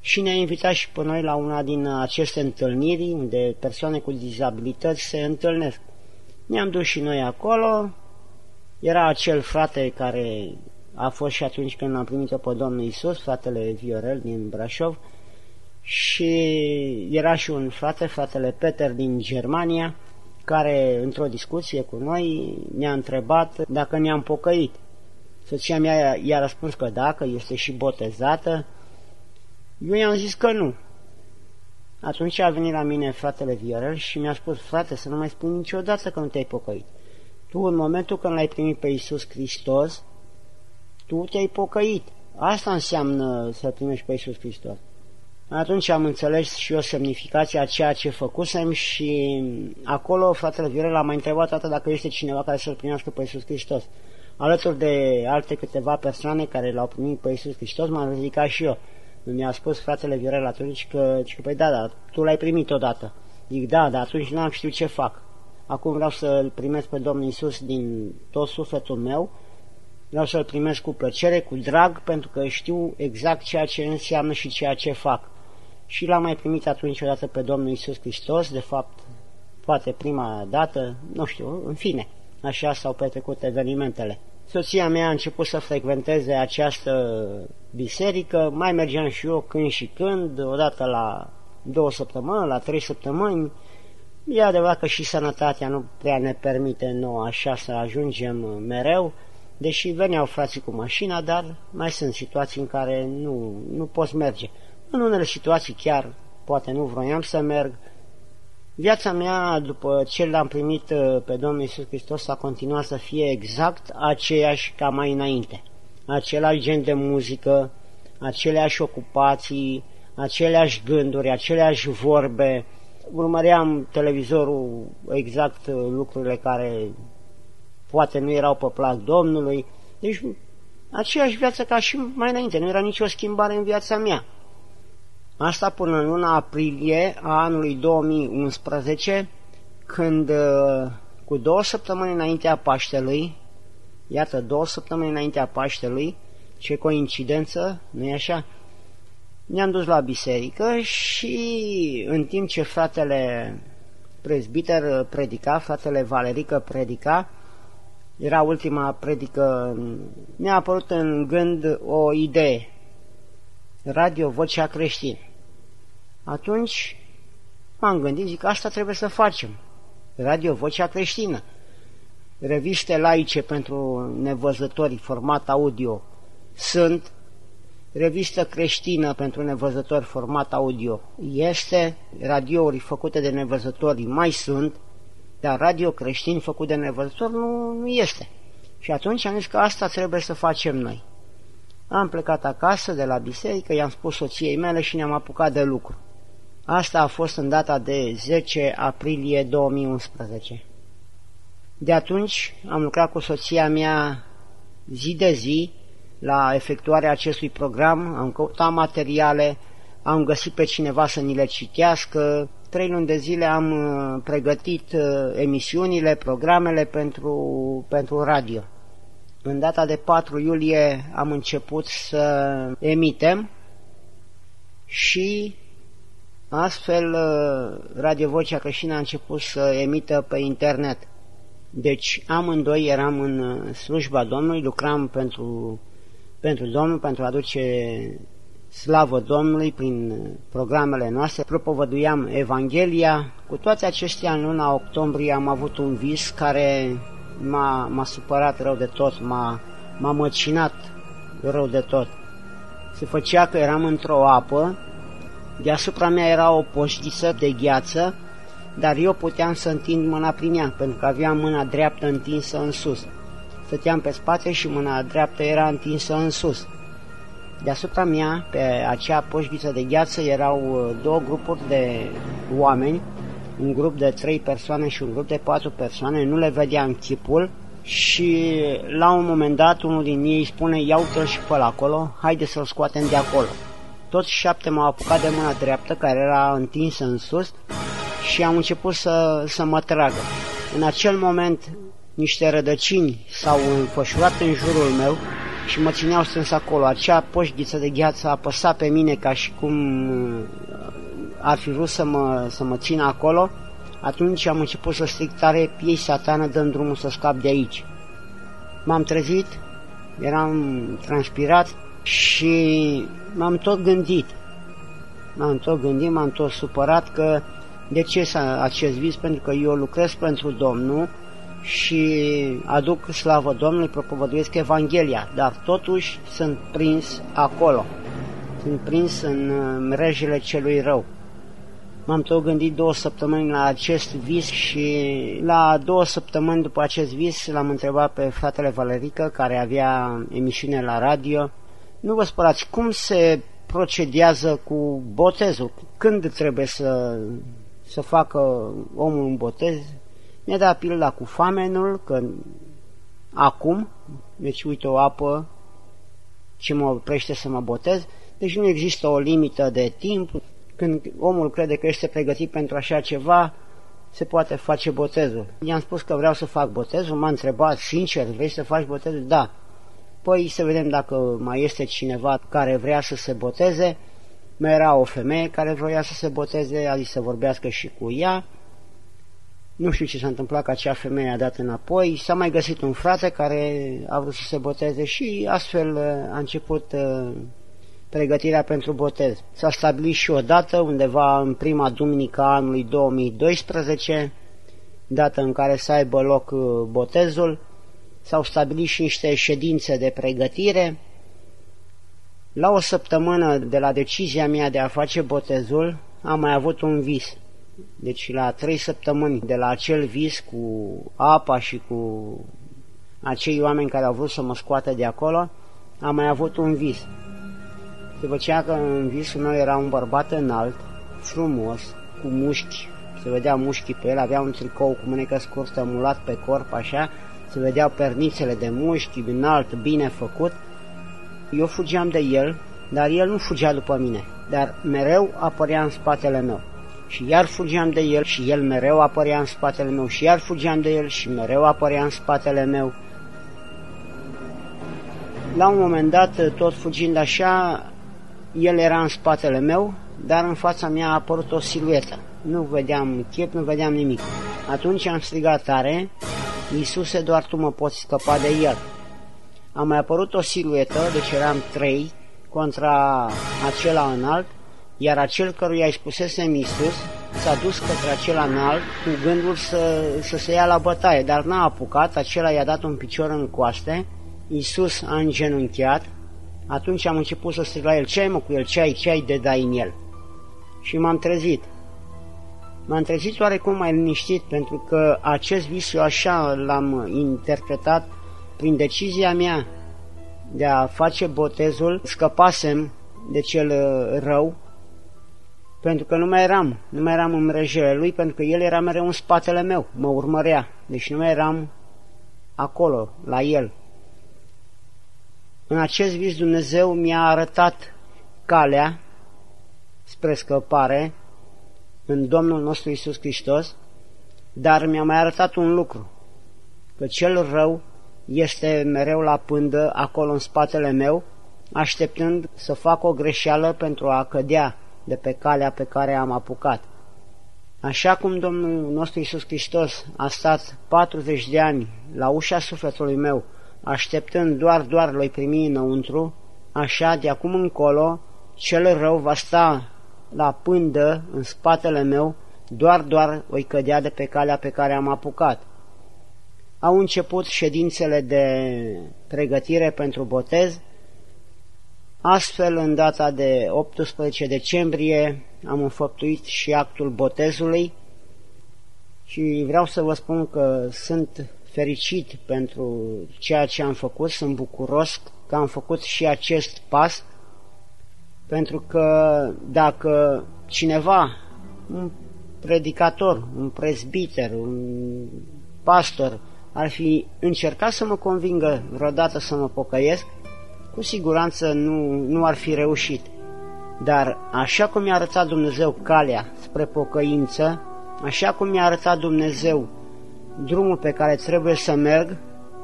și ne-a invitat și pe noi la una din aceste întâlniri unde persoane cu dizabilități se întâlnesc. Ne-am dus și noi acolo, era acel frate care a fost și atunci când am primit-o pe Domnul Isus, fratele Viorel din Brașov, și era și un frate, fratele Peter din Germania, care, într-o discuție cu noi, ne-a întrebat dacă ne-am pocăit. Soția mea i-a răspuns că da, că este și botezată. Eu i-am zis că nu. Atunci a venit la mine fratele Viorel și mi-a spus, frate, să nu mai spui niciodată că nu te-ai pocăit. Tu, în momentul când l-ai primit pe Iisus Hristos, tu te-ai pocăit. Asta înseamnă să primești pe Iisus Hristos. Atunci am înțeles și eu semnificația a ceea ce făcusem și acolo fratele Viorel a mai întrebat atât dacă este cineva care să-L primească pe Iisus Hristos. Alături de alte câteva persoane care l-au primit pe Iisus Hristos, m-am ridicat și eu. Mi-a spus fratele Viorel atunci că, că păi da, da, tu l-ai primit odată. Zic, da, dar atunci n-am știut ce fac. Acum vreau să-L primesc pe Domnul Iisus din tot sufletul meu, vreau să-L primesc cu plăcere, cu drag, pentru că știu exact ceea ce înseamnă și ceea ce fac și l-am mai primit atunci odată pe Domnul Isus Hristos, de fapt, poate prima dată, nu știu, în fine, așa s-au petrecut evenimentele. Soția mea a început să frecventeze această biserică, mai mergeam și eu când și când, odată la două săptămâni, la trei săptămâni. E adevărat că și sănătatea nu prea ne permite nouă așa să ajungem mereu, deși veneau frații cu mașina, dar mai sunt situații în care nu, nu poți merge. În unele situații chiar poate nu vroiam să merg. Viața mea, după ce l-am primit uh, pe Domnul Iisus Hristos, a continuat să fie exact aceeași ca mai înainte. Același gen de muzică, aceleași ocupații, aceleași gânduri, aceleași vorbe. Urmăream televizorul exact uh, lucrurile care poate nu erau pe plac Domnului. Deci aceeași viață ca și mai înainte, nu era nicio schimbare în viața mea. Asta până în luna aprilie a anului 2011, când uh, cu două săptămâni înaintea Paștelui, iată, două săptămâni înaintea Paștelui, ce coincidență, nu-i așa? Ne-am dus la biserică și în timp ce fratele prezbiter predica, fratele Valerică predica, era ultima predică, mi-a apărut în gând o idee, Radio Vocea Creștină. Atunci m-am gândit, zic, asta trebuie să facem. Radio Vocea Creștină. Reviste laice pentru nevăzători, format audio, sunt. Revistă creștină pentru nevăzători, format audio, este. Radiouri făcute de nevăzători mai sunt, dar radio creștin făcut de nevăzători nu, nu este. Și atunci am zis că asta trebuie să facem noi. Am plecat acasă de la biserică, i-am spus soției mele și ne-am apucat de lucru. Asta a fost în data de 10 aprilie 2011. De atunci am lucrat cu soția mea zi de zi la efectuarea acestui program, am căutat materiale, am găsit pe cineva să ni le citească, trei luni de zile am uh, pregătit uh, emisiunile, programele pentru, pentru radio. În data de 4 iulie am început să emitem și astfel uh, Radio Vocea Creștină a început să emită pe internet. Deci amândoi eram în slujba Domnului, lucram pentru, pentru Domnul, pentru a aduce slavă Domnului prin programele noastre, propovăduiam Evanghelia. Cu toate acestea, în luna octombrie am avut un vis care m-a, supărat rău de tot, m-a, m-a măcinat rău de tot. Se făcea că eram într-o apă, deasupra mea era o poșghiță de gheață, dar eu puteam să întind mâna prin ea, pentru că aveam mâna dreaptă întinsă în sus. Stăteam pe spate și mâna dreaptă era întinsă în sus. Deasupra mea, pe acea poșghiță de gheață, erau uh, două grupuri de oameni, un grup de trei persoane și un grup de patru persoane, nu le vedeam chipul și la un moment dat unul din ei spune, ia uite și pe acolo, haide să-l scoatem de acolo. Toți șapte m-au apucat de mâna dreaptă, care era întinsă în sus, și am început să, să mă tragă. În acel moment, niște rădăcini s-au înfășurat în jurul meu și mă țineau strâns acolo. Acea poșghiță de gheață a apăsat pe mine ca și cum uh, ar fi vrut să mă, să mă țină acolo. Atunci am început să stric tare, piei satană, dăm drumul să scap de aici. M-am trezit, eram transpirat și m-am tot gândit. M-am tot gândit, m-am tot supărat că de ce acest vis? Pentru că eu lucrez pentru Domnul și aduc slavă Domnului, propovăduiesc Evanghelia, dar totuși sunt prins acolo, sunt prins în mrejele celui rău. M-am tot gândit două săptămâni la acest vis și la două săptămâni după acest vis l-am întrebat pe fratele Valerică, care avea emisiune la radio, nu vă spărați, cum se procedează cu botezul? Când trebuie să, să facă omul un botez? Mi-a dat pilula cu famenul, că acum, deci uite o apă ce mă oprește să mă botez, deci nu există o limită de timp. Când omul crede că este pregătit pentru așa ceva, se poate face botezul. I-am spus că vreau să fac botezul, m-a întrebat sincer, vrei să faci botezul? Da. Păi să vedem dacă mai este cineva care vrea să se boteze. Mai era o femeie care vroia să se boteze, a zis să vorbească și cu ea. Nu știu ce s-a întâmplat, că acea femeie a dat înapoi. S-a mai găsit un frate care a vrut să se boteze și astfel uh, a început uh, pregătirea pentru botez. S-a stabilit și o dată, undeva în prima duminică a anului 2012, dată în care să aibă loc uh, botezul. S-au stabilit și niște ședințe de pregătire. La o săptămână de la decizia mea de a face botezul, am mai avut un vis. Deci la trei săptămâni de la acel vis cu apa și cu acei oameni care au vrut să mă scoată de acolo, am mai avut un vis. Se făcea că în visul meu era un bărbat înalt, frumos, cu mușchi, se vedea mușchii pe el, avea un tricou cu mânecă scurtă, mulat pe corp, așa, se vedeau pernițele de mușchi, înalt, bine făcut. Eu fugeam de el, dar el nu fugea după mine, dar mereu apărea în spatele meu și iar fugeam de el și el mereu apărea în spatele meu și iar fugeam de el și mereu apărea în spatele meu. La un moment dat, tot fugind așa, el era în spatele meu, dar în fața mea a apărut o siluetă. Nu vedeam chip, nu vedeam nimic. Atunci am strigat tare, Iisuse, doar tu mă poți scăpa de el. A mai apărut o siluetă, deci eram trei, contra acela înalt, iar acel căruia îi spusese Iisus s-a dus către acela înalt cu gândul să, să se ia la bătaie, dar n-a apucat, acela i-a dat un picior în coaste, Iisus a îngenunchiat, atunci am început să strig la el, ce ai mă cu el, ce ai, ce ai de dai în el? Și m-am trezit. M-am trezit oarecum mai liniștit, pentru că acest vis eu așa l-am interpretat prin decizia mea de a face botezul, scăpasem de cel rău pentru că nu mai eram, nu mai eram în mrejele lui, pentru că el era mereu în spatele meu, mă urmărea, deci nu mai eram acolo, la el. În acest vis Dumnezeu mi-a arătat calea spre scăpare în Domnul nostru Isus Hristos, dar mi-a mai arătat un lucru, că cel rău este mereu la pândă acolo în spatele meu, așteptând să fac o greșeală pentru a cădea de pe calea pe care am apucat. Așa cum Domnul nostru Isus Hristos a stat 40 de ani la ușa sufletului meu, așteptând doar, doar l-i primi înăuntru, așa de acum încolo cel rău va sta la pândă în spatele meu, doar, doar voi cădea de pe calea pe care am apucat. Au început ședințele de pregătire pentru botez, astfel în data de 18 decembrie am înfăptuit și actul botezului și vreau să vă spun că sunt fericit pentru ceea ce am făcut, sunt bucuros că am făcut și acest pas, pentru că dacă cineva, un predicator, un prezbiter, un pastor, ar fi încercat să mă convingă vreodată să mă pocăiesc, cu siguranță nu, nu ar fi reușit. Dar așa cum mi-a arătat Dumnezeu calea spre pocăință, așa cum mi-a arătat Dumnezeu drumul pe care trebuie să merg,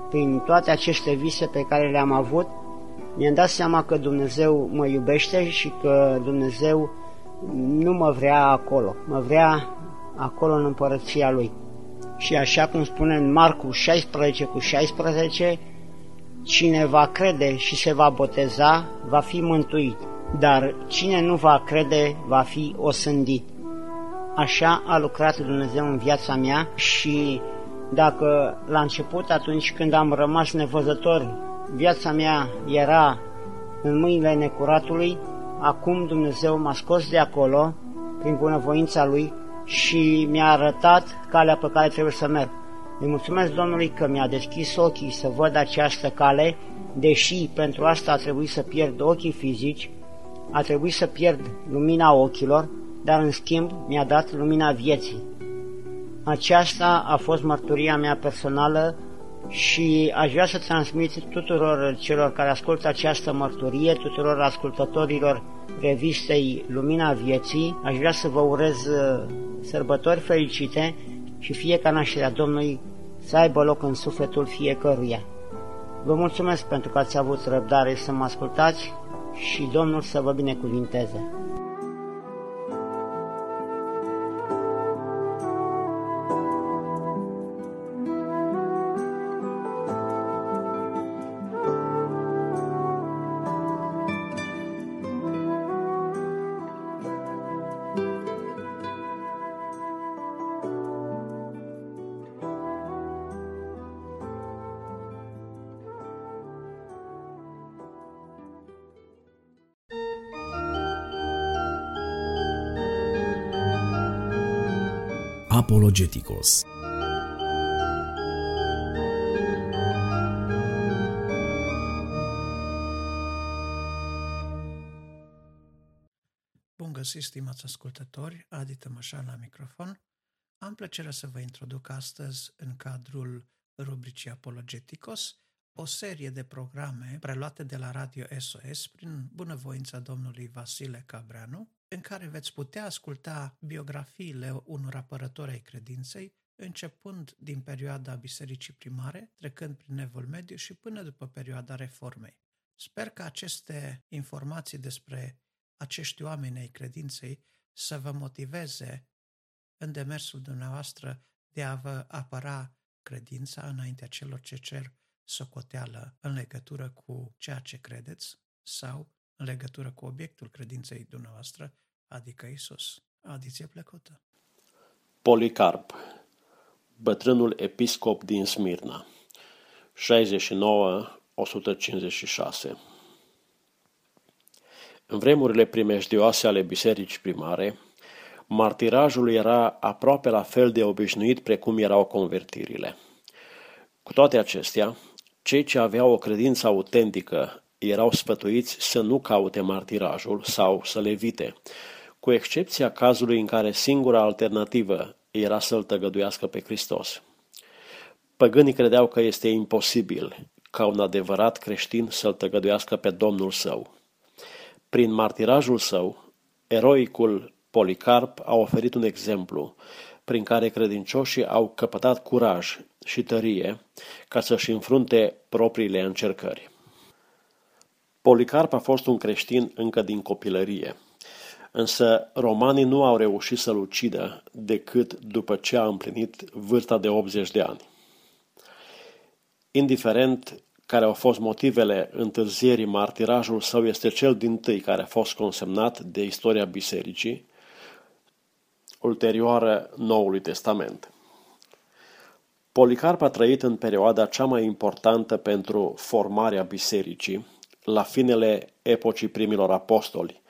prin toate aceste vise pe care le-am avut, mi-am dat seama că Dumnezeu mă iubește și că Dumnezeu nu mă vrea acolo, mă vrea acolo în împărăția Lui. Și așa cum spune în Marcu 16 cu 16, cine va crede și se va boteza, va fi mântuit, dar cine nu va crede, va fi osândit. Așa a lucrat Dumnezeu în viața mea și dacă la început, atunci când am rămas nevăzător, viața mea era în mâinile necuratului, acum Dumnezeu m-a scos de acolo, prin bunăvoința Lui, și mi-a arătat calea pe care trebuie să merg. Îi mulțumesc Domnului că mi-a deschis ochii să văd această cale, deși pentru asta a trebuit să pierd ochii fizici, a trebuit să pierd lumina ochilor, dar în schimb mi-a dat lumina vieții. Aceasta a fost mărturia mea personală și aș vrea să transmit tuturor celor care ascultă această mărturie, tuturor ascultătorilor revistei Lumina Vieții, aș vrea să vă urez uh, sărbători fericite și fie ca nașterea Domnului să aibă loc în sufletul fiecăruia. Vă mulțumesc pentru că ați avut răbdare să mă ascultați și Domnul să vă binecuvinteze. Apologeticos. Bun găsit, stimați ascultători, Adi Tămășan la microfon. Am plăcerea să vă introduc astăzi, în cadrul rubricii Apologeticos, o serie de programe preluate de la Radio SOS prin bunăvoința domnului Vasile Cabreanu, în care veți putea asculta biografiile unor apărători ai credinței, începând din perioada bisericii primare, trecând prin Evul Mediu și până după perioada Reformei. Sper că aceste informații despre acești oameni ai credinței să vă motiveze în demersul dumneavoastră de a vă apăra credința înaintea celor ce cer socoteală în legătură cu ceea ce credeți sau în legătură cu obiectul credinței dumneavoastră, adică Isus. Adiție plăcută. Policarp, bătrânul episcop din Smirna, 69-156 În vremurile primejdioase ale bisericii primare, martirajul era aproape la fel de obișnuit precum erau convertirile. Cu toate acestea, cei ce aveau o credință autentică erau sfătuiți să nu caute martirajul sau să le evite, cu excepția cazului în care singura alternativă era să-L tăgăduiască pe Hristos. Păgânii credeau că este imposibil ca un adevărat creștin să-L tăgăduiască pe Domnul său. Prin martirajul său, eroicul Policarp a oferit un exemplu prin care credincioșii au căpătat curaj și tărie ca să-și înfrunte propriile încercări. Policarp a fost un creștin încă din copilărie, însă romanii nu au reușit să-l ucidă decât după ce a împlinit vârsta de 80 de ani. Indiferent care au fost motivele întârzierii, martirajul său este cel din tâi care a fost consemnat de istoria bisericii, ulterioară Noului Testament. Policarp a trăit în perioada cea mai importantă pentru formarea bisericii, la finele epocii primilor apostoli,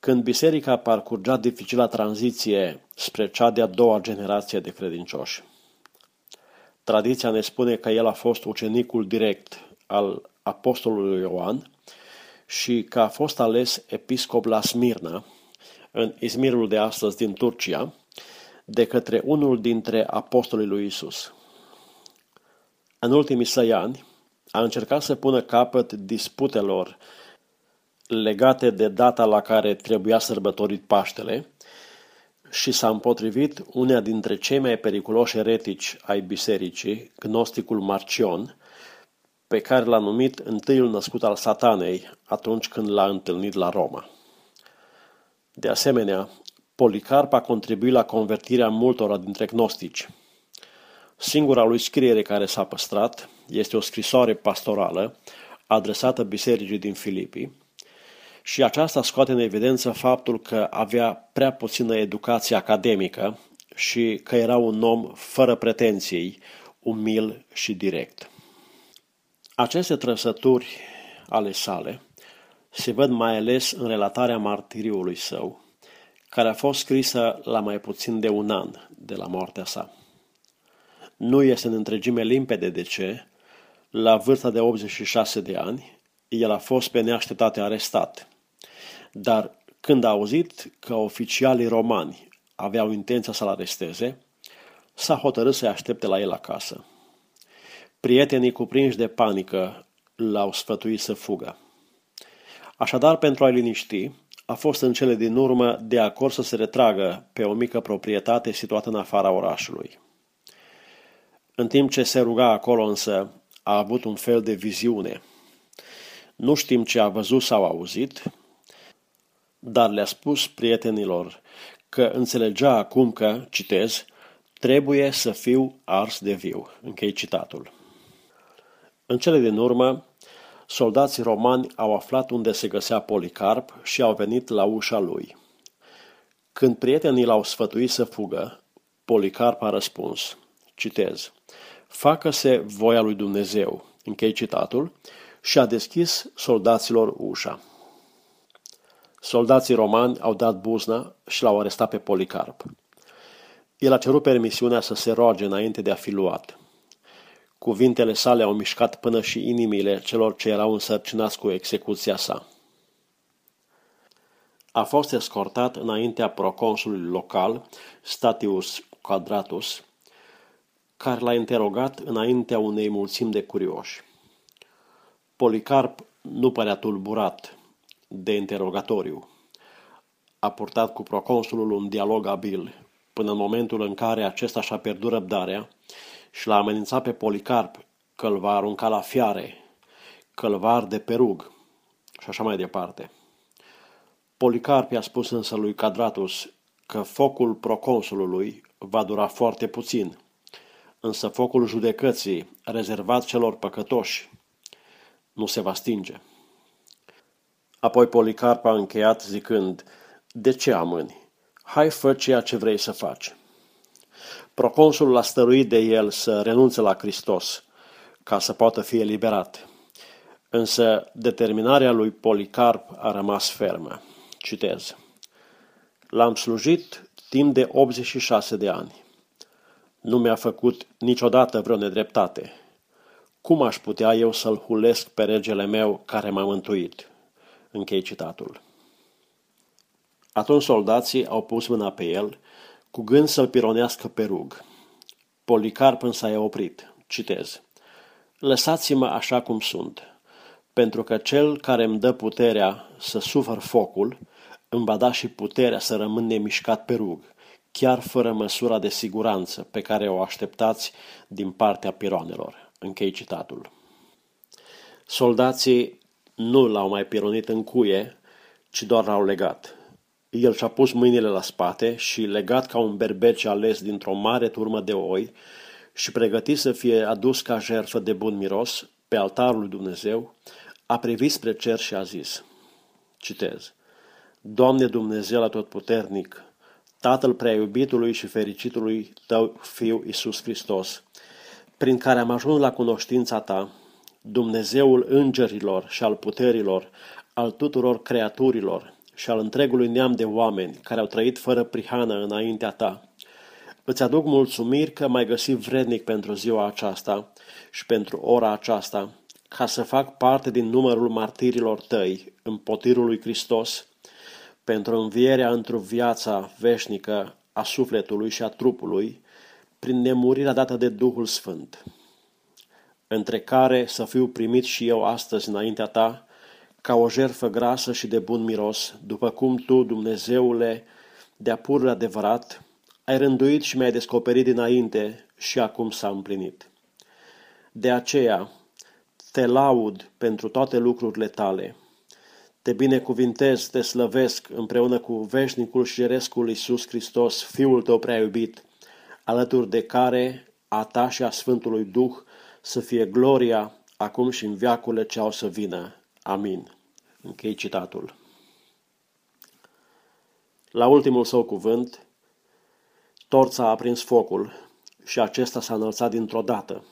când biserica parcurgea dificila tranziție spre cea de-a doua generație de credincioși. Tradiția ne spune că el a fost ucenicul direct al apostolului Ioan și că a fost ales episcop la Smirna, în Izmirul de astăzi din Turcia, de către unul dintre apostolii lui Isus. În ultimii săi ani, a încercat să pună capăt disputelor legate de data la care trebuia sărbătorit Paștele și s-a împotrivit unea dintre cei mai periculoși eretici ai bisericii, gnosticul Marcion, pe care l-a numit întâiul născut al satanei atunci când l-a întâlnit la Roma. De asemenea, Policarp a contribuit la convertirea multora dintre gnostici. Singura lui scriere care s-a păstrat este o scrisoare pastorală adresată bisericii din Filipii și aceasta scoate în evidență faptul că avea prea puțină educație academică și că era un om fără pretenții, umil și direct. Aceste trăsături ale sale se văd mai ales în relatarea martiriului său, care a fost scrisă la mai puțin de un an de la moartea sa. Nu este în întregime limpede de ce, la vârsta de 86 de ani, el a fost pe neașteptate arestat. Dar când a auzit că oficialii romani aveau intenția să-l aresteze, s-a hotărât să-i aștepte la el acasă. Prietenii cuprinși de panică l-au sfătuit să fugă. Așadar, pentru a-i liniști, a fost în cele din urmă de acord să se retragă pe o mică proprietate situată în afara orașului. În timp ce se ruga acolo însă, a avut un fel de viziune. Nu știm ce a văzut sau auzit, dar le-a spus prietenilor că înțelegea acum că, citez, trebuie să fiu ars de viu. Închei citatul. În cele din urmă, soldații romani au aflat unde se găsea Policarp și au venit la ușa lui. Când prietenii l-au sfătuit să fugă, Policarp a răspuns, citez, Facă-se voia lui Dumnezeu, închei citatul, și a deschis soldaților ușa. Soldații romani au dat buzna și l-au arestat pe Policarp. El a cerut permisiunea să se roage înainte de a fi luat. Cuvintele sale au mișcat până și inimile celor ce erau însărcinați cu execuția sa. A fost escortat înaintea proconsului local, Statius Quadratus, care l-a interogat înaintea unei mulțimi de curioși. Policarp nu părea tulburat de interogatoriu. A purtat cu proconsulul un dialog abil, până în momentul în care acesta și-a pierdut răbdarea și l-a amenințat pe Policarp că îl va arunca la fiare, că îl va arde pe rug și așa mai departe. Policarp i-a spus însă lui Cadratus că focul proconsulului va dura foarte puțin – însă focul judecății, rezervat celor păcătoși, nu se va stinge. Apoi Policarp a încheiat zicând, De ce amâni? Hai fă ceea ce vrei să faci. Proconsul l-a stăruit de el să renunțe la Hristos, ca să poată fi eliberat. Însă determinarea lui Policarp a rămas fermă. Citez. L-am slujit timp de 86 de ani nu mi-a făcut niciodată vreo nedreptate. Cum aș putea eu să-l hulesc pe regele meu care m-a mântuit? Închei citatul. Atunci soldații au pus mâna pe el, cu gând să-l pironească pe rug. Policarp însă a oprit. Citez. Lăsați-mă așa cum sunt, pentru că cel care îmi dă puterea să sufăr focul, îmi va da și puterea să rămân nemișcat pe rug, chiar fără măsura de siguranță pe care o așteptați din partea pironelor. Închei citatul. Soldații nu l-au mai pironit în cuie, ci doar l-au legat. El și-a pus mâinile la spate și, legat ca un berbece ales dintr-o mare turmă de oi și pregătit să fie adus ca jertfă de bun miros pe altarul lui Dumnezeu, a privit spre cer și a zis, citez, Doamne Dumnezeu Atotputernic, Tatăl prea iubitului și fericitului Tău Fiu Iisus Hristos, prin care am ajuns la cunoștința Ta, Dumnezeul îngerilor și al puterilor, al tuturor creaturilor și al întregului neam de oameni care au trăit fără prihană înaintea Ta. Îți aduc mulțumiri că m-ai găsit vrednic pentru ziua aceasta și pentru ora aceasta, ca să fac parte din numărul martirilor tăi în potirul lui Hristos, pentru învierea într-o viața veșnică a sufletului și a trupului, prin nemurirea dată de Duhul Sfânt, între care să fiu primit și eu astăzi înaintea ta, ca o jerfă grasă și de bun miros, după cum tu, Dumnezeule, de-a pur adevărat, ai rânduit și mi-ai descoperit dinainte și acum s-a împlinit. De aceea, te laud pentru toate lucrurile tale. Te binecuvintez, te slăvesc împreună cu veșnicul și cerescul Iisus Hristos, Fiul tău prea iubit, alături de care a ta și a Sfântului Duh să fie gloria acum și în viacurile ce au să vină. Amin. Închei citatul. La ultimul său cuvânt, torța a aprins focul și acesta s-a înălțat dintr-o dată,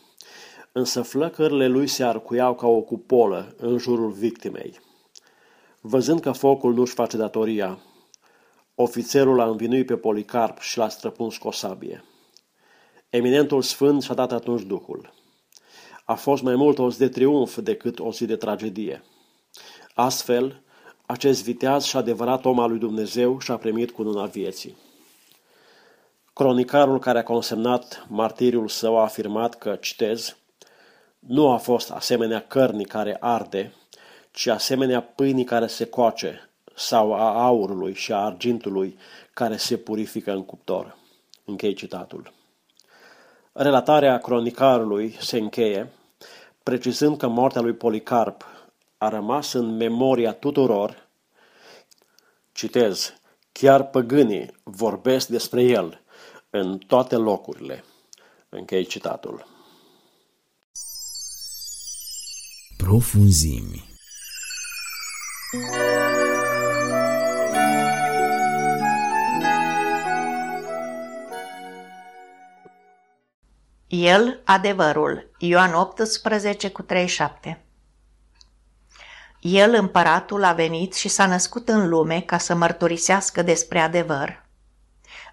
însă flăcările lui se arcuiau ca o cupolă în jurul victimei. Văzând că focul nu-și face datoria, ofițerul a învinuit pe Policarp și l-a străpuns cu o sabie. Eminentul Sfânt și-a dat atunci Duhul. A fost mai mult o zi de triumf decât o zi de tragedie. Astfel, acest viteaz și adevărat om al lui Dumnezeu și-a primit cununa vieții. Cronicarul care a consemnat martiriul său a afirmat că, citez, nu a fost asemenea cărnii care arde, ci asemenea pâinii care se coace, sau a aurului și a argintului care se purifică în cuptor. Închei citatul. Relatarea cronicarului se încheie, precizând că moartea lui Policarp a rămas în memoria tuturor, citez, chiar păgânii vorbesc despre el în toate locurile. Închei citatul. Profunzimi El, adevărul. Ioan 18 cu 37 El, împăratul, a venit și s-a născut în lume ca să mărturisească despre adevăr.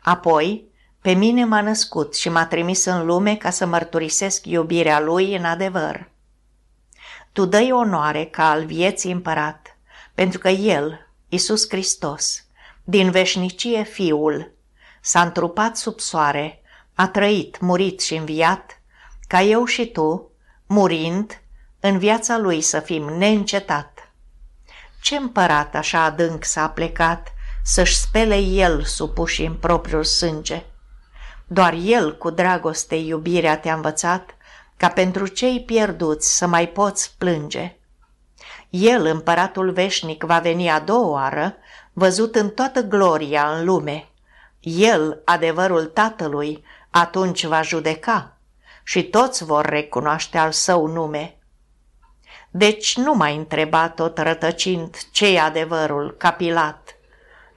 Apoi, pe mine m-a născut și m-a trimis în lume ca să mărturisesc iubirea lui în adevăr. Tu dai onoare ca al vieții împărat, pentru că El, Isus Hristos, din veșnicie Fiul, s-a întrupat sub soare, a trăit, murit și înviat, ca eu și tu, murind, în viața lui să fim neîncetat. Ce împărat așa adânc s-a plecat să-și spele el supuși în propriul sânge? Doar el cu dragoste iubirea te-a învățat ca pentru cei pierduți să mai poți plânge. El, împăratul veșnic, va veni a doua oară, văzut în toată gloria în lume. El, adevărul Tatălui, atunci va judeca și toți vor recunoaște al său nume. Deci nu mai întreba tot rătăcind ce adevărul, capilat,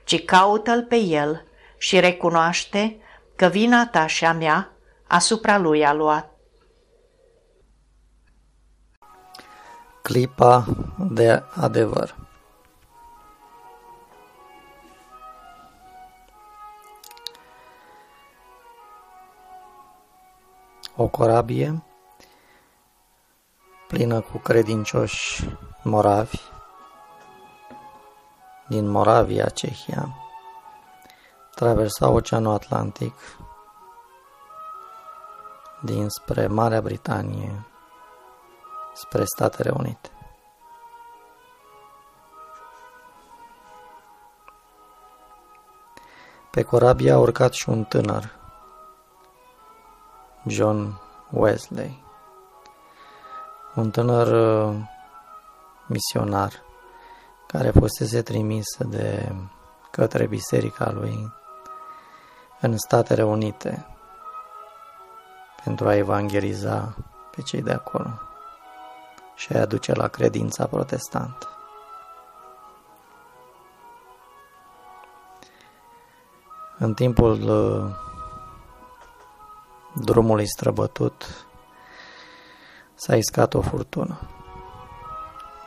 ci caută-l pe el și recunoaște că vina ta și a mea asupra lui a luat. Clipa de adevăr. O corabie plină cu credincioși moravi din Moravia, Cehia, traversa Oceanul Atlantic dinspre Marea Britanie spre Statele Unite. Pe corabie a urcat și un tânăr, John Wesley, un tânăr uh, misionar care fusese trimis de către biserica lui în Statele Unite pentru a evangeliza pe cei de acolo și a aduce la credința protestantă. În timpul uh, drumului străbătut s-a iscat o furtună.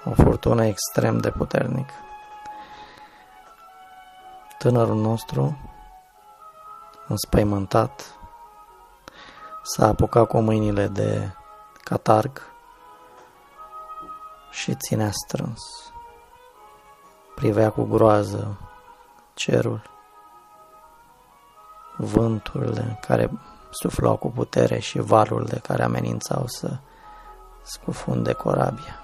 O furtună extrem de puternică. Tânărul nostru, înspăimântat, s-a apucat cu mâinile de catarg și ținea strâns. Privea cu groază cerul, vânturile care suflau cu putere și valurile care amenințau să scufunde corabia.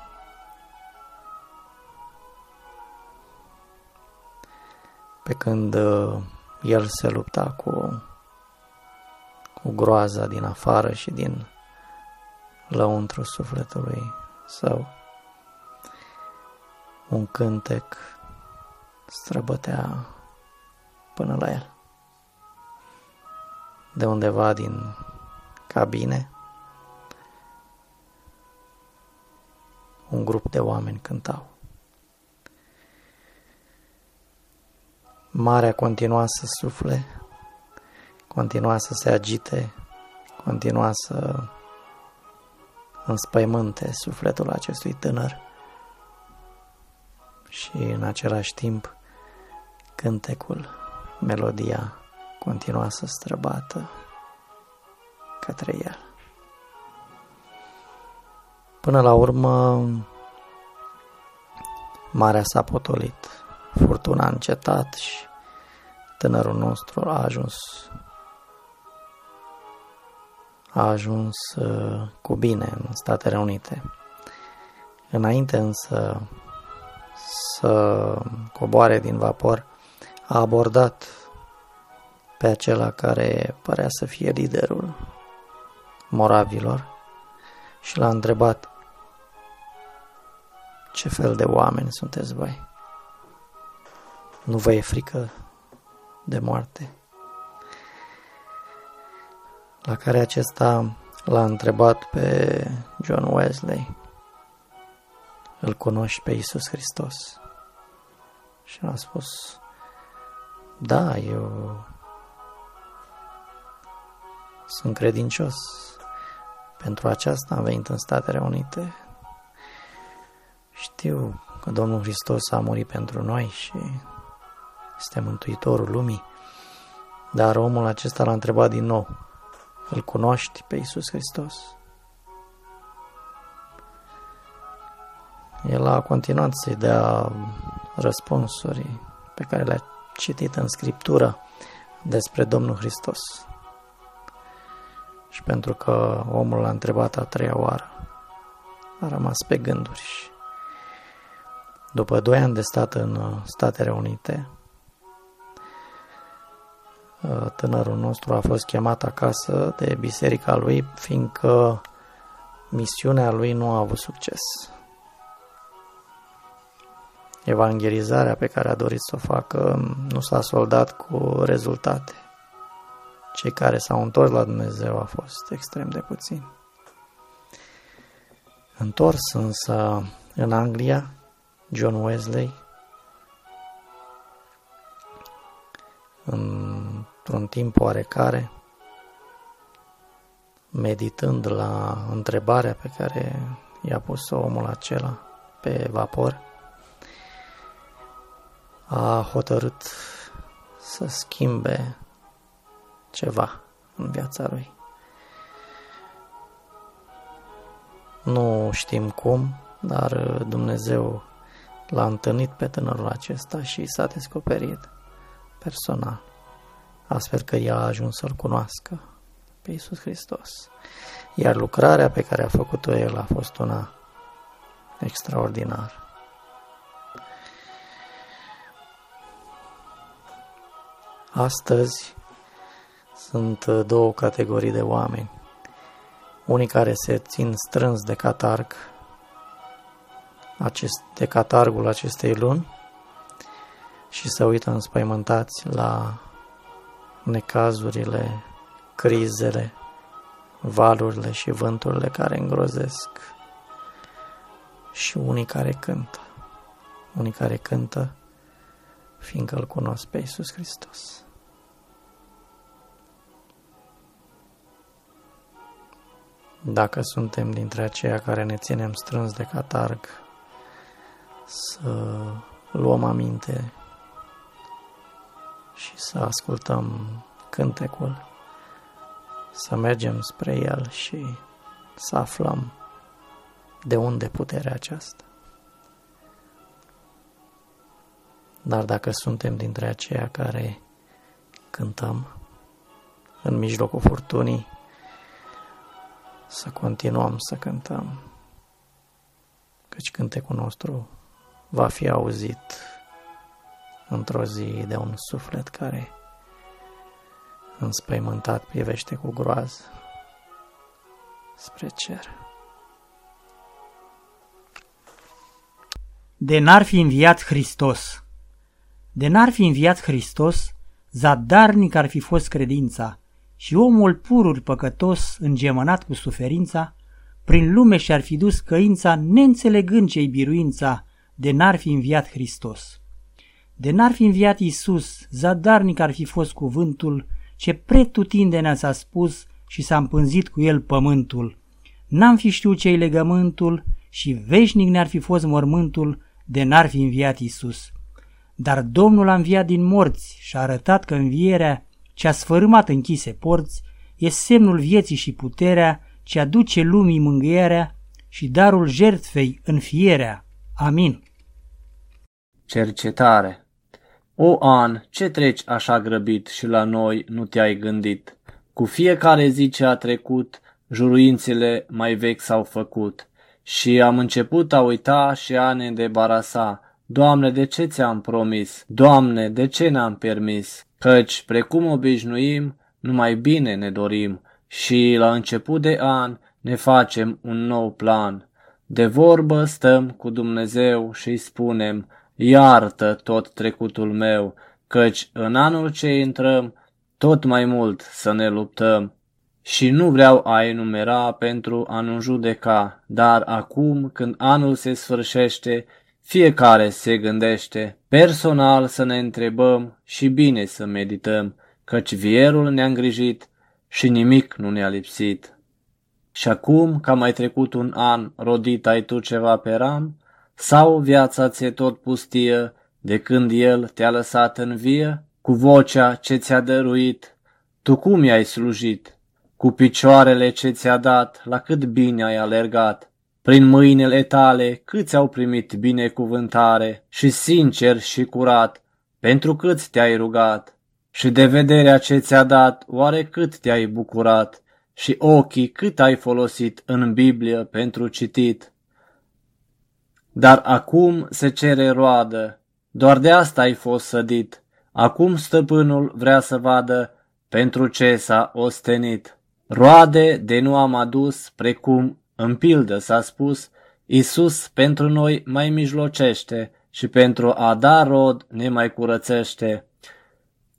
Pe când uh, el se lupta cu, cu groaza din afară și din lăuntru sufletului său, un cântec străbătea până la el. De undeva din cabine, un grup de oameni cântau. Marea continua să sufle, continua să se agite, continua să înspăimânte sufletul acestui tânăr și în același timp cântecul, melodia continua să străbată către el. Până la urmă, marea s-a potolit, furtuna a încetat și tânărul nostru a ajuns a ajuns uh, cu bine în Statele Unite. Înainte însă să coboare din vapor, a abordat pe acela care părea să fie liderul moravilor și l-a întrebat ce fel de oameni sunteți voi? Nu vă e frică de moarte? La care acesta l-a întrebat pe John Wesley. Îl cunoști pe Isus Hristos? Și a spus, da, eu sunt credincios. Pentru aceasta am venit în Statele Unite. Știu că Domnul Hristos a murit pentru noi și este Mântuitorul lumii. Dar omul acesta l-a întrebat din nou, îl cunoști pe Iisus Hristos? El a continuat să-i dea răspunsuri pe care le-a citit în Scriptură despre Domnul Hristos. Și pentru că omul l-a întrebat a treia oară, a rămas pe gânduri și după doi ani de stat în Statele Unite, tânărul nostru a fost chemat acasă de biserica lui, fiindcă misiunea lui nu a avut succes. Evangelizarea pe care a dorit să o facă nu s-a soldat cu rezultate. Cei care s-au întors la Dumnezeu a fost extrem de puțini. Întors însă în Anglia, John Wesley, într-un timp oarecare, meditând la întrebarea pe care i-a pus omul acela pe vapor, a hotărât să schimbe ceva în viața lui. Nu știm cum, dar Dumnezeu l-a întâlnit pe tânărul acesta și s-a descoperit personal. astfel că ea a ajuns să-L cunoască pe Iisus Hristos. Iar lucrarea pe care a făcut-o El a fost una extraordinară. Astăzi sunt două categorii de oameni. Unii care se țin strâns de catarg, acest, de catargul acestei luni și se uită înspăimântați la necazurile, crizele, valurile și vânturile care îngrozesc și unii care cântă, unii care cântă fiindcă îl cunosc pe Iisus Hristos. Dacă suntem dintre aceia care ne ținem strâns de catarg, să luăm aminte și să ascultăm cântecul, să mergem spre el și să aflăm de unde puterea aceasta. Dar dacă suntem dintre aceia care cântăm în mijlocul furtunii, să continuăm să cântăm, căci cântecul nostru va fi auzit într-o zi de un suflet care înspăimântat privește cu groază spre cer. De n-ar fi înviat Hristos. De n-ar fi înviat Hristos, zadarnic ar fi fost credința și omul pururi păcătos, îngemănat cu suferința, prin lume și-ar fi dus căința, neînțelegând ce-i biruința, de n-ar fi înviat Hristos. De n-ar fi înviat Iisus, zadarnic ar fi fost cuvântul, ce pretutindenea s-a spus și s-a împânzit cu el pământul. N-am fi știut ce-i legământul și veșnic ne-ar fi fost mormântul de n-ar fi înviat Iisus. Dar Domnul a înviat din morți și a arătat că învierea ce a sfărâmat închise porți e semnul vieții și puterea ce aduce lumii mângâierea și darul jertfei înfierea. Amin. Cercetare O an, ce treci așa grăbit și la noi nu te-ai gândit? Cu fiecare zi ce a trecut, juruințele mai vechi s-au făcut și am început a uita și a ne debarasa. Doamne, de ce ți-am promis? Doamne, de ce n-am permis? Căci, precum obișnuim, numai bine ne dorim și la început de an ne facem un nou plan. De vorbă stăm cu Dumnezeu și îi spunem, iartă tot trecutul meu, căci în anul ce intrăm, tot mai mult să ne luptăm. Și nu vreau a enumera pentru a nu judeca, dar acum, când anul se sfârșește, fiecare se gândește, personal să ne întrebăm și bine să medităm, căci vierul ne-a îngrijit și nimic nu ne-a lipsit. Și acum că mai trecut un an, rodit ai tu ceva pe ram? Sau viața ți-e tot pustie de când el te-a lăsat în vie? Cu vocea ce ți-a dăruit, tu cum i-ai slujit? Cu picioarele ce ți-a dat, la cât bine ai alergat? Prin mâinile tale câți au primit binecuvântare și sincer și curat, pentru câți te-ai rugat? Și de vederea ce ți-a dat, oare cât te-ai bucurat? Și ochii cât ai folosit în Biblie pentru citit? Dar acum se cere roadă, doar de asta ai fost sădit. Acum stăpânul vrea să vadă pentru ce s-a ostenit. Roade de nu am adus, precum în pildă s-a spus, Isus pentru noi mai mijlocește și pentru a da rod ne mai curățește.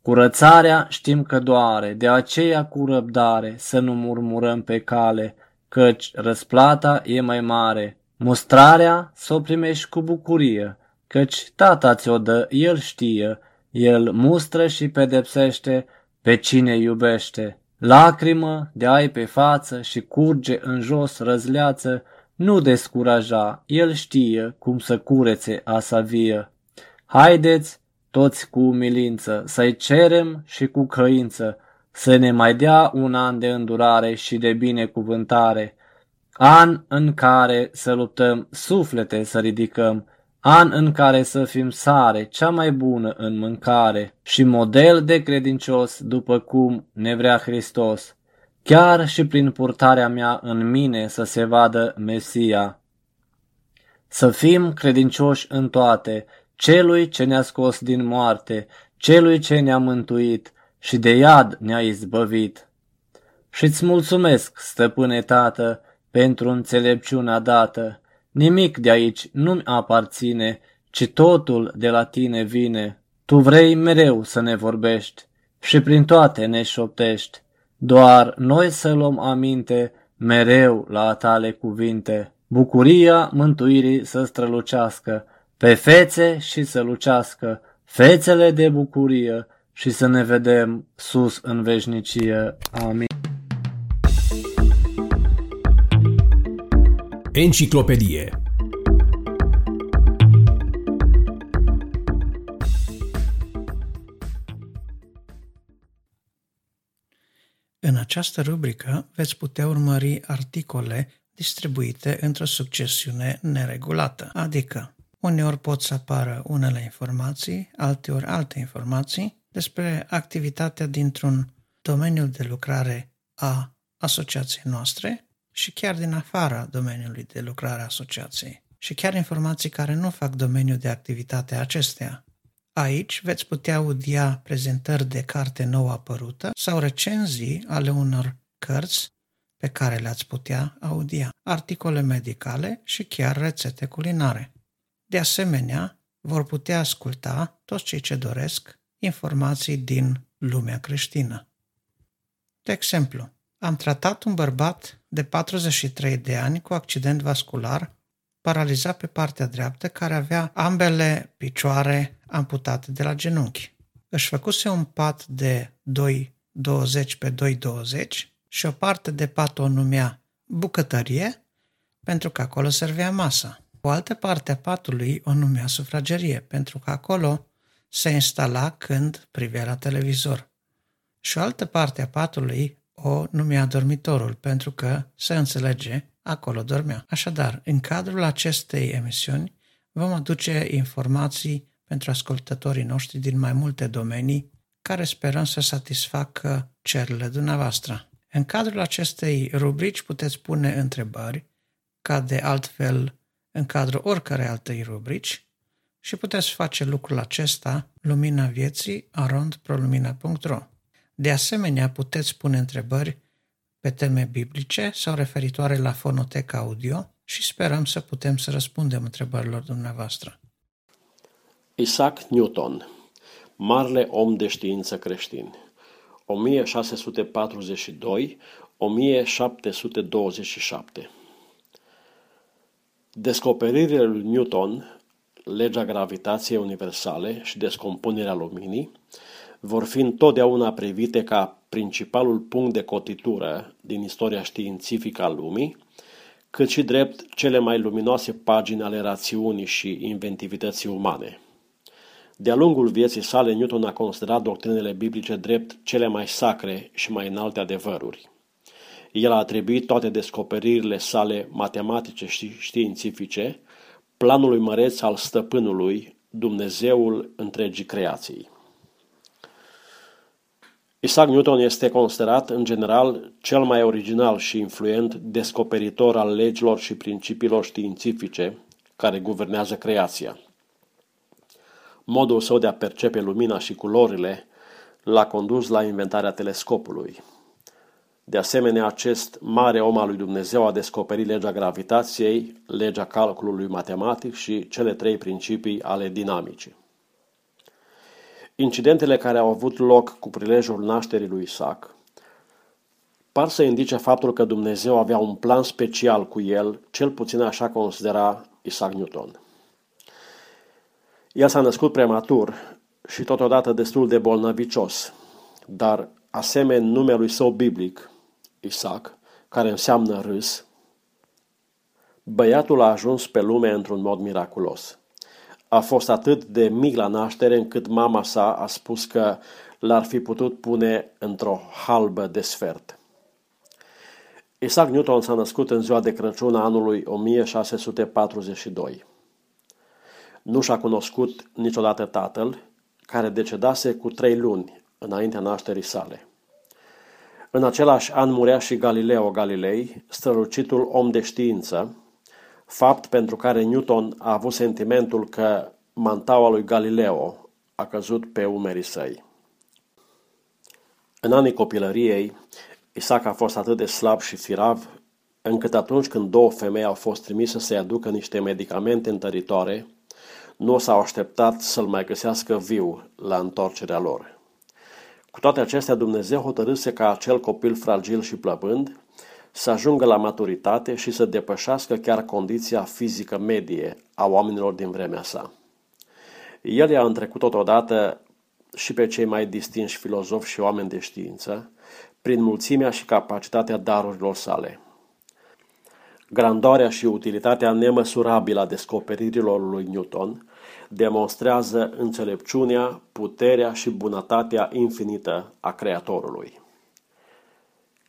Curățarea știm că doare, de aceea cu răbdare să nu murmurăm pe cale, căci răsplata e mai mare. Mustrarea să o primești cu bucurie, căci tata ți-o dă, el știe, el mustră și pedepsește pe cine iubește. Lacrimă de ai pe față și curge în jos răzleață, nu descuraja, el știe cum să curețe asavie. Haideți, toți cu umilință, să-i cerem și cu căință, să ne mai dea un an de îndurare și de binecuvântare, an în care să luptăm, suflete să ridicăm, an în care să fim sare, cea mai bună în mâncare și model de credincios după cum ne vrea Hristos, chiar și prin purtarea mea în mine să se vadă Mesia. Să fim credincioși în toate, celui ce ne-a scos din moarte, celui ce ne-a mântuit și de iad ne-a izbăvit. Și-ți mulțumesc, stăpâne tată, pentru înțelepciunea dată, Nimic de aici nu-mi aparține, ci totul de la tine vine. Tu vrei mereu să ne vorbești și prin toate ne șoptești. Doar noi să luăm aminte mereu la tale cuvinte. Bucuria mântuirii să strălucească, pe fețe și să lucească, fețele de bucurie și să ne vedem sus în veșnicie. Amin. Enciclopedie. În această rubrică veți putea urmări articole distribuite într-o succesiune neregulată, adică uneori pot să apară unele informații, alteori alte informații despre activitatea dintr-un domeniu de lucrare a asociației noastre și chiar din afara domeniului de lucrare a asociației și chiar informații care nu fac domeniul de activitate a acesteia. Aici veți putea audia prezentări de carte nouă apărută sau recenzii ale unor cărți pe care le-ați putea audia, articole medicale și chiar rețete culinare. De asemenea, vor putea asculta toți cei ce doresc informații din lumea creștină. De exemplu, am tratat un bărbat de 43 de ani cu accident vascular, paralizat pe partea dreaptă, care avea ambele picioare amputate de la genunchi. Își făcuse un pat de 2,20 pe 2,20 și o parte de pat o numea bucătărie, pentru că acolo servea masa. O altă parte a patului o numea sufragerie, pentru că acolo se instala când privea la televizor. Și o altă parte a patului o numea dormitorul, pentru că, se înțelege, acolo dormea. Așadar, în cadrul acestei emisiuni vom aduce informații pentru ascultătorii noștri din mai multe domenii care sperăm să satisfacă cerurile dumneavoastră. În cadrul acestei rubrici puteți pune întrebări, ca de altfel în cadrul oricărei altei rubrici, și puteți face lucrul acesta lumina vieții arondprolumina.ro. De asemenea, puteți pune întrebări pe teme biblice sau referitoare la fonoteca audio și sperăm să putem să răspundem întrebărilor dumneavoastră. Isaac Newton, marele om de știință creștin, 1642-1727 Descoperirile lui Newton, legea gravitației universale și descompunerea luminii, vor fi întotdeauna privite ca principalul punct de cotitură din istoria științifică a lumii, cât și drept cele mai luminoase pagini ale rațiunii și inventivității umane. De-a lungul vieții sale, Newton a considerat doctrinele biblice drept cele mai sacre și mai înalte adevăruri. El a atribuit toate descoperirile sale matematice și științifice planului măreț al stăpânului, Dumnezeul întregii creații. Isaac Newton este considerat, în general, cel mai original și influent descoperitor al legilor și principiilor științifice care guvernează creația. Modul său de a percepe lumina și culorile l-a condus la inventarea telescopului. De asemenea, acest mare om al lui Dumnezeu a descoperit legea gravitației, legea calculului matematic și cele trei principii ale dinamicii. Incidentele care au avut loc cu prilejul nașterii lui Isaac par să indice faptul că Dumnezeu avea un plan special cu el, cel puțin așa considera Isaac Newton. El s-a născut prematur și totodată destul de bolnăvicios, dar asemenea numelui său biblic, Isaac, care înseamnă râs, băiatul a ajuns pe lume într-un mod miraculos a fost atât de mic la naștere încât mama sa a spus că l-ar fi putut pune într-o halbă de sfert. Isaac Newton s-a născut în ziua de Crăciun a anului 1642. Nu și-a cunoscut niciodată tatăl, care decedase cu trei luni înaintea nașterii sale. În același an murea și Galileo Galilei, strălucitul om de știință, fapt pentru care Newton a avut sentimentul că mantaua lui Galileo a căzut pe umerii săi. În anii copilăriei, Isaac a fost atât de slab și firav, încât atunci când două femei au fost trimise să-i aducă niște medicamente întăritoare, nu s-au așteptat să-l mai găsească viu la întorcerea lor. Cu toate acestea, Dumnezeu hotărâse ca acel copil fragil și plăpând să ajungă la maturitate și să depășească chiar condiția fizică medie a oamenilor din vremea sa. El i-a întrecut totodată și pe cei mai distinși filozofi și oameni de știință, prin mulțimea și capacitatea darurilor sale. Grandoarea și utilitatea nemăsurabilă a descoperirilor lui Newton demonstrează înțelepciunea, puterea și bunătatea infinită a Creatorului.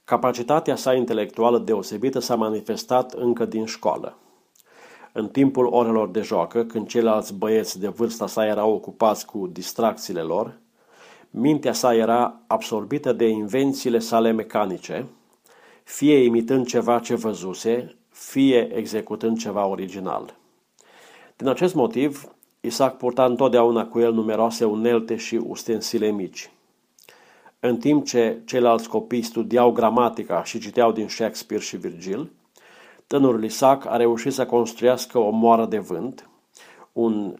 Capacitatea sa intelectuală deosebită s-a manifestat încă din școală. În timpul orelor de joacă, când ceilalți băieți de vârsta sa erau ocupați cu distracțiile lor, mintea sa era absorbită de invențiile sale mecanice, fie imitând ceva ce văzuse, fie executând ceva original. Din acest motiv, Isaac purta întotdeauna cu el numeroase unelte și ustensile mici. În timp ce ceilalți copii studiau gramatica și citeau din Shakespeare și Virgil, tânărul Isaac a reușit să construiască o moară de vânt, un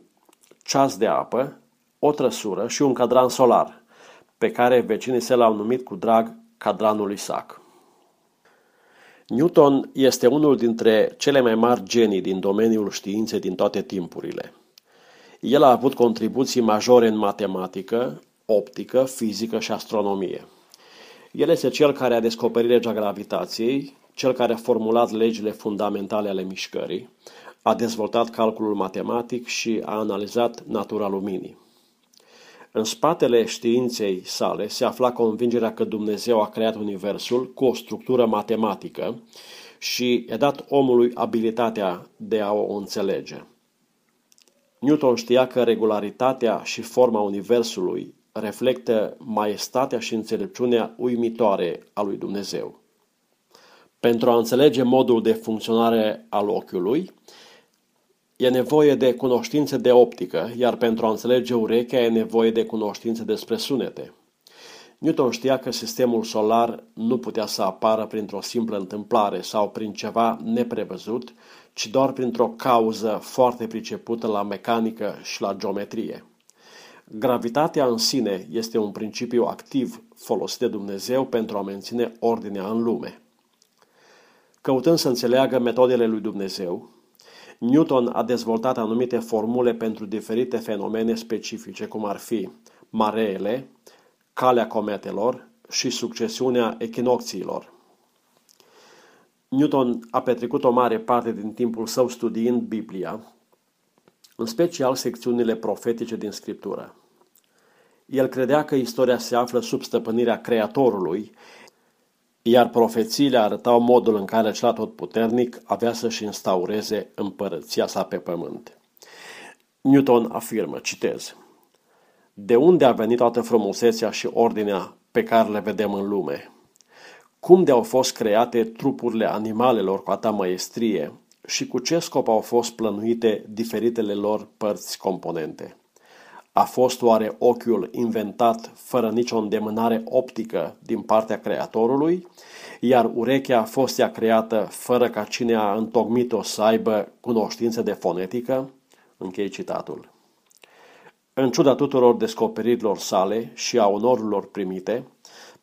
ceas de apă, o trăsură și un cadran solar, pe care vecinii se l-au numit cu drag cadranul Isaac. Newton este unul dintre cele mai mari genii din domeniul științei din toate timpurile. El a avut contribuții majore în matematică, optică, fizică și astronomie. El este cel care a descoperit legea gravitației, cel care a formulat legile fundamentale ale mișcării, a dezvoltat calculul matematic și a analizat natura luminii. În spatele științei sale se afla convingerea că Dumnezeu a creat Universul cu o structură matematică și i-a dat omului abilitatea de a o înțelege. Newton știa că regularitatea și forma Universului reflectă maestatea și înțelepciunea uimitoare a lui Dumnezeu. Pentru a înțelege modul de funcționare al ochiului, e nevoie de cunoștințe de optică, iar pentru a înțelege urechea e nevoie de cunoștințe despre sunete. Newton știa că sistemul solar nu putea să apară printr-o simplă întâmplare sau prin ceva neprevăzut, ci doar printr-o cauză foarte pricepută la mecanică și la geometrie. Gravitatea în sine este un principiu activ folosit de Dumnezeu pentru a menține ordinea în lume. Căutând să înțeleagă metodele lui Dumnezeu, Newton a dezvoltat anumite formule pentru diferite fenomene specifice, cum ar fi mareele, calea cometelor și succesiunea echinocțiilor. Newton a petrecut o mare parte din timpul său studiind Biblia, în special secțiunile profetice din Scriptură. El credea că istoria se află sub stăpânirea Creatorului, iar profețiile arătau modul în care cel puternic avea să-și instaureze împărăția sa pe pământ. Newton afirmă, citez, De unde a venit toată frumusețea și ordinea pe care le vedem în lume? Cum de au fost create trupurile animalelor cu atâta măestrie și cu ce scop au fost plănuite diferitele lor părți componente? A fost oare ochiul inventat fără nicio îndemânare optică din partea Creatorului, iar urechea a fost ea creată fără ca cine a întocmit-o să aibă cunoștință de fonetică? Închei citatul. În ciuda tuturor descoperirilor sale și a onorurilor primite,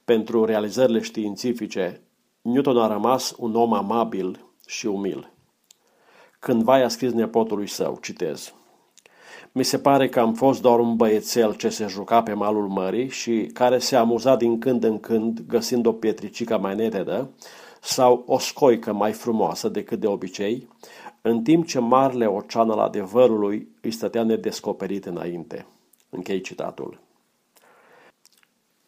pentru realizările științifice, Newton a rămas un om amabil și umil. Cândva i-a scris nepotului său, citez, Mi se pare că am fost doar un băiețel ce se juca pe malul mării și care se amuza din când în când găsind o pietricică mai netedă sau o scoică mai frumoasă decât de obicei, în timp ce marele ocean al adevărului îi stătea nedescoperit înainte. Închei citatul.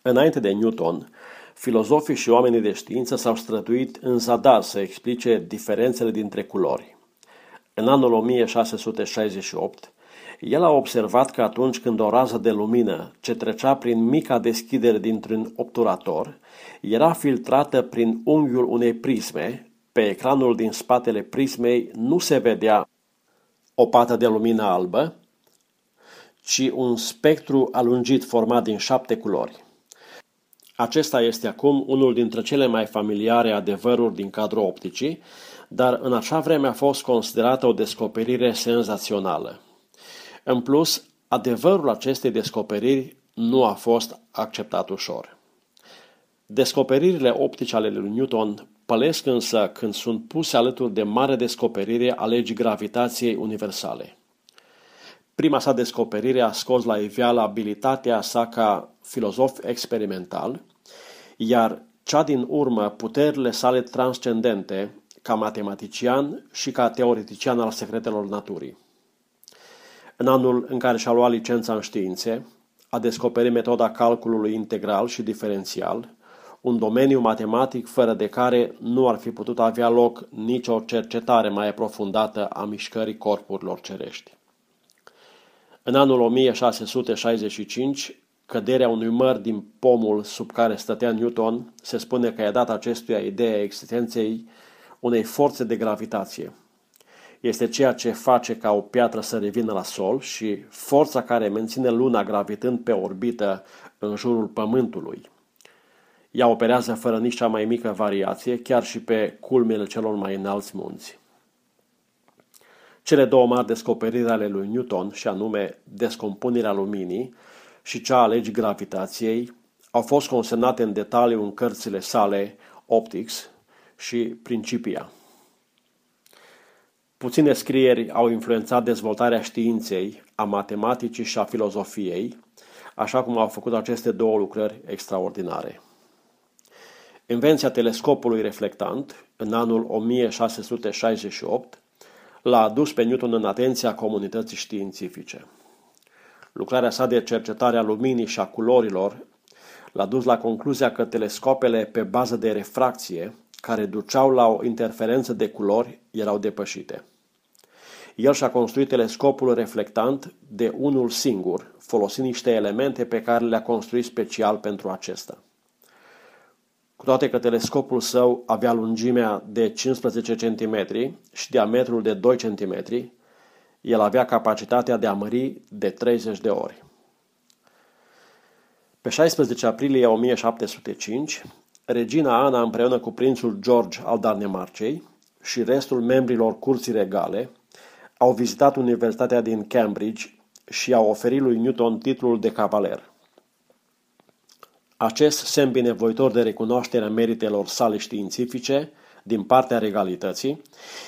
Înainte de Newton, filozofii și oamenii de știință s-au străduit în zadar să explice diferențele dintre culori. În anul 1668, El a observat că atunci când o rază de lumină ce trecea prin mica deschidere dintr-un obturator era filtrată prin unghiul unei prisme, pe ecranul din spatele prismei nu se vedea o pată de lumină albă, ci un spectru alungit format din șapte culori. Acesta este acum unul dintre cele mai familiare adevăruri din cadrul opticii, dar în acea vreme a fost considerată o descoperire senzațională. În plus, adevărul acestei descoperiri nu a fost acceptat ușor. Descoperirile optice ale lui Newton pălesc însă când sunt puse alături de mare descoperire a legii gravitației universale. Prima sa descoperire a scos la iveală abilitatea sa ca filozof experimental, iar cea din urmă puterile sale transcendente ca matematician și ca teoretician al secretelor naturii. În anul în care și-a luat licența în științe, a descoperit metoda calculului integral și diferențial, un domeniu matematic fără de care nu ar fi putut avea loc nicio cercetare mai aprofundată a mișcării corpurilor cerești. În anul 1665, căderea unui măr din pomul sub care stătea Newton se spune că i-a dat acestuia ideea existenței unei forțe de gravitație. Este ceea ce face ca o piatră să revină la sol și forța care menține luna gravitând pe orbită în jurul Pământului. Ea operează fără nici cea mai mică variație, chiar și pe culmele celor mai înalți munți. Cele două mari descoperiri ale lui Newton, și anume descompunerea luminii și cea a legii gravitației, au fost consemnate în detaliu în cărțile sale Optics și Principia. Puține scrieri au influențat dezvoltarea științei, a matematicii și a filozofiei, așa cum au făcut aceste două lucrări extraordinare. Invenția telescopului reflectant, în anul 1668, l-a adus pe Newton în atenția comunității științifice. Lucrarea sa de cercetare a luminii și a culorilor l-a dus la concluzia că telescopele pe bază de refracție, care duceau la o interferență de culori, erau depășite. El și-a construit telescopul reflectant de unul singur, folosind niște elemente pe care le-a construit special pentru acesta. Cu toate că telescopul său avea lungimea de 15 cm și diametrul de 2 cm, el avea capacitatea de a mări de 30 de ori. Pe 16 aprilie 1705, regina Ana împreună cu prințul George al Danemarcei și restul membrilor curții regale au vizitat Universitatea din Cambridge și au oferit lui Newton titlul de cavaler. Acest semn binevoitor de recunoașterea meritelor sale științifice din partea regalității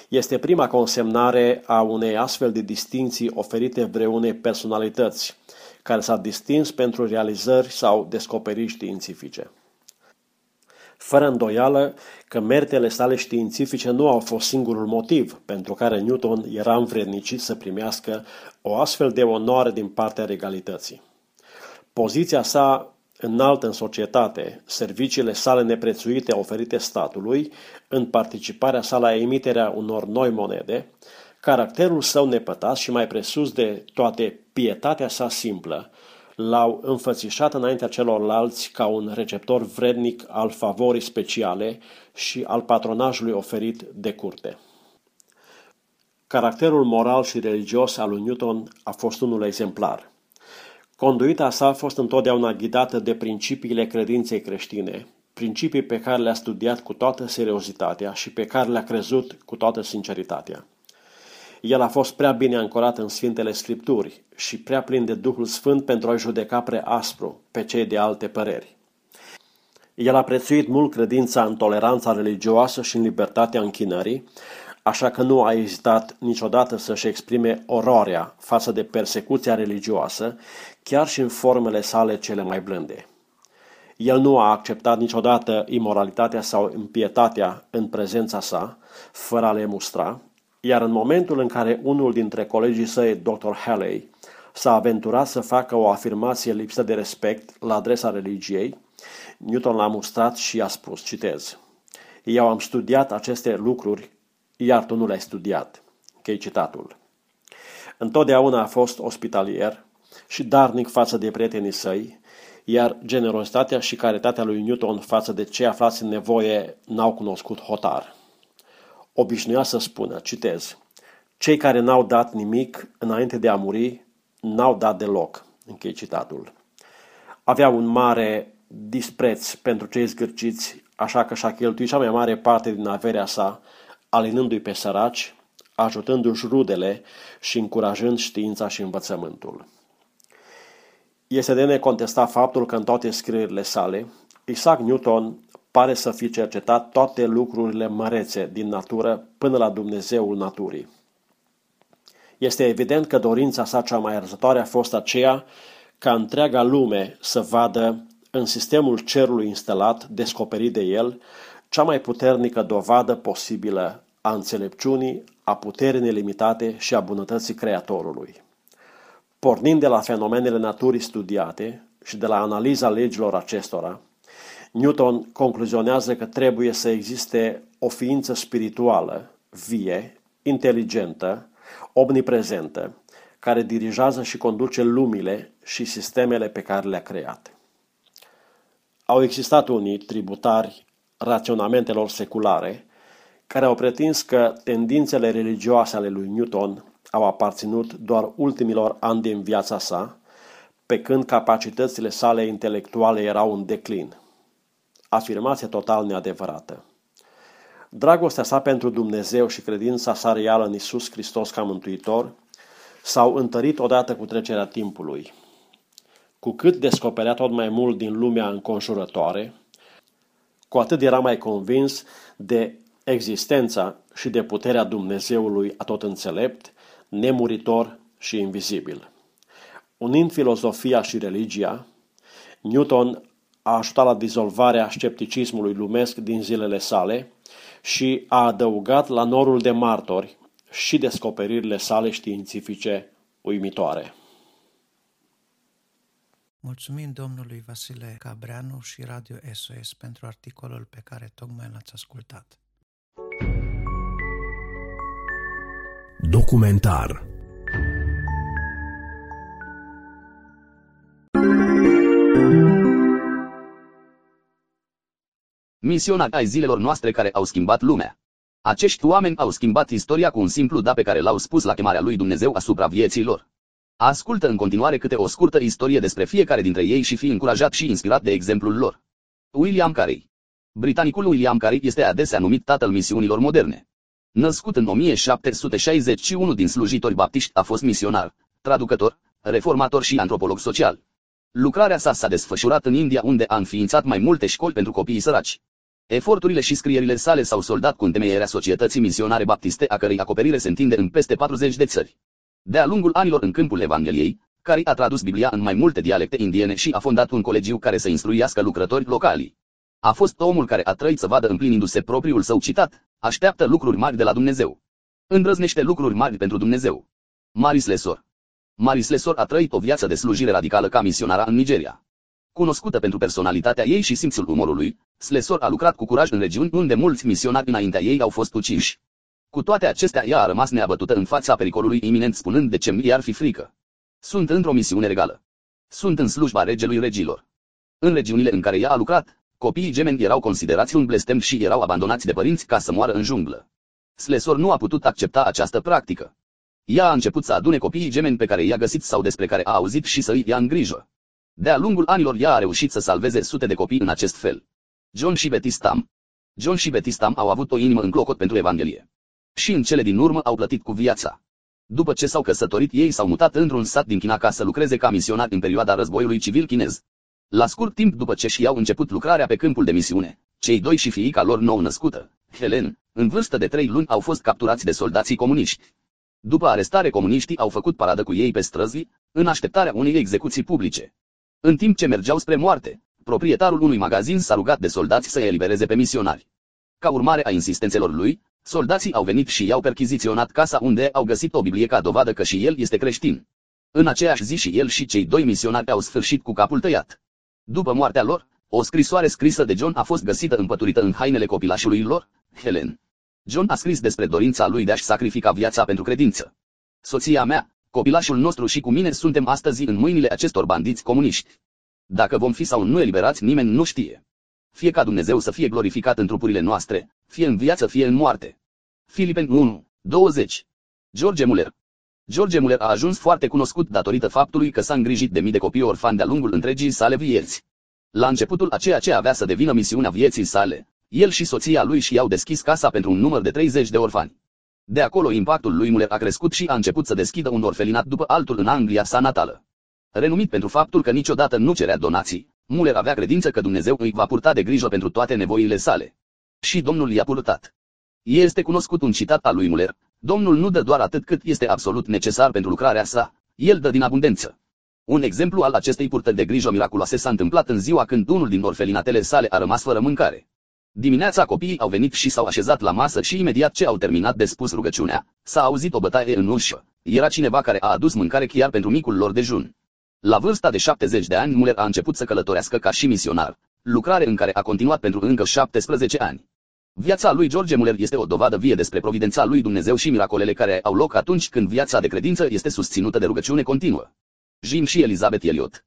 este prima consemnare a unei astfel de distinții oferite vreunei personalități care s-a distins pentru realizări sau descoperiri științifice. Fără îndoială că meritele sale științifice nu au fost singurul motiv pentru care Newton era învrednicit să primească o astfel de onoare din partea regalității. Poziția sa înalt în societate, serviciile sale neprețuite oferite statului, în participarea sa la emiterea unor noi monede, caracterul său nepătat și mai presus de toate pietatea sa simplă, l-au înfățișat înaintea celorlalți ca un receptor vrednic al favorii speciale și al patronajului oferit de curte. Caracterul moral și religios al lui Newton a fost unul exemplar. Conduita sa a fost întotdeauna ghidată de principiile credinței creștine, principii pe care le-a studiat cu toată seriozitatea și pe care le-a crezut cu toată sinceritatea. El a fost prea bine ancorat în Sfintele Scripturi și prea plin de Duhul Sfânt pentru a judeca prea aspru pe cei de alte păreri. El a prețuit mult credința în toleranța religioasă și în libertatea închinării, așa că nu a ezitat niciodată să-și exprime oroarea față de persecuția religioasă, chiar și în formele sale cele mai blânde. El nu a acceptat niciodată imoralitatea sau impietatea în prezența sa, fără a le mustra, iar în momentul în care unul dintre colegii săi, Dr. Halley, s-a aventurat să facă o afirmație lipsă de respect la adresa religiei, Newton l-a mustrat și a spus, citez, Eu am studiat aceste lucruri, iar tu nu le-ai studiat. Închei citatul. Întotdeauna a fost ospitalier și darnic față de prietenii săi, iar generozitatea și caritatea lui Newton față de cei aflați în nevoie n-au cunoscut hotar. Obișnuia să spună, citez, cei care n-au dat nimic înainte de a muri, n-au dat deloc. Închei citatul. Avea un mare dispreț pentru cei zgârciți, așa că și-a cheltuit cea mai mare parte din averea sa, alinându-i pe săraci, ajutându-și rudele și încurajând știința și învățământul. Este de necontestat faptul că în toate scrierile sale, Isaac Newton pare să fi cercetat toate lucrurile mărețe din natură până la Dumnezeul naturii. Este evident că dorința sa cea mai arzătoare a fost aceea ca întreaga lume să vadă în sistemul cerului instalat, descoperit de el, cea mai puternică dovadă posibilă a înțelepciunii, a puterii nelimitate și a bunătății Creatorului. Pornind de la fenomenele naturii studiate și de la analiza legilor acestora, Newton concluzionează că trebuie să existe o ființă spirituală, vie, inteligentă, omniprezentă, care dirigează și conduce lumile și sistemele pe care le-a creat. Au existat unii tributari raționamentelor seculare care au pretins că tendințele religioase ale lui Newton au aparținut doar ultimilor ani din viața sa, pe când capacitățile sale intelectuale erau în declin. Afirmație total neadevărată. Dragostea sa pentru Dumnezeu și credința sa reală în Isus Hristos ca Mântuitor s-au întărit odată cu trecerea timpului. Cu cât descoperea tot mai mult din lumea înconjurătoare, cu atât era mai convins de existența și de puterea Dumnezeului atot înțelept, nemuritor și invizibil. Unind filozofia și religia, Newton a ajutat la dizolvarea scepticismului lumesc din zilele sale și a adăugat la norul de martori și descoperirile sale științifice uimitoare. Mulțumim domnului Vasile Cabreanu și Radio SOS pentru articolul pe care tocmai l-ați ascultat. Documentar Misionari ai zilelor noastre care au schimbat lumea. Acești oameni au schimbat istoria cu un simplu da pe care l-au spus la chemarea lui Dumnezeu asupra vieții lor. Ascultă în continuare câte o scurtă istorie despre fiecare dintre ei și fi încurajat și inspirat de exemplul lor. William Carey Britanicul William Carey este adesea numit tatăl misiunilor moderne. Născut în 1761 din slujitori baptiști, a fost misionar, traducător, reformator și antropolog social. Lucrarea sa s-a desfășurat în India unde a înființat mai multe școli pentru copiii săraci. Eforturile și scrierile sale s-au soldat cu întemeierea societății misionare baptiste a cărei acoperire se întinde în peste 40 de țări. De-a lungul anilor în câmpul Evangheliei, care a tradus Biblia în mai multe dialecte indiene și a fondat un colegiu care să instruiască lucrători locali. A fost omul care a trăit să vadă împlinindu-se propriul său citat, așteaptă lucruri mari de la Dumnezeu. Îndrăznește lucruri mari pentru Dumnezeu. Maris Lesor Maris Lesor a trăit o viață de slujire radicală ca misionara în Nigeria. Cunoscută pentru personalitatea ei și simțul umorului, Slesor a lucrat cu curaj în regiuni unde mulți misionari înaintea ei au fost uciși. Cu toate acestea, ea a rămas neabătută în fața pericolului iminent spunând de ce mi-ar fi frică. Sunt într-o misiune regală. Sunt în slujba regelui regilor. În regiunile în care ea a lucrat, copiii gemeni erau considerați un blestem și erau abandonați de părinți ca să moară în junglă. Slesor nu a putut accepta această practică. Ea a început să adune copiii gemeni pe care i-a găsit sau despre care a auzit și să îi ia în grijă. De-a lungul anilor ea a reușit să salveze sute de copii în acest fel. John și Betty Stam John și Betty Stam au avut o inimă în clocot pentru Evanghelie. Și în cele din urmă au plătit cu viața. După ce s-au căsătorit, ei s-au mutat într-un sat din China ca să lucreze ca misionari în perioada războiului civil chinez. La scurt timp după ce și-au început lucrarea pe câmpul de misiune, cei doi și fiica lor nou născută, Helen, în vârstă de trei luni au fost capturați de soldații comuniști. După arestare comuniștii au făcut paradă cu ei pe străzi, în așteptarea unei execuții publice. În timp ce mergeau spre moarte, proprietarul unui magazin s-a rugat de soldați să-i elibereze pe misionari. Ca urmare a insistențelor lui, soldații au venit și i-au perchiziționat casa unde au găsit o Biblie ca dovadă că și el este creștin. În aceeași zi și el și cei doi misionari au sfârșit cu capul tăiat. După moartea lor, o scrisoare scrisă de John a fost găsită împăturită în hainele copilașului lor, Helen. John a scris despre dorința lui de a-și sacrifica viața pentru credință. Soția mea, Copilașul nostru și cu mine suntem astăzi în mâinile acestor bandiți comuniști. Dacă vom fi sau nu eliberați, nimeni nu știe. Fie ca Dumnezeu să fie glorificat în trupurile noastre, fie în viață, fie în moarte. Filipeni 1, 20 George Muller George Muller a ajuns foarte cunoscut datorită faptului că s-a îngrijit de mii de copii orfani de-a lungul întregii sale vieți. La începutul a ceea ce avea să devină misiunea vieții sale, el și soția lui și-au deschis casa pentru un număr de 30 de orfani. De acolo impactul lui Muller a crescut și a început să deschidă un orfelinat după altul în Anglia sa natală. Renumit pentru faptul că niciodată nu cerea donații, Muller avea credință că Dumnezeu îi va purta de grijă pentru toate nevoile sale. Și Domnul i-a purtat. Este cunoscut un citat al lui Muller, Domnul nu dă doar atât cât este absolut necesar pentru lucrarea sa, El dă din abundență. Un exemplu al acestei purtări de grijă miraculoase s-a întâmplat în ziua când unul din orfelinatele sale a rămas fără mâncare. Dimineața copiii au venit și s-au așezat la masă și imediat ce au terminat de spus rugăciunea, s-a auzit o bătaie în ușă. Era cineva care a adus mâncare chiar pentru micul lor dejun. La vârsta de 70 de ani, Muller a început să călătorească ca și misionar, lucrare în care a continuat pentru încă 17 ani. Viața lui George Muller este o dovadă vie despre providența lui Dumnezeu și miracolele care au loc atunci când viața de credință este susținută de rugăciune continuă. Jim și Elizabeth Elliot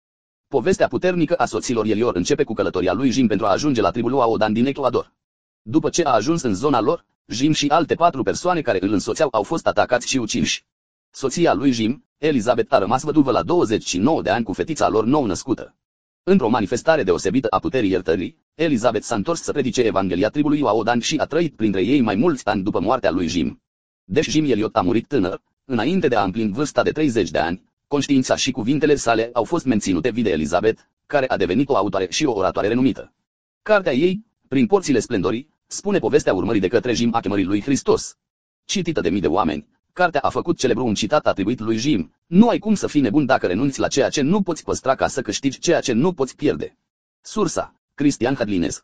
Povestea puternică a soților Elior începe cu călătoria lui Jim pentru a ajunge la tribul Aodan din Ecuador. După ce a ajuns în zona lor, Jim și alte patru persoane care îl însoțeau au fost atacați și uciși. Soția lui Jim, Elizabeth a rămas văduvă la 29 de ani cu fetița lor nou născută. Într-o manifestare deosebită a puterii iertării, Elizabeth s-a întors să predice Evanghelia tribului Aodan și a trăit printre ei mai mulți ani după moartea lui Jim. Deși Jim Eliot a murit tânăr, înainte de a împlini vârsta de 30 de ani, conștiința și cuvintele sale au fost menținute vii de Elizabeth, care a devenit o autoare și o oratoare renumită. Cartea ei, prin porțile splendorii, spune povestea urmării de către Jim a chemării lui Hristos. Citită de mii de oameni, cartea a făcut celebru un citat atribuit lui Jim, nu ai cum să fii nebun dacă renunți la ceea ce nu poți păstra ca să câștigi ceea ce nu poți pierde. Sursa, Cristian Hadlinez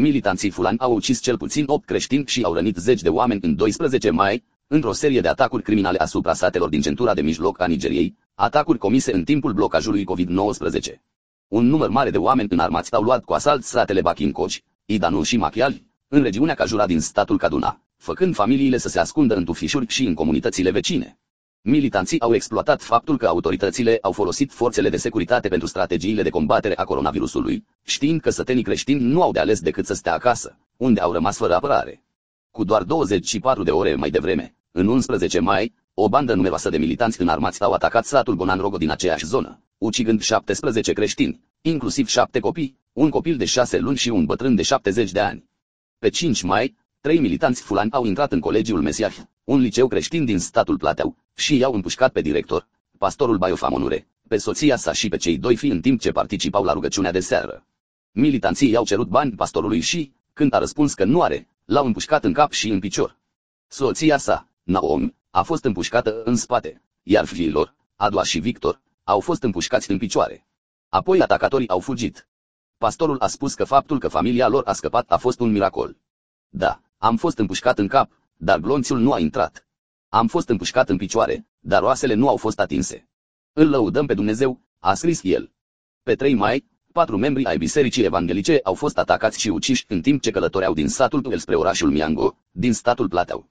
Militanții fulani au ucis cel puțin 8 creștini și au rănit zeci de oameni în 12 mai, într-o serie de atacuri criminale asupra satelor din centura de mijloc a Nigeriei, atacuri comise în timpul blocajului COVID-19. Un număr mare de oameni înarmați au luat cu asalt satele Bakinkoci, Idanu și Machiali, în regiunea Cajura din statul Kaduna, făcând familiile să se ascundă în tufișuri și în comunitățile vecine. Militanții au exploatat faptul că autoritățile au folosit forțele de securitate pentru strategiile de combatere a coronavirusului, știind că sătenii creștini nu au de ales decât să stea acasă, unde au rămas fără apărare. Cu doar 24 de ore mai devreme, în 11 mai, o bandă numeroasă de militanți înarmați au atacat satul Bonanrogo din aceeași zonă, ucigând 17 creștini, inclusiv 7 copii, un copil de 6 luni și un bătrân de 70 de ani. Pe 5 mai, trei militanți fulani au intrat în colegiul Mesiah, un liceu creștin din statul Plateau, și i-au împușcat pe director, pastorul Baiofamonure, pe soția sa și pe cei doi fii în timp ce participau la rugăciunea de seară. Militanții i-au cerut bani pastorului și, când a răspuns că nu are, l-au împușcat în cap și în picior. Soția sa, Naomi, a fost împușcată în spate, iar fiilor, Adua și Victor, au fost împușcați în picioare. Apoi atacatorii au fugit. Pastorul a spus că faptul că familia lor a scăpat a fost un miracol. Da, am fost împușcat în cap, dar glonțul nu a intrat. Am fost împușcat în picioare, dar oasele nu au fost atinse. Îl lăudăm pe Dumnezeu, a scris el. Pe 3 mai, patru membri ai bisericii evanghelice au fost atacați și uciși în timp ce călătoreau din satul Tuel spre orașul Miango, din statul Plateau.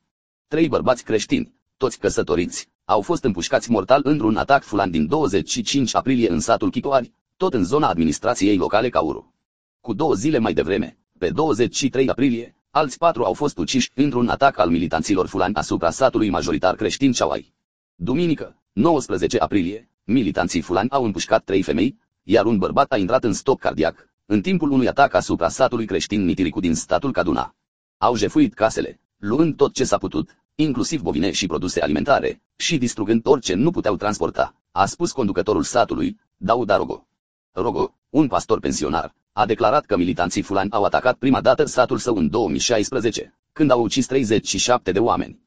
Trei bărbați creștini, toți căsătoriți, au fost împușcați mortal într-un atac fulan din 25 aprilie în satul Chicoari, tot în zona administrației locale Cauru. Cu două zile mai devreme, pe 23 aprilie, alți patru au fost uciși într-un atac al militanților fulani asupra satului majoritar creștin Chawai. Duminică, 19 aprilie, militanții fulani au împușcat trei femei, iar un bărbat a intrat în stop cardiac, în timpul unui atac asupra satului creștin Nitiricu din statul Kaduna. Au jefuit casele, luând tot ce s-a putut, inclusiv bovine și produse alimentare, și distrugând orice nu puteau transporta, a spus conducătorul satului, Dauda Rogo. Rogo, un pastor pensionar, a declarat că militanții fulani au atacat prima dată satul său în 2016, când au ucis 37 de oameni.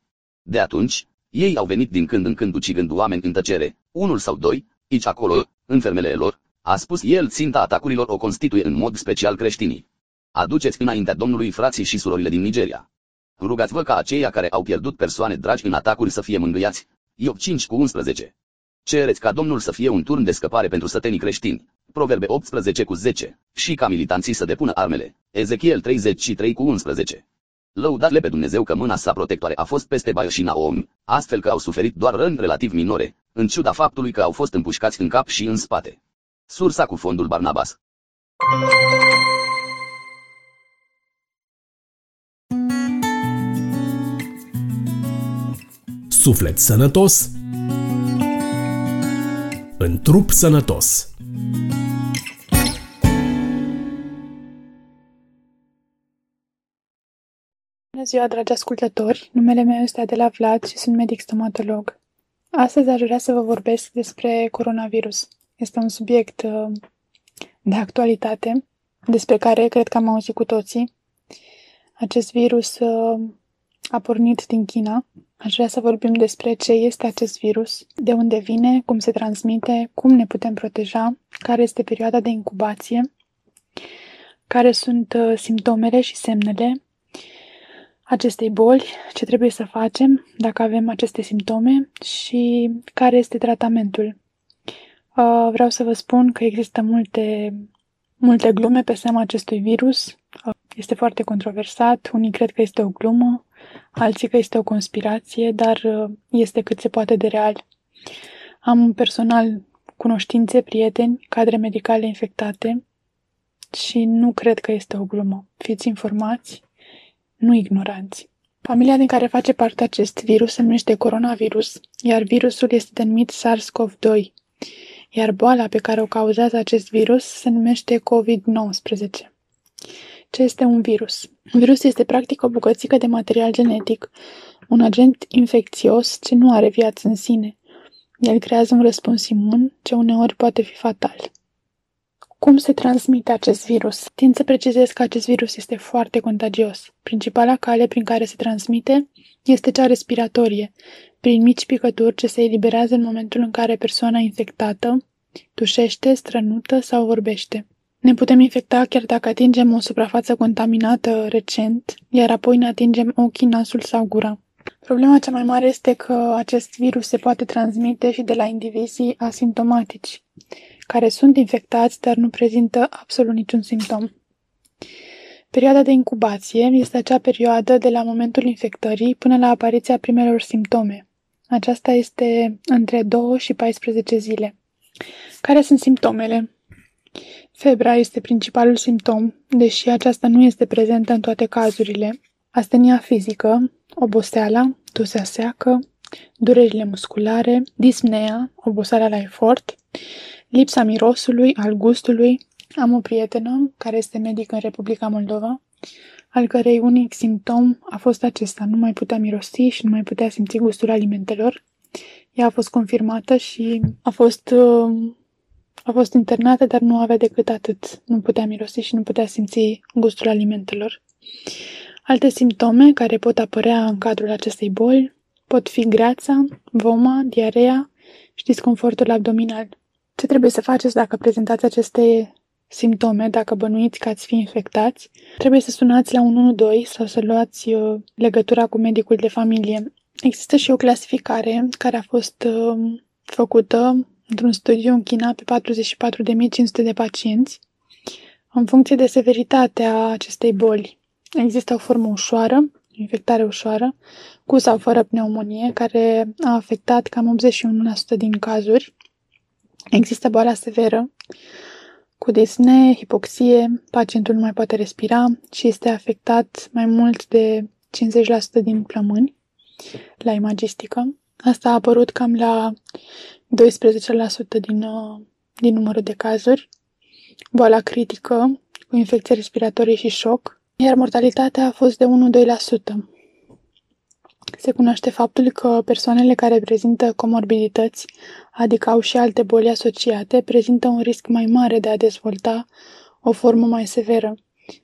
De atunci, ei au venit din când în când ucigând oameni în tăcere, unul sau doi, aici acolo, în fermele lor, a spus el ținta atacurilor o constituie în mod special creștinii. Aduceți înaintea Domnului frații și surorile din Nigeria. Rugați-vă ca aceia care au pierdut persoane dragi în atacuri să fie mângâiați. Iov 5 cu 11. Cereți ca Domnul să fie un turn de scăpare pentru sătenii creștini. Proverbe 18 cu 10. Și ca militanții să depună armele. Ezechiel 33 cu 11 Lăudați-le pe Dumnezeu că mâna sa protectoare a fost peste Baio și Naomi, astfel că au suferit doar răni relativ minore, în ciuda faptului că au fost împușcați în cap și în spate. Sursa cu fondul Barnabas Suflet sănătos în trup sănătos. Ziua, dragi ascultători! Numele meu este Adela Vlad și sunt medic stomatolog. Astăzi aș vrea să vă vorbesc despre coronavirus. Este un subiect uh, de actualitate despre care cred că am auzit cu toții. Acest virus uh, a pornit din China. Aș vrea să vorbim despre ce este acest virus, de unde vine, cum se transmite, cum ne putem proteja, care este perioada de incubație, care sunt uh, simptomele și semnele acestei boli, ce trebuie să facem dacă avem aceste simptome și care este tratamentul. Uh, vreau să vă spun că există multe, multe glume pe seama acestui virus. Uh, este foarte controversat, unii cred că este o glumă, alții că este o conspirație, dar uh, este cât se poate de real. Am personal cunoștințe, prieteni, cadre medicale infectate și nu cred că este o glumă. Fiți informați, nu ignoranți. Familia din care face parte acest virus se numește coronavirus, iar virusul este denumit SARS-CoV-2, iar boala pe care o cauzează acest virus se numește COVID-19. Ce este un virus? Un virus este practic o bucățică de material genetic, un agent infecțios ce nu are viață în sine. El creează un răspuns imun ce uneori poate fi fatal. Cum se transmite acest virus? Tind să precizez că acest virus este foarte contagios. Principala cale prin care se transmite este cea respiratorie, prin mici picături ce se eliberează în momentul în care persoana infectată tușește, strănută sau vorbește. Ne putem infecta chiar dacă atingem o suprafață contaminată recent, iar apoi ne atingem ochii, nasul sau gura. Problema cea mai mare este că acest virus se poate transmite și de la indivizii asimptomatici, care sunt infectați, dar nu prezintă absolut niciun simptom. Perioada de incubație este acea perioadă de la momentul infectării până la apariția primelor simptome. Aceasta este între 2 și 14 zile. Care sunt simptomele? Febra este principalul simptom, deși aceasta nu este prezentă în toate cazurile. Astenia fizică, oboseala, tusea seacă, durerile musculare, disnea, oboseala la efort, lipsa mirosului, al gustului. Am o prietenă care este medic în Republica Moldova, al cărei unic simptom a fost acesta, nu mai putea mirosi și nu mai putea simți gustul alimentelor. Ea a fost confirmată și a fost uh, a fost internată, dar nu avea decât atât. Nu putea mirosi și nu putea simți gustul alimentelor. Alte simptome care pot apărea în cadrul acestei boli pot fi greața, voma, diarea și disconfortul abdominal. Ce trebuie să faceți dacă prezentați aceste simptome, dacă bănuiți că ați fi infectați? Trebuie să sunați la 112 sau să luați uh, legătura cu medicul de familie. Există și o clasificare care a fost uh, făcută într-un studiu în China pe 44.500 de pacienți, în funcție de severitatea acestei boli. Există o formă ușoară, infectare ușoară, cu sau fără pneumonie, care a afectat cam 81% din cazuri. Există boala severă, cu disne, hipoxie, pacientul nu mai poate respira și este afectat mai mult de 50% din plămâni la imagistică. Asta a apărut cam la 12% din, uh, din numărul de cazuri, boala critică cu infecție respiratorie și șoc, iar mortalitatea a fost de 1-2%. Se cunoaște faptul că persoanele care prezintă comorbidități, adică au și alte boli asociate, prezintă un risc mai mare de a dezvolta o formă mai severă.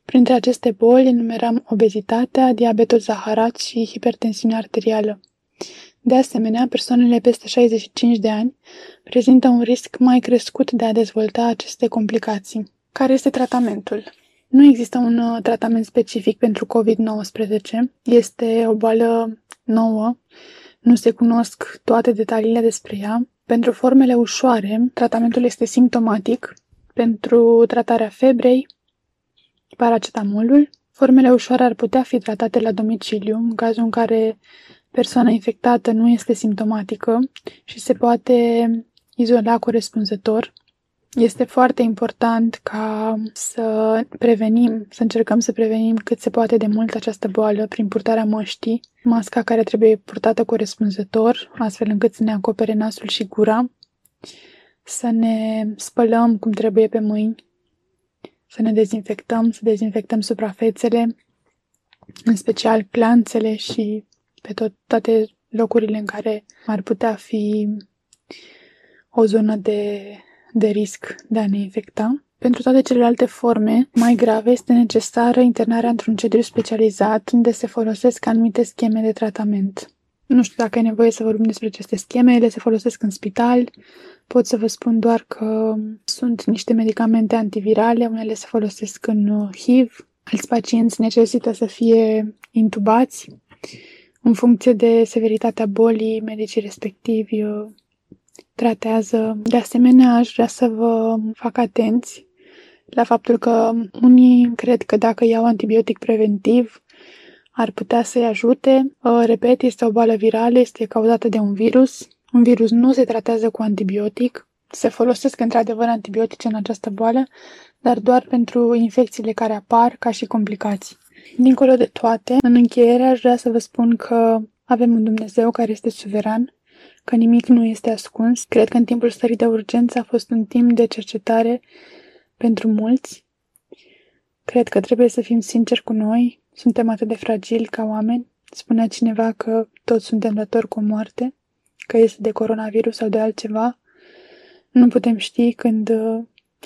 Printre aceste boli enumerăm obezitatea, diabetul zaharat și hipertensiunea arterială. De asemenea, persoanele peste 65 de ani prezintă un risc mai crescut de a dezvolta aceste complicații. Care este tratamentul? Nu există un uh, tratament specific pentru COVID-19. Este o boală nouă. Nu se cunosc toate detaliile despre ea. Pentru formele ușoare, tratamentul este simptomatic. Pentru tratarea febrei, paracetamolul. Formele ușoare ar putea fi tratate la domiciliu, în cazul în care persoana infectată nu este simptomatică și se poate izola corespunzător. Este foarte important ca să prevenim, să încercăm să prevenim cât se poate de mult această boală prin purtarea măștii, masca care trebuie purtată corespunzător, astfel încât să ne acopere nasul și gura, să ne spălăm cum trebuie pe mâini, să ne dezinfectăm, să dezinfectăm suprafețele, în special clanțele și pe tot, toate locurile în care ar putea fi o zonă de, de risc de a ne infecta. Pentru toate celelalte forme mai grave este necesară internarea într-un centru specializat unde se folosesc anumite scheme de tratament. Nu știu dacă e nevoie să vorbim despre aceste scheme, ele se folosesc în spital. Pot să vă spun doar că sunt niște medicamente antivirale, unele se folosesc în HIV, alți pacienți necesită să fie intubați. În funcție de severitatea bolii, medicii respectivi tratează. De asemenea, aș vrea să vă fac atenți la faptul că unii cred că dacă iau antibiotic preventiv ar putea să-i ajute. Uh, repet, este o boală virală, este cauzată de un virus. Un virus nu se tratează cu antibiotic. Se folosesc într-adevăr antibiotice în această boală, dar doar pentru infecțiile care apar ca și complicații. Dincolo de toate, în încheiere aș vrea să vă spun că avem un Dumnezeu care este suveran, că nimic nu este ascuns. Cred că în timpul stării de urgență a fost un timp de cercetare pentru mulți. Cred că trebuie să fim sinceri cu noi, suntem atât de fragili ca oameni. Spunea cineva că toți suntem datori cu moarte, că este de coronavirus sau de altceva. Nu putem ști când,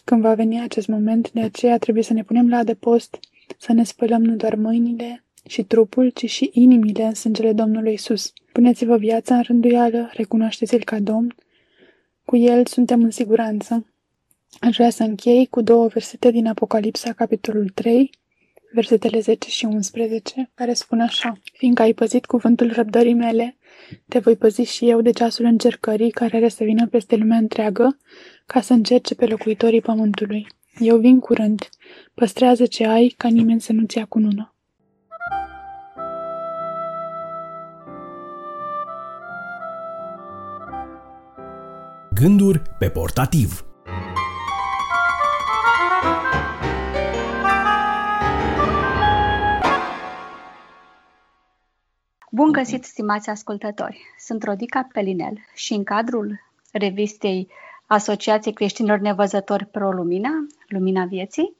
când va veni acest moment, de aceea trebuie să ne punem la adăpost, să ne spălăm nu doar mâinile și trupul, ci și inimile în sângele Domnului Isus. Puneți-vă viața în rânduială, recunoașteți-L ca Domn. Cu El suntem în siguranță. Aș vrea să închei cu două versete din Apocalipsa, capitolul 3, versetele 10 și 11, care spun așa. Fiindcă ai păzit cuvântul răbdării mele, te voi păzi și eu de ceasul încercării care are să vină peste lumea întreagă, ca să încerce pe locuitorii pământului. Eu vin curând. Păstrează ce ai, ca nimeni să nu-ți ia cunună. Gânduri pe portativ Bun găsit, stimați ascultători! Sunt Rodica Pelinel și în cadrul revistei Asociației Creștinilor Nevăzători Pro Lumina, Lumina Vieții,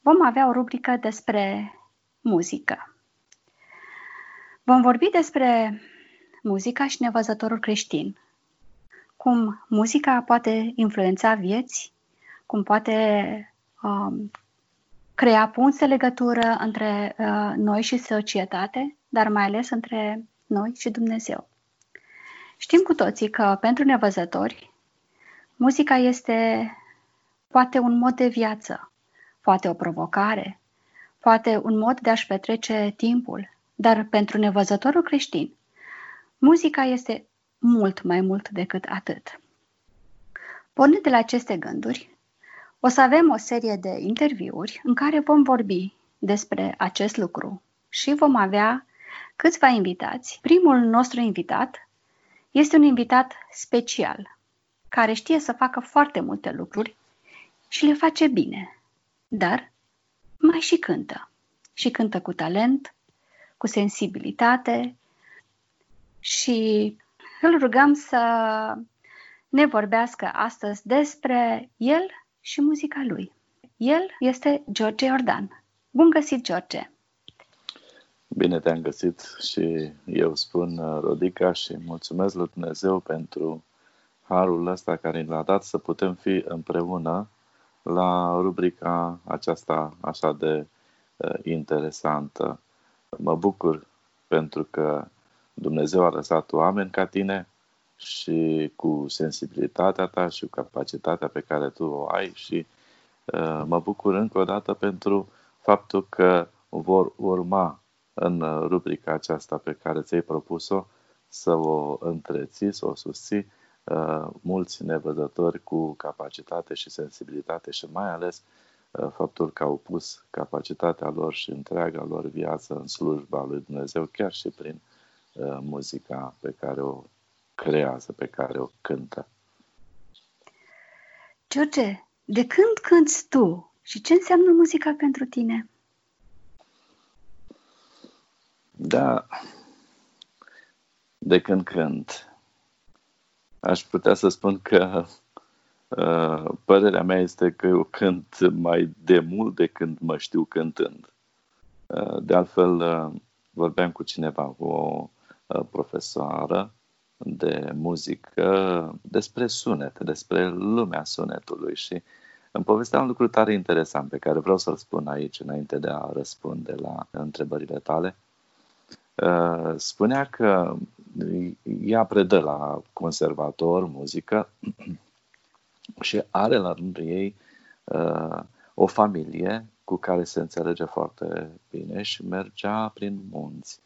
vom avea o rubrică despre muzică. Vom vorbi despre muzica și nevăzătorul creștin, cum muzica poate influența vieți, cum poate um, crea punți de legătură între uh, noi și societate, dar mai ales între noi și Dumnezeu. Știm cu toții că pentru nevăzători, muzica este poate un mod de viață, poate o provocare, poate un mod de a-și petrece timpul, dar pentru nevăzătorul creștin, muzica este mult mai mult decât atât. Pornind de la aceste gânduri, o să avem o serie de interviuri în care vom vorbi despre acest lucru și vom avea câțiva invitați. Primul nostru invitat este un invitat special, care știe să facă foarte multe lucruri și le face bine, dar mai și cântă. Și cântă cu talent, cu sensibilitate și îl rugăm să ne vorbească astăzi despre el și muzica lui. El este George Iordan. Bun găsit, George! Bine te-am găsit și eu spun uh, Rodica și mulțumesc lui Dumnezeu pentru harul ăsta care l-a dat să putem fi împreună la rubrica aceasta așa de uh, interesantă. Mă bucur pentru că Dumnezeu a lăsat oameni ca tine și cu sensibilitatea ta și cu capacitatea pe care tu o ai și uh, mă bucur încă o dată pentru faptul că vor urma în rubrica aceasta pe care ți-ai propus-o să o întrețiți, să o susții uh, mulți nevăzători cu capacitate și sensibilitate și mai ales uh, faptul că au pus capacitatea lor și întreaga lor viață în slujba lui Dumnezeu, chiar și prin uh, muzica pe care o creează, pe care o cântă. George, de când cânti tu și ce înseamnă muzica pentru tine? Da, de când cânt. Aș putea să spun că uh, părerea mea este că eu cânt mai de mult de când mă știu cântând. Uh, de altfel, uh, vorbeam cu cineva, cu o uh, profesoară de muzică despre sunet, despre lumea sunetului și îmi povestea un lucru tare interesant pe care vreau să-l spun aici înainte de a răspunde la întrebările tale. Uh, spunea că ea predă la conservator muzică și are la rândul ei uh, o familie cu care se înțelege foarte bine și mergea prin munți.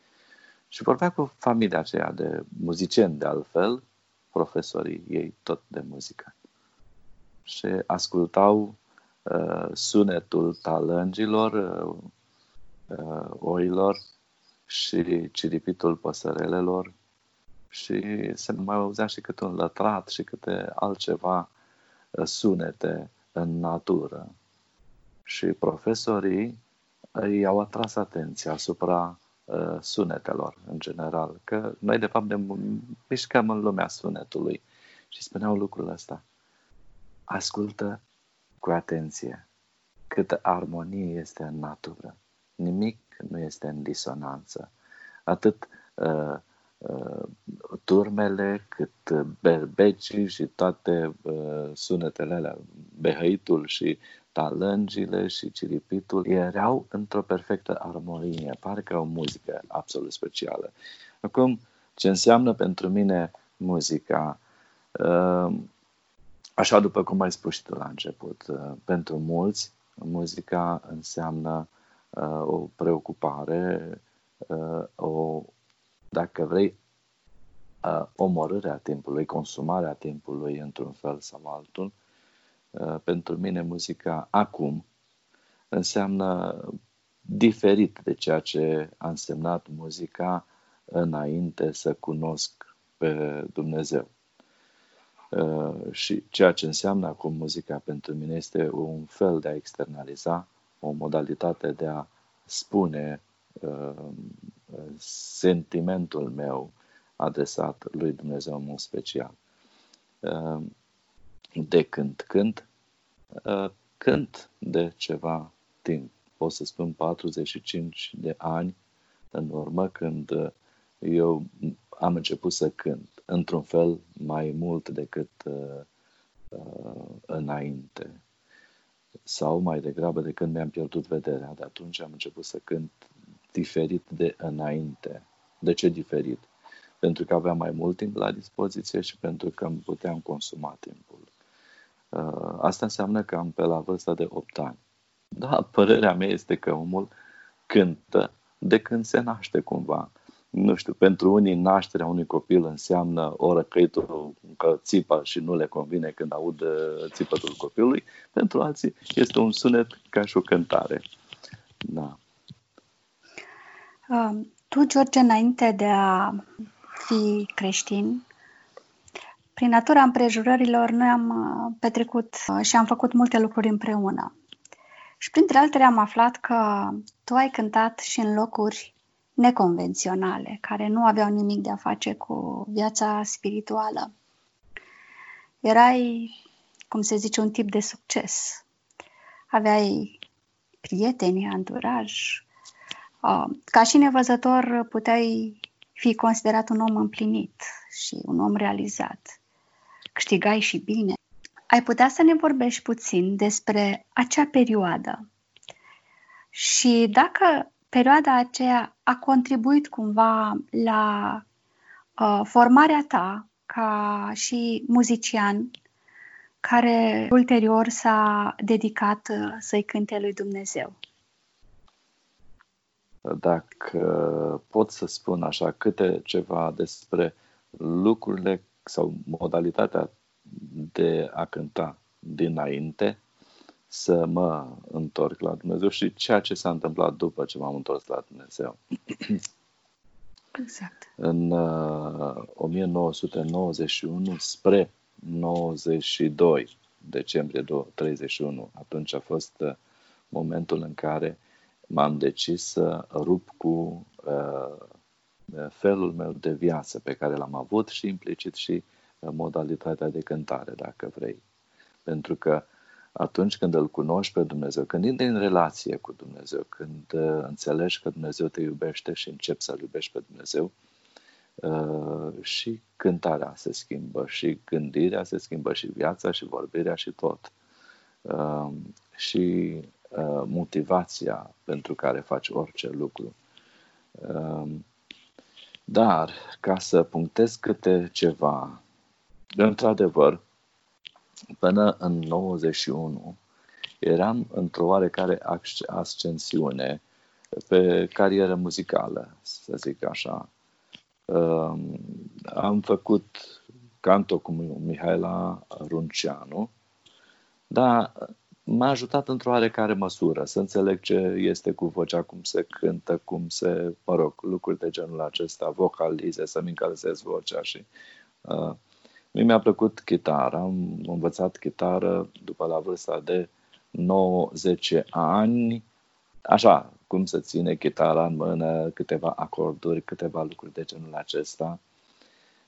Și vorbea cu familia aceea de muzicieni de altfel, profesorii ei tot de muzică. Și ascultau uh, sunetul talângilor, uh, uh, oilor și ciripitul păsărelelor și se mai auzea și câte un lătrat și câte altceva uh, sunete în natură. Și profesorii i-au atras atenția asupra uh, sunetelor în general, că noi de fapt ne mișcăm în lumea sunetului și spuneau lucrul ăsta. Ascultă cu atenție câtă armonie este în natură. Nimic nu este în disonanță. Atât uh, uh, turmele, cât berbecii și toate uh, sunetele alea, behăitul și talângile și ciripitul erau într-o perfectă armonie, parcă o muzică absolut specială. Acum, ce înseamnă pentru mine muzica? Uh, așa după cum ai spus și tu la început, uh, pentru mulți, muzica înseamnă uh, o preocupare, o, dacă vrei, omorârea timpului, consumarea timpului într-un fel sau altul, Uh, pentru mine muzica acum înseamnă diferit de ceea ce a însemnat muzica înainte să cunosc pe Dumnezeu. Uh, și ceea ce înseamnă acum muzica pentru mine este un fel de a externaliza, o modalitate de a spune uh, sentimentul meu adresat lui Dumnezeu în mod special de când cânt, uh, cânt de ceva timp. Pot să spun 45 de ani în urmă când uh, eu am început să cânt, într-un fel mai mult decât uh, uh, înainte. Sau mai degrabă de când mi-am pierdut vederea. De atunci am început să cânt diferit de înainte. De ce diferit? Pentru că aveam mai mult timp la dispoziție și pentru că îmi puteam consuma timpul. Uh, asta înseamnă că am pe la vârsta de 8 ani. Da, părerea mea este că omul cântă de când se naște cumva. Nu știu, pentru unii nașterea unui copil înseamnă o răcăitul că țipă și nu le convine când aud uh, țipătul copilului, pentru alții este un sunet ca și o cântare. Da. Uh, tu, George, înainte de a fi creștin, prin natura împrejurărilor, noi am uh, petrecut uh, și am făcut multe lucruri împreună. Și printre altele am aflat că tu ai cântat și în locuri neconvenționale, care nu aveau nimic de a face cu viața spirituală. Erai, cum se zice, un tip de succes. Aveai prieteni, anturaj. Uh, ca și nevăzător puteai fi considerat un om împlinit și un om realizat câștigai și bine. Ai putea să ne vorbești puțin despre acea perioadă și dacă perioada aceea a contribuit cumva la uh, formarea ta ca și muzician care ulterior s-a dedicat uh, să-i cânte lui Dumnezeu. Dacă pot să spun așa câte ceva despre lucrurile sau modalitatea de a cânta dinainte să mă întorc la Dumnezeu și ceea ce s-a întâmplat după ce m-am întors la Dumnezeu. Exact. În uh, 1991 spre 92, decembrie 31, atunci a fost uh, momentul în care m-am decis să rup cu uh, felul meu de viață pe care l-am avut și implicit și uh, modalitatea de cântare, dacă vrei. Pentru că atunci când îl cunoști pe Dumnezeu, când intri în relație cu Dumnezeu, când uh, înțelegi că Dumnezeu te iubește și începi să-L iubești pe Dumnezeu, uh, și cântarea se schimbă, și gândirea se schimbă, și viața, și vorbirea, și tot. Uh, și motivația pentru care faci orice lucru. Dar, ca să punctez câte ceva, într-adevăr, Până în 91 eram într-o oarecare ascensiune pe carieră muzicală, să zic așa. Am făcut canto cu Mihaela Runceanu, dar m-a ajutat într-o oarecare măsură să înțeleg ce este cu vocea, cum se cântă, cum se, mă rog, lucruri de genul acesta, vocalize, să-mi încălzesc vocea și uh, Mie mi-a plăcut chitara, am învățat chitară după la vârsta de 9-10 ani, așa, cum să ține chitara în mână, câteva acorduri, câteva lucruri de genul acesta.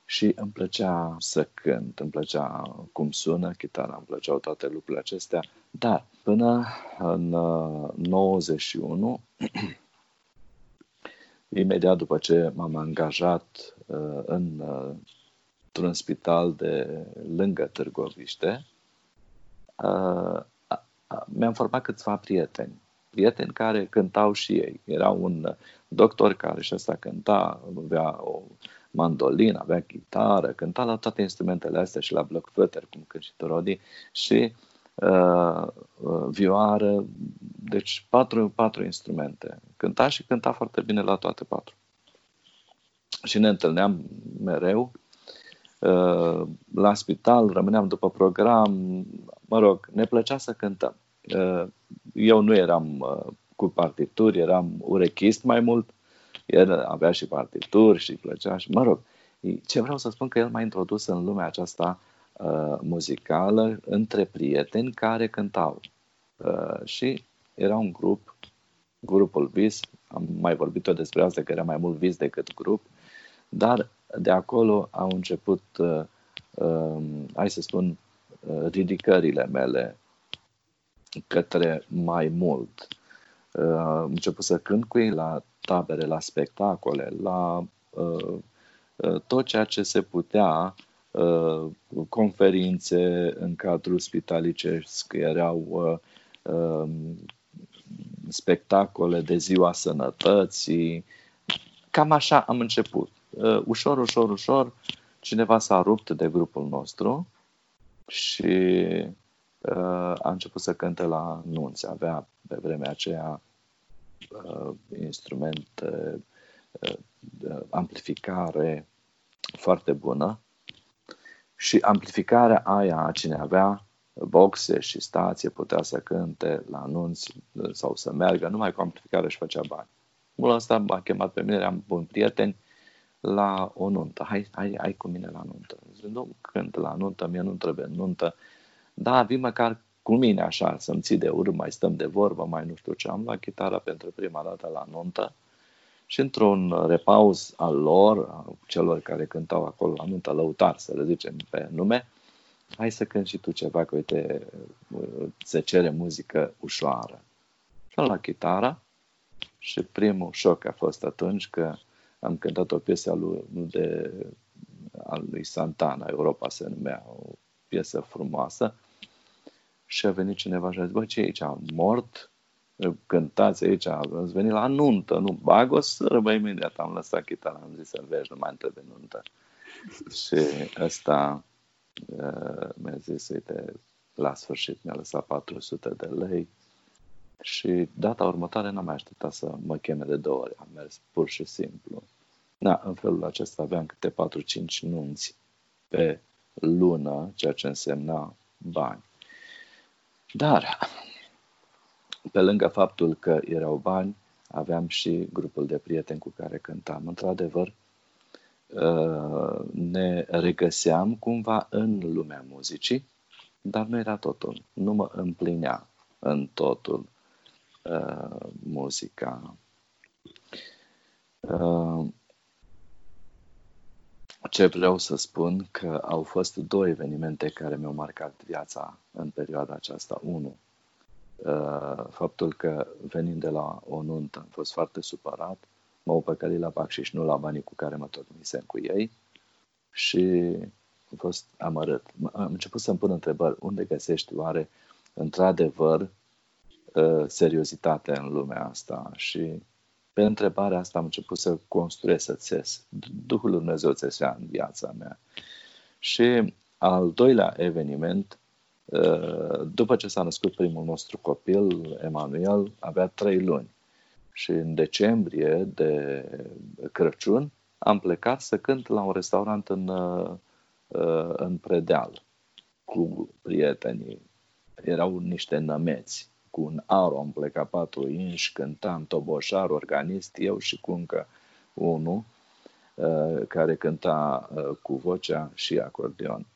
Și îmi plăcea să cânt, îmi plăcea cum sună chitara, îmi plăceau toate lucrurile acestea. Dar până în 91, uh, imediat după ce m-am angajat uh, în uh, într-un spital de lângă Târgoviște, mi-am format câțiva prieteni. Prieteni care cântau și ei. Era un doctor care și ăsta cânta, avea o mandolină, avea chitară, cânta la toate instrumentele astea și la blockflöter, cum cânt și Torodi, și uh, vioară, deci patru, patru instrumente. Cânta și cânta foarte bine la toate patru. Și ne întâlneam mereu Uh, la spital, rămâneam după program, mă rog, ne plăcea să cântăm. Uh, eu nu eram uh, cu partituri, eram urechist mai mult, el avea și partituri și plăcea și, mă rog, ce vreau să spun că el m-a introdus în lumea aceasta uh, muzicală între prieteni care cântau. Uh, și era un grup, grupul Vis, am mai vorbit-o despre asta, că era mai mult Vis decât grup, dar de acolo au început, uh, uh, hai să spun, uh, ridicările mele către mai mult. Uh, am început să cânt cu ei la tabere, la spectacole, la uh, uh, tot ceea ce se putea, uh, conferințe în cadrul spitalicesc, erau uh, uh, spectacole de ziua sănătății. Cam așa am început uh, ușor, ușor, ușor, cineva s-a rupt de grupul nostru și uh, a început să cânte la nunți. Avea pe vremea aceea uh, instrument uh, amplificare foarte bună și amplificarea aia, cine avea boxe și stație, putea să cânte la anunți sau să meargă, numai cu amplificare și făcea bani. Mult ăsta m-a chemat pe mine, eram bun prieteni la o nuntă. Hai, hai, hai cu mine la nuntă. Zic, nu cânt la nuntă, mie nu trebuie nuntă. Da, vii măcar cu mine așa, să-mi ții de urmă, mai stăm de vorbă, mai nu știu ce. Am luat chitara pentru prima dată la nuntă și într-un repaus al lor, a celor care cântau acolo la nuntă, lăutar, să le zicem pe nume, hai să cânt și tu ceva, că uite, se cere muzică ușoară. Și la chitara și primul șoc a fost atunci că am cântat o piesă a lui, de, a lui Santana, Europa se numea, o piesă frumoasă. Și a venit cineva și a zis, bă, ce e aici, mort? Cântați aici, ați venit la nuntă, nu? Bag o sără, bă, imediat am lăsat chitara, am zis să vezi, nu mai trebuie nuntă. și ăsta uh, mi-a zis, uite, la sfârșit mi-a lăsat 400 de lei și data următoare n-am mai așteptat să mă cheme de două ori. Am mers pur și simplu. Da, în felul acesta aveam câte 4-5 nunți pe lună, ceea ce însemna bani. Dar pe lângă faptul că erau bani, aveam și grupul de prieteni cu care cântam. Într-adevăr, uh, ne regăseam cumva în lumea muzicii, dar nu era totul. Nu mă împlinea în totul uh, muzica. Uh, ce vreau să spun că au fost două evenimente care mi-au marcat viața în perioada aceasta. Unu, uh, faptul că venind de la o nuntă am fost foarte supărat, m-au păcălit la bacșiș, nu la banii cu care mă tocmisem cu ei și am fost amărât. Am început să-mi pun întrebări, unde găsești oare într-adevăr uh, seriozitate în lumea asta și pe întrebarea asta am început să construiesc, să țes. Duhul Lui Dumnezeu țesea în viața mea. Și al doilea eveniment, uh, după ce s-a născut primul nostru copil, Emanuel, avea trei luni. Și în decembrie de Crăciun am plecat să cânt la un restaurant în, uh, în Predeal cu prietenii. Erau niște nămeți cu un aro am plecat patru inși, cântam toboșar, organist, eu și cu încă unul uh, care cânta uh, cu vocea și acordeon.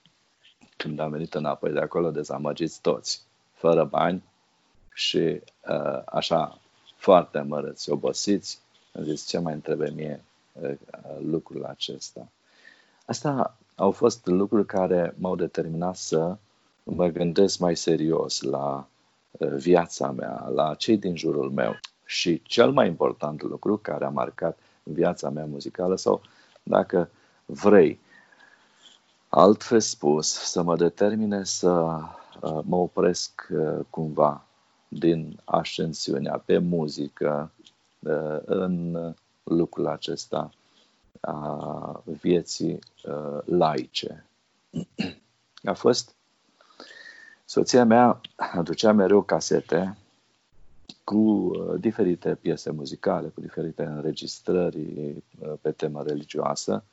Când am venit înapoi de acolo, dezamăgiți toți, fără bani și uh, așa foarte mărăți, obosiți, am zis ce mai trebuie mie lucrul acesta. Asta au fost lucruri care m-au determinat să mă gândesc mai serios la viața mea, la cei din jurul meu. Și cel mai important lucru care a marcat viața mea muzicală sau, dacă vrei, altfel spus, să mă determine să uh, mă opresc uh, cumva din ascensiunea pe muzică uh, în lucrul acesta a vieții laice. A fost Soția mea aducea mereu casete cu uh, diferite piese muzicale, cu diferite înregistrări uh, pe temă religioasă.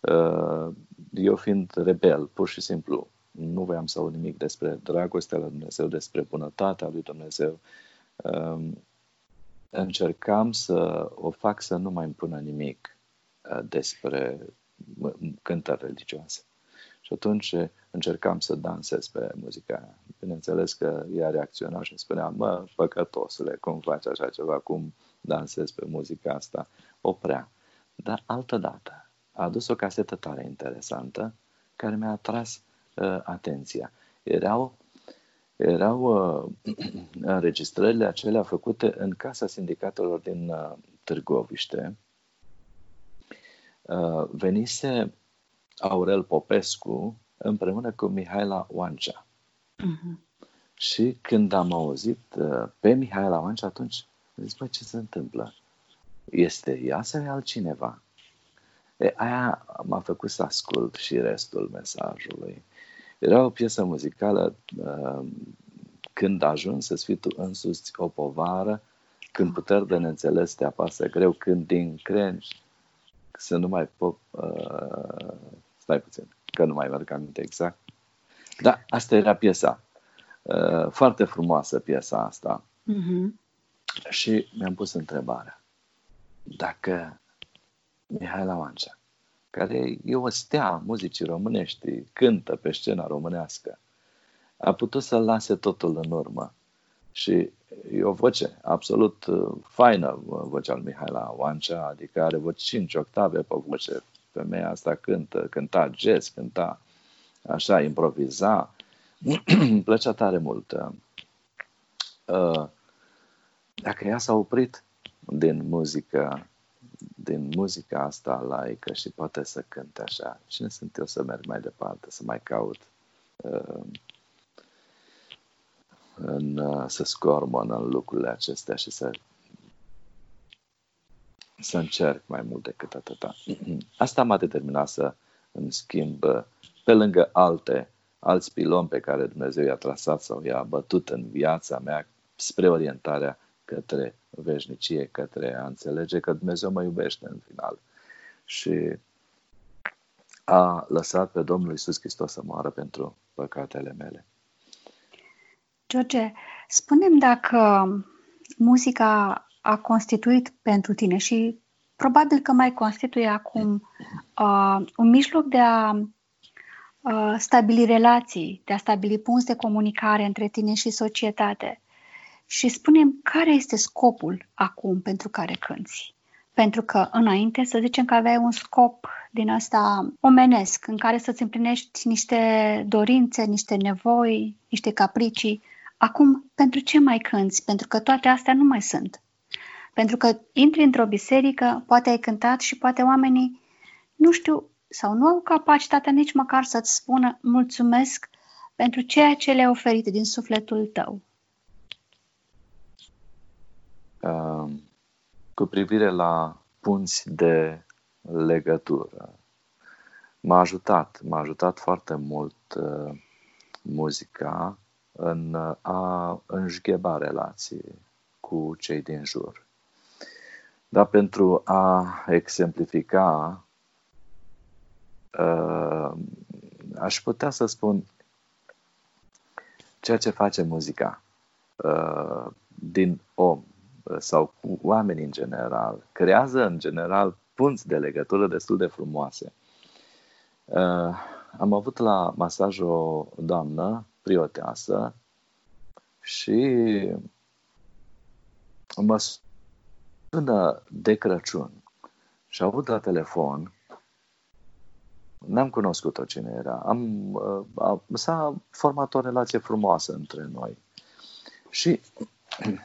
Uh, eu fiind rebel, pur și simplu, nu voiam să aud nimic despre dragostea lui Dumnezeu, despre bunătatea lui Dumnezeu. Um, încercam să o fac să nu mai îmi nimic despre cântări religioase. Și atunci încercam să dansez pe muzica aia. Bineînțeles că ea reacționa și îmi spunea, mă, păcătosule, cum faci așa ceva, cum dansez pe muzica asta? Oprea. Dar altă dată a adus o casetă tare interesantă care mi-a atras uh, atenția. Erau erau uh, înregistrările acelea făcute în Casa Sindicatelor din uh, Târgoviște. Uh, venise Aurel Popescu împreună cu Mihaela Oancea. Uh-huh. Și când am auzit uh, pe Mihaela Oancea, atunci am zis, bă, ce se întâmplă? Este ea sau e altcineva? E, aia m-a făcut să ascult și restul mesajului. Era o piesă muzicală uh, când ajungi să fii tu însuți o povară, când puteri de neînțeles te apasă greu, când din crengi să nu mai pot uh, Stai puțin, că nu mai merg aminte exact. Da, asta era piesa. Uh, foarte frumoasă piesa asta. Uh-huh. Și mi-am pus întrebarea. Dacă Mihai Lavancea, care e o stea a muzicii românești, cântă pe scena românească, a putut să lase totul în urmă. Și e o voce absolut uh, faină, vocea lui Mihaela Oancea, adică are voce 5 octave pe voce, femeia asta cântă, cânta jazz, cânta așa, improviza. Îmi plăcea tare mult. Uh, dacă ea s-a oprit din muzică, din muzica asta laică și poate să cânte așa, cine sunt eu să merg mai departe, să mai caut uh, în, uh, să scormon în lucrurile acestea și să să încerc mai mult decât atâta. Asta m-a determinat să îmi schimb, pe lângă alte, alți piloni pe care Dumnezeu i-a trasat sau i-a bătut în viața mea spre orientarea către veșnicie, către a înțelege că Dumnezeu mă iubește în final. Și a lăsat pe Domnul Isus Hristos să moară pentru păcatele mele. George, spunem dacă muzica a constituit pentru tine și probabil că mai constituie acum uh, un mijloc de a uh, stabili relații, de a stabili punți de comunicare între tine și societate. Și spunem care este scopul acum pentru care cânți. Pentru că înainte să zicem că aveai un scop din asta omenesc, în care să-ți împlinești niște dorințe, niște nevoi, niște capricii. Acum, pentru ce mai cânți? Pentru că toate astea nu mai sunt. Pentru că intri într-o biserică, poate ai cântat și poate oamenii nu știu sau nu au capacitatea nici măcar să-ți spună mulțumesc pentru ceea ce le-ai oferit din sufletul tău. Uh, cu privire la punți de legătură, m-a ajutat, m-a ajutat foarte mult uh, muzica în a înșgheba relații cu cei din jur. Dar pentru a exemplifica, uh, aș putea să spun ceea ce face muzica uh, din om sau cu oameni în general, creează în general punți de legătură destul de frumoase. Uh, am avut la masaj o doamnă prioteasă și mă sună de Crăciun și a avut la telefon N-am cunoscut-o cine era. Am, uh, a, s-a format o relație frumoasă între noi. Și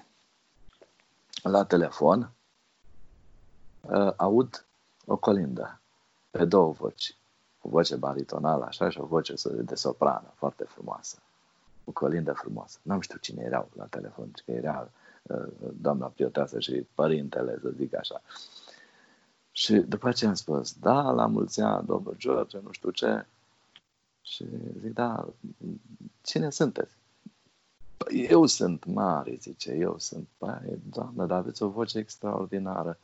la telefon uh, aud o colindă pe două voci. O voce baritonală, așa, și o voce de soprană, foarte frumoasă. O colindă frumoasă. N-am știut cine erau la telefon, că era uh, doamna prioteasă și părintele, să zic așa. Și după ce am spus, da, la mulți ani, domnul George, nu știu ce, și zic, da, cine sunteți? Păi eu sunt mare, zice, eu sunt. Păi, doamnă, dar aveți o voce extraordinară.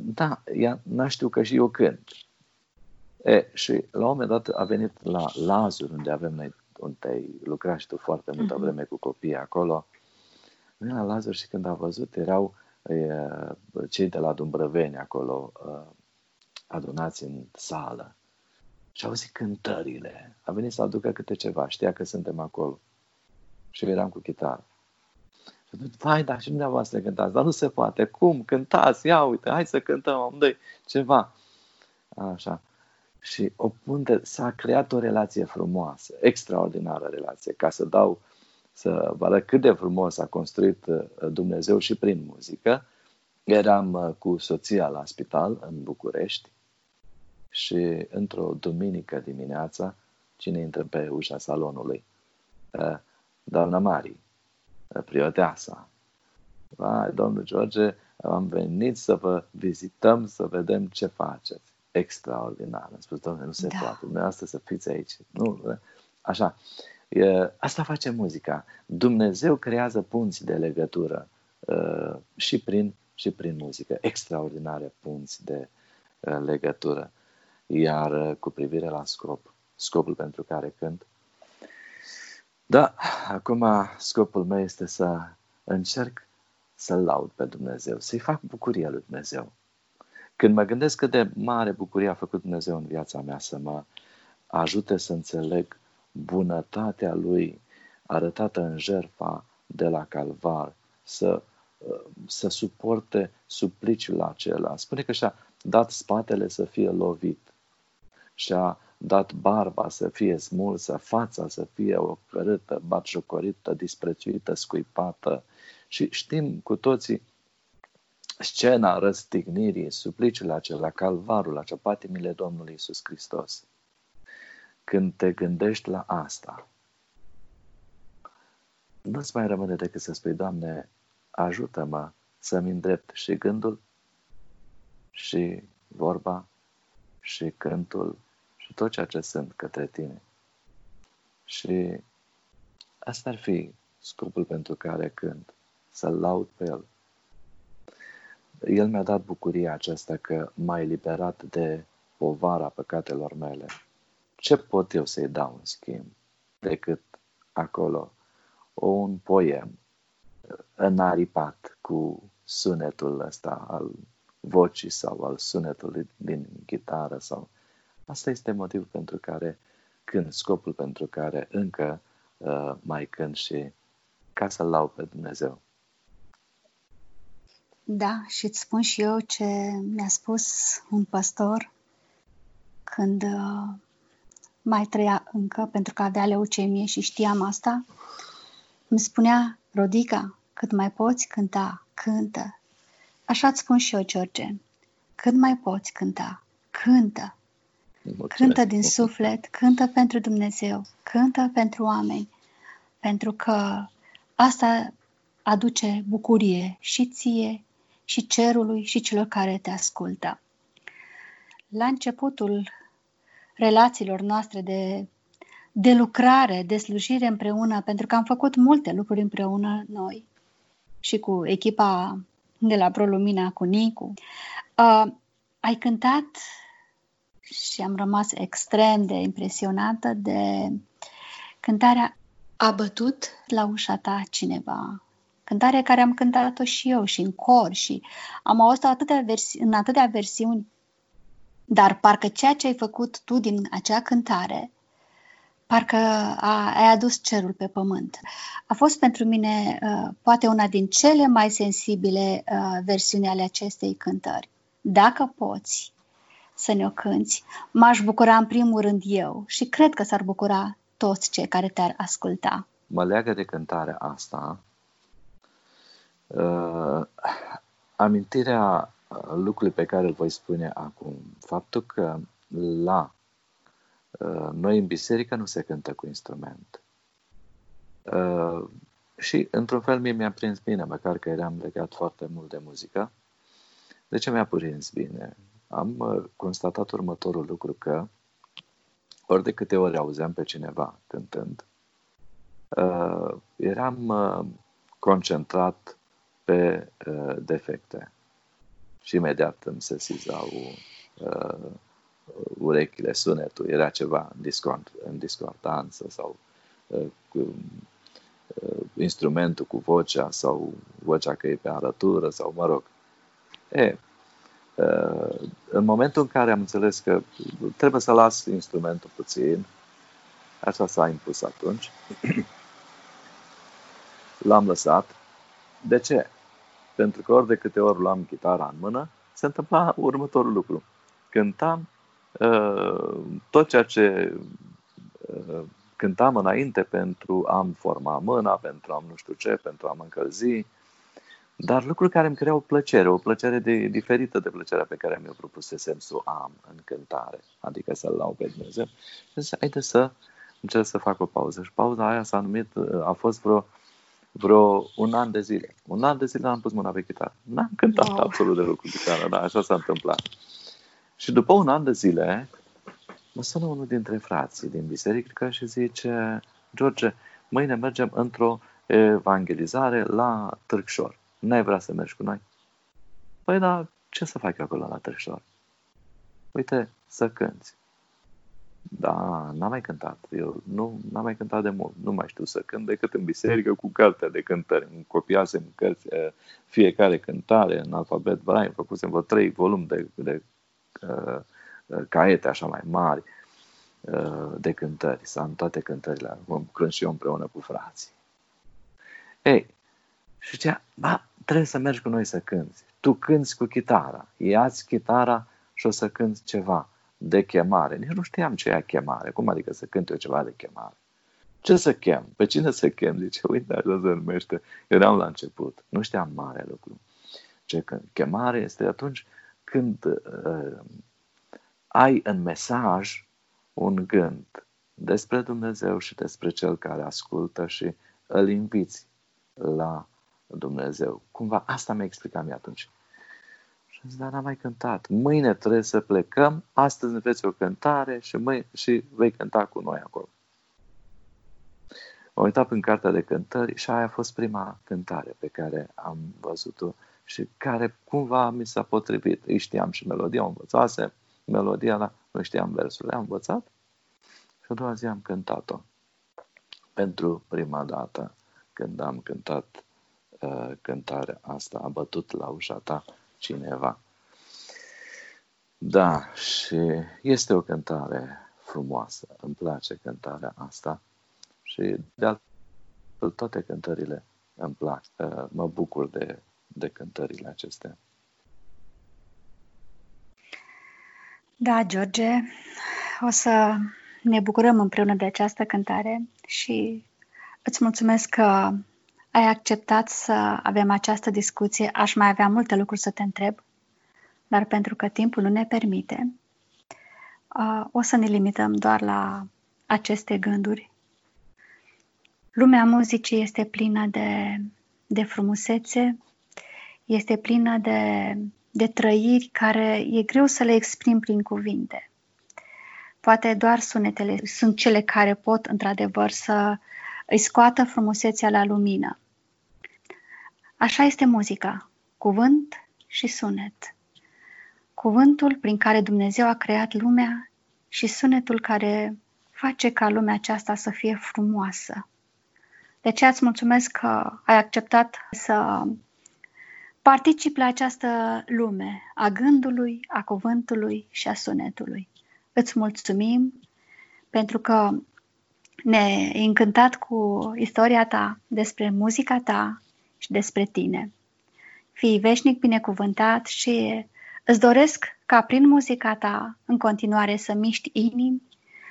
Da, ea n-a știu că și eu cânt. E, și la un moment dat a venit la Lazur, unde avem noi, unde ai lucrat și tu foarte multă uh-huh. vreme cu copii acolo. Vine la Lazur și când a văzut, erau e, cei de la Dumbrăveni acolo, adunați în sală. Și au zis cântările. A venit să aducă câte ceva, știa că suntem acolo. Și eram cu chitară. Și atunci, vai, dar și dumneavoastră cântați, dar nu se poate. Cum? Cântați, ia uite, hai să cântăm amândoi ceva. Așa. Și o punte, s-a creat o relație frumoasă, extraordinară relație, ca să dau, să vă arăt cât de frumos a construit uh, Dumnezeu și prin muzică. Eram uh, cu soția la spital în București și într-o duminică dimineața, cine intră pe ușa salonului? Uh, doamna Mari, prioteasa. Vai, domnul George, am venit să vă vizităm, să vedem ce faceți. Extraordinar. Am spus, domnule, nu se da. poate. Dumneavoastră să fiți aici. Nu, așa. E, asta face muzica. Dumnezeu creează punți de legătură uh, și, prin, și prin muzică. Extraordinare punți de uh, legătură. Iar uh, cu privire la scop, scopul pentru care cânt, da, acum scopul meu este să încerc să-L laud pe Dumnezeu, să-i fac bucuria lui Dumnezeu. Când mă gândesc cât de mare bucurie a făcut Dumnezeu în viața mea, să mă ajute să înțeleg bunătatea Lui arătată în jertfa de la Calvar, să, să suporte supliciul acela. Spune că și-a dat spatele să fie lovit și-a dat barba să fie smulsă, fața să fie ocărâtă, batjocorită, disprețuită, scuipată. Și știm cu toții scena răstignirii, supliciul acela, calvarul, acea patimile Domnului Isus Hristos. Când te gândești la asta, nu-ți mai rămâne decât să spui, Doamne, ajută-mă să-mi îndrept și gândul, și vorba, și cântul, și tot ceea ce sunt către tine. Și asta ar fi scopul pentru care cânt, să-L laud pe El. El mi-a dat bucuria aceasta că m-a eliberat de povara păcatelor mele. Ce pot eu să-i dau în schimb decât acolo un poem înaripat cu sunetul ăsta al vocii sau al sunetului din chitară sau asta este motivul pentru care când scopul pentru care încă uh, mai cânt și ca să-L lau pe Dumnezeu. Da, și îți spun și eu ce mi-a spus un păstor când uh, mai trăia încă, pentru că avea leucemie și știam asta, îmi spunea, Rodica, cât mai poți cânta, cântă. Așa îți spun și eu, George. Cât mai poți cânta, cântă. Mulțumesc. Cântă din suflet, cântă pentru Dumnezeu, cântă pentru oameni, pentru că asta aduce bucurie și ție, și cerului, și celor care te ascultă. La începutul relațiilor noastre de, de lucrare, de slujire împreună, pentru că am făcut multe lucruri împreună noi și cu echipa de la ProLumina, cu Nicu. Uh, ai cântat și am rămas extrem de impresionată de cântarea A bătut la ușa ta cineva. Cântare care am cântat-o și eu și în cor și am auzit atâtea versi- în atâtea versiuni, dar parcă ceea ce ai făcut tu din acea cântare, parcă a, ai adus cerul pe pământ. A fost pentru mine uh, poate una din cele mai sensibile uh, versiuni ale acestei cântări. Dacă poți, să ne-o cânți, m-aș bucura în primul rând eu și cred că s-ar bucura toți cei care te-ar asculta. Mă leagă de cântarea asta uh, amintirea lucrului pe care îl voi spune acum. Faptul că la uh, noi în biserică nu se cântă cu instrument. Uh, și într-un fel mie mi-a prins bine, măcar că eram legat foarte mult de muzică. De ce mi-a prins bine? am uh, constatat următorul lucru că ori de câte ori auzeam pe cineva cântând, uh, eram uh, concentrat pe defecte. Și imediat îmi sesizau urechile, sunetul, era ceva în, discord, în discordanță sau cu, instrumentul cu vocea sau vocea că e pe arătură sau mă rog. E, Uh, în momentul în care am înțeles că trebuie să las instrumentul puțin, așa s-a impus atunci, l-am lăsat. De ce? Pentru că ori de câte ori luam chitara în mână, se întâmpla următorul lucru. Cântam uh, tot ceea ce uh, cântam înainte pentru a-mi forma mâna, pentru a nu știu ce, pentru a mă încălzi, dar lucruri care îmi creau plăcere, o plăcere de, diferită de plăcerea pe care mi-o propusesem să o am în cântare, adică să-L lau pe Dumnezeu. Și zis, haide să încerc să fac o pauză. Și pauza aia s-a numit, a fost vreo, vreo un an de zile. Un an de zile am pus mâna pe chitară. N-am cântat wow. absolut deloc cu chitară, dar așa s-a întâmplat. Și după un an de zile, mă sună unul dintre frații din biserică și zice, George, mâine mergem într-o evangelizare la Târgșor. N-ai vrea să mergi cu noi? Păi da, ce să fac eu acolo la Târșor? Uite, să cânți. Da, n-am mai cântat. Eu nu n-am mai cântat de mult. Nu mai știu să cânt decât în biserică cu cartea de cântări. Îmi copiasem cărți, fiecare cântare în alfabet braille. Făcusem vreo trei volumi de, de uh, caiete așa mai mari uh, de cântări. Să am toate cântările. Cânt și eu împreună cu frații. Ei, și zicea, ba, trebuie să mergi cu noi să cânți. Tu cânți cu chitara, ia-ți chitara și o să cânți ceva de chemare. Nici nu știam ce e chemare. Cum adică să cânt eu ceva de chemare? Ce să chem? Pe cine să chem? Zice, uite, așa se numește. Eram la început. Nu știam mare lucru. Ce când? Chemare este atunci când uh, ai în mesaj un gând despre Dumnezeu și despre Cel care ascultă și îl inviți la Dumnezeu. Cumva asta mi-a explicat mie atunci. Și am zis, dar n-am mai cântat. Mâine trebuie să plecăm, astăzi înveți o cântare și, mâine, și vei cânta cu noi acolo. M-am uitat în cartea de cântări și aia a fost prima cântare pe care am văzut-o și care cumva mi s-a potrivit. Îi știam și melodia, o învățase, melodia, dar nu știam versurile, am învățat și a doua zi am cântat-o pentru prima dată când am cântat uh, cântarea asta, a bătut la ușa ta cineva. Da, și este o cântare frumoasă, îmi place cântarea asta și de altfel toate cântările îmi plac, uh, mă bucur de, de cântările acestea. Da, George, o să ne bucurăm împreună de această cântare și îți mulțumesc că ai acceptat să avem această discuție. Aș mai avea multe lucruri să te întreb, dar pentru că timpul nu ne permite, o să ne limităm doar la aceste gânduri. Lumea muzicii este plină de, de frumusețe, este plină de, de trăiri care e greu să le exprim prin cuvinte. Poate doar sunetele sunt cele care pot, într-adevăr, să îi scoată frumusețea la lumină. Așa este muzica, cuvânt și sunet. Cuvântul prin care Dumnezeu a creat lumea și sunetul care face ca lumea aceasta să fie frumoasă. De aceea îți mulțumesc că ai acceptat să participi la această lume a gândului, a cuvântului și a sunetului. Îți mulțumim pentru că ne-ai încântat cu istoria ta despre muzica ta și despre tine. Fii veșnic binecuvântat și îți doresc ca prin muzica ta în continuare să miști inimi,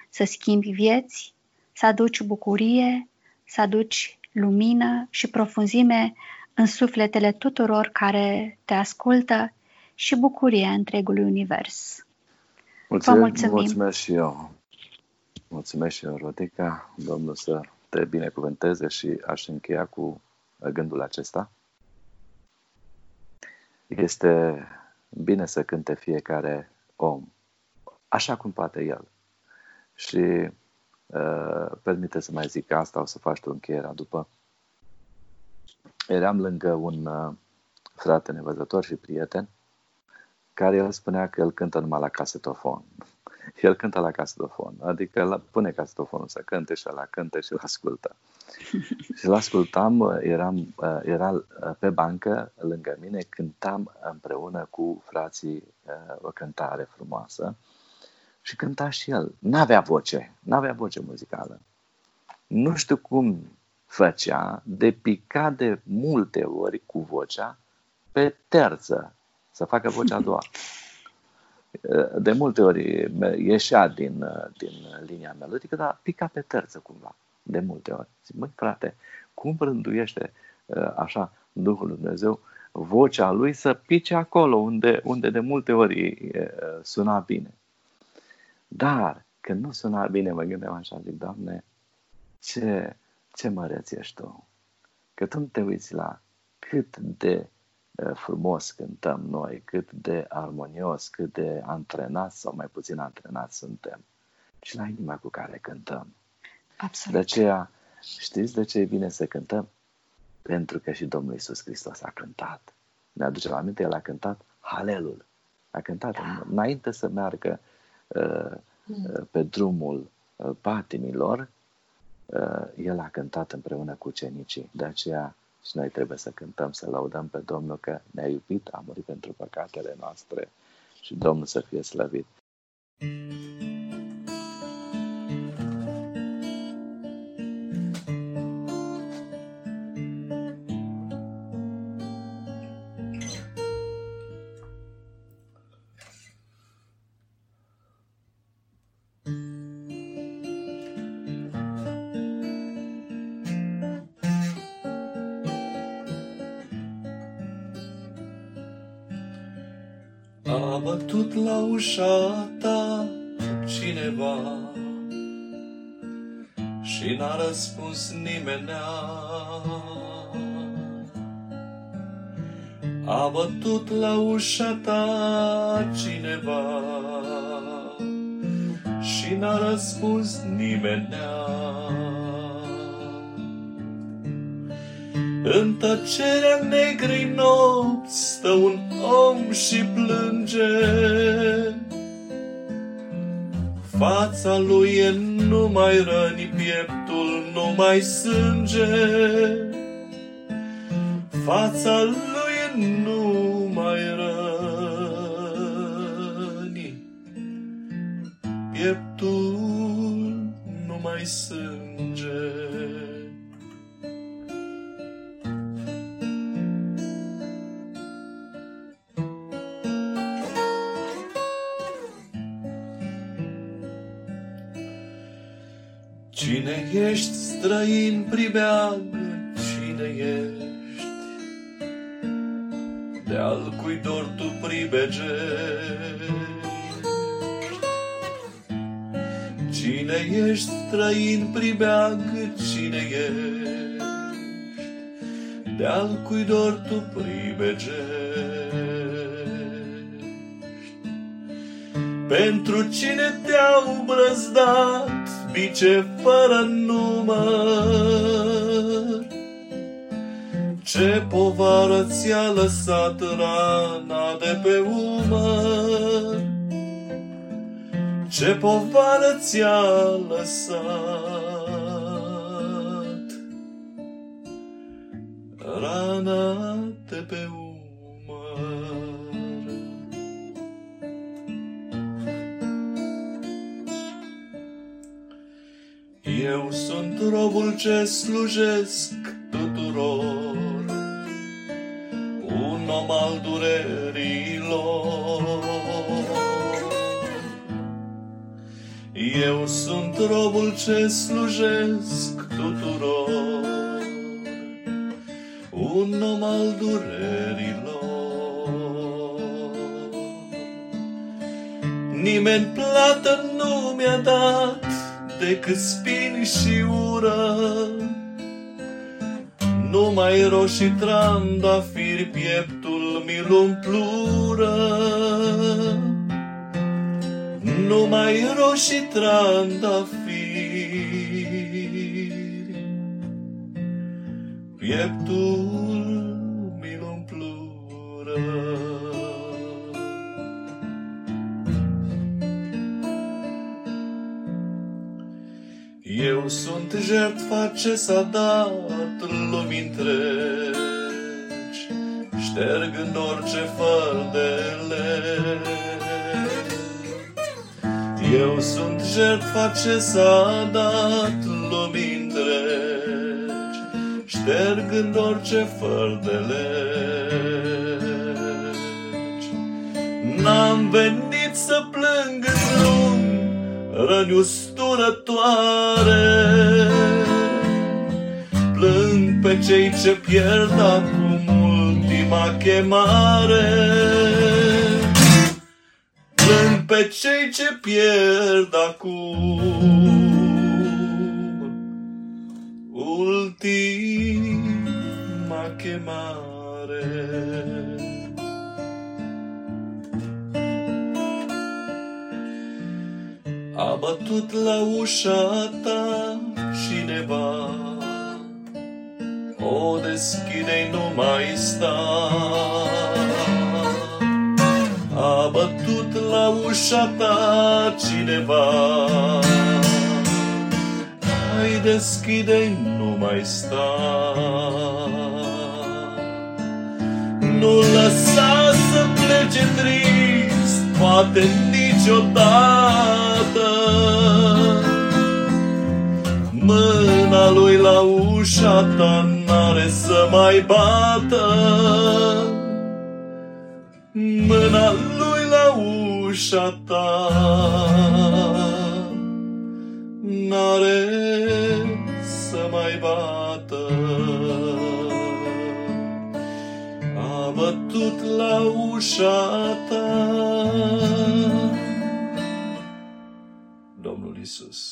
să schimbi vieți, să aduci bucurie, să aduci lumină și profunzime în sufletele tuturor care te ascultă și bucurie întregului univers. Mulțumesc, Vă mulțumim. mulțumesc și eu. Mulțumesc și eu, Rodica. Domnul să te binecuvânteze și aș încheia cu gândul acesta. Este bine să cânte fiecare om, așa cum poate el. Și uh, permite să mai zic asta, o să faci tu încheierea după. Eram lângă un uh, frate nevăzător și prieten, care el spunea că el cântă numai la casetofon. El cântă la casetofon, adică la, pune casetofonul să cânte și la cânte și îl ascultă. Și îl ascultam, eram, era uh, pe bancă lângă mine, cântam împreună cu frații uh, o cântare frumoasă și cânta și el. N-avea voce, n-avea voce muzicală. Nu știu cum făcea, de pica de multe ori cu vocea pe terță, să facă vocea a doua. De multe ori ieșea din, din linia melodică, dar pica pe terță cumva, de multe ori. Zic, măi frate, cum rânduiește așa Duhul Lui Dumnezeu vocea lui să pice acolo unde, unde de multe ori suna bine. Dar când nu suna bine, mă gândeam așa, zic, Doamne, ce, ce măreț ești Tu? Că Tu nu te uiți la cât de uh, frumos cântăm noi, cât de armonios, cât de antrenați sau mai puțin antrenați suntem. Și la inima cu care cântăm. Absolut. De aceea, știți de ce e bine să cântăm? Pentru că și Domnul Isus Hristos a cântat. Ne aducem aminte, El a cântat Halelul. A cântat da. înainte să meargă uh, uh, pe drumul uh, patimilor, Uh, el a cântat împreună cu cenicii. De aceea și noi trebuie să cântăm, să laudăm pe Domnul că ne-a iubit, a murit pentru păcatele noastre și Domnul să fie slăvit. bătut ușa ta cineva și n-a răspuns nimenea. A bătut la ușa ta cineva și n-a răspuns nimenea. În tăcerea negrei nopți stă un om și plânge. Fața lui e numai răni, pieptul numai sânge, fața lui numai brăzdat bice fără număr. Ce povară ți-a lăsat rana de pe umăr? Ce povară ți-a lăsat rana de pe umăr? Eu sunt robul ce slujesc tuturor, un om al durerilor. Eu sunt robul ce slujesc tuturor, un om al durerilor. Nimeni plată nu mi-a dat decât spini și ură. Numai roșii trandafiri pieptul mi-l umplură. Numai roșii trandafiri pieptul ce s-a dat lumii întregi, ștergând orice făr de legi. Eu sunt jertfa ce s-a dat lumii întregi, ștergând orice făr de legi. N-am venit să plâng în drum, răni usturătoare. Cei ce pierd acum ultima chemare. Plâng pe cei ce pierd acum ultima chemare. A bătut la ușa ta cineva, o deschide nu mai sta. A bătut la ușa ta cineva, hai deschide nu mai sta. Nu lăsa să plece trist, poate niciodată. Mâna lui la ușa ta n-are să mai bată. Mâna lui la ușa ta n-are să mai bată. A bătut la ușa ta Domnul Isus.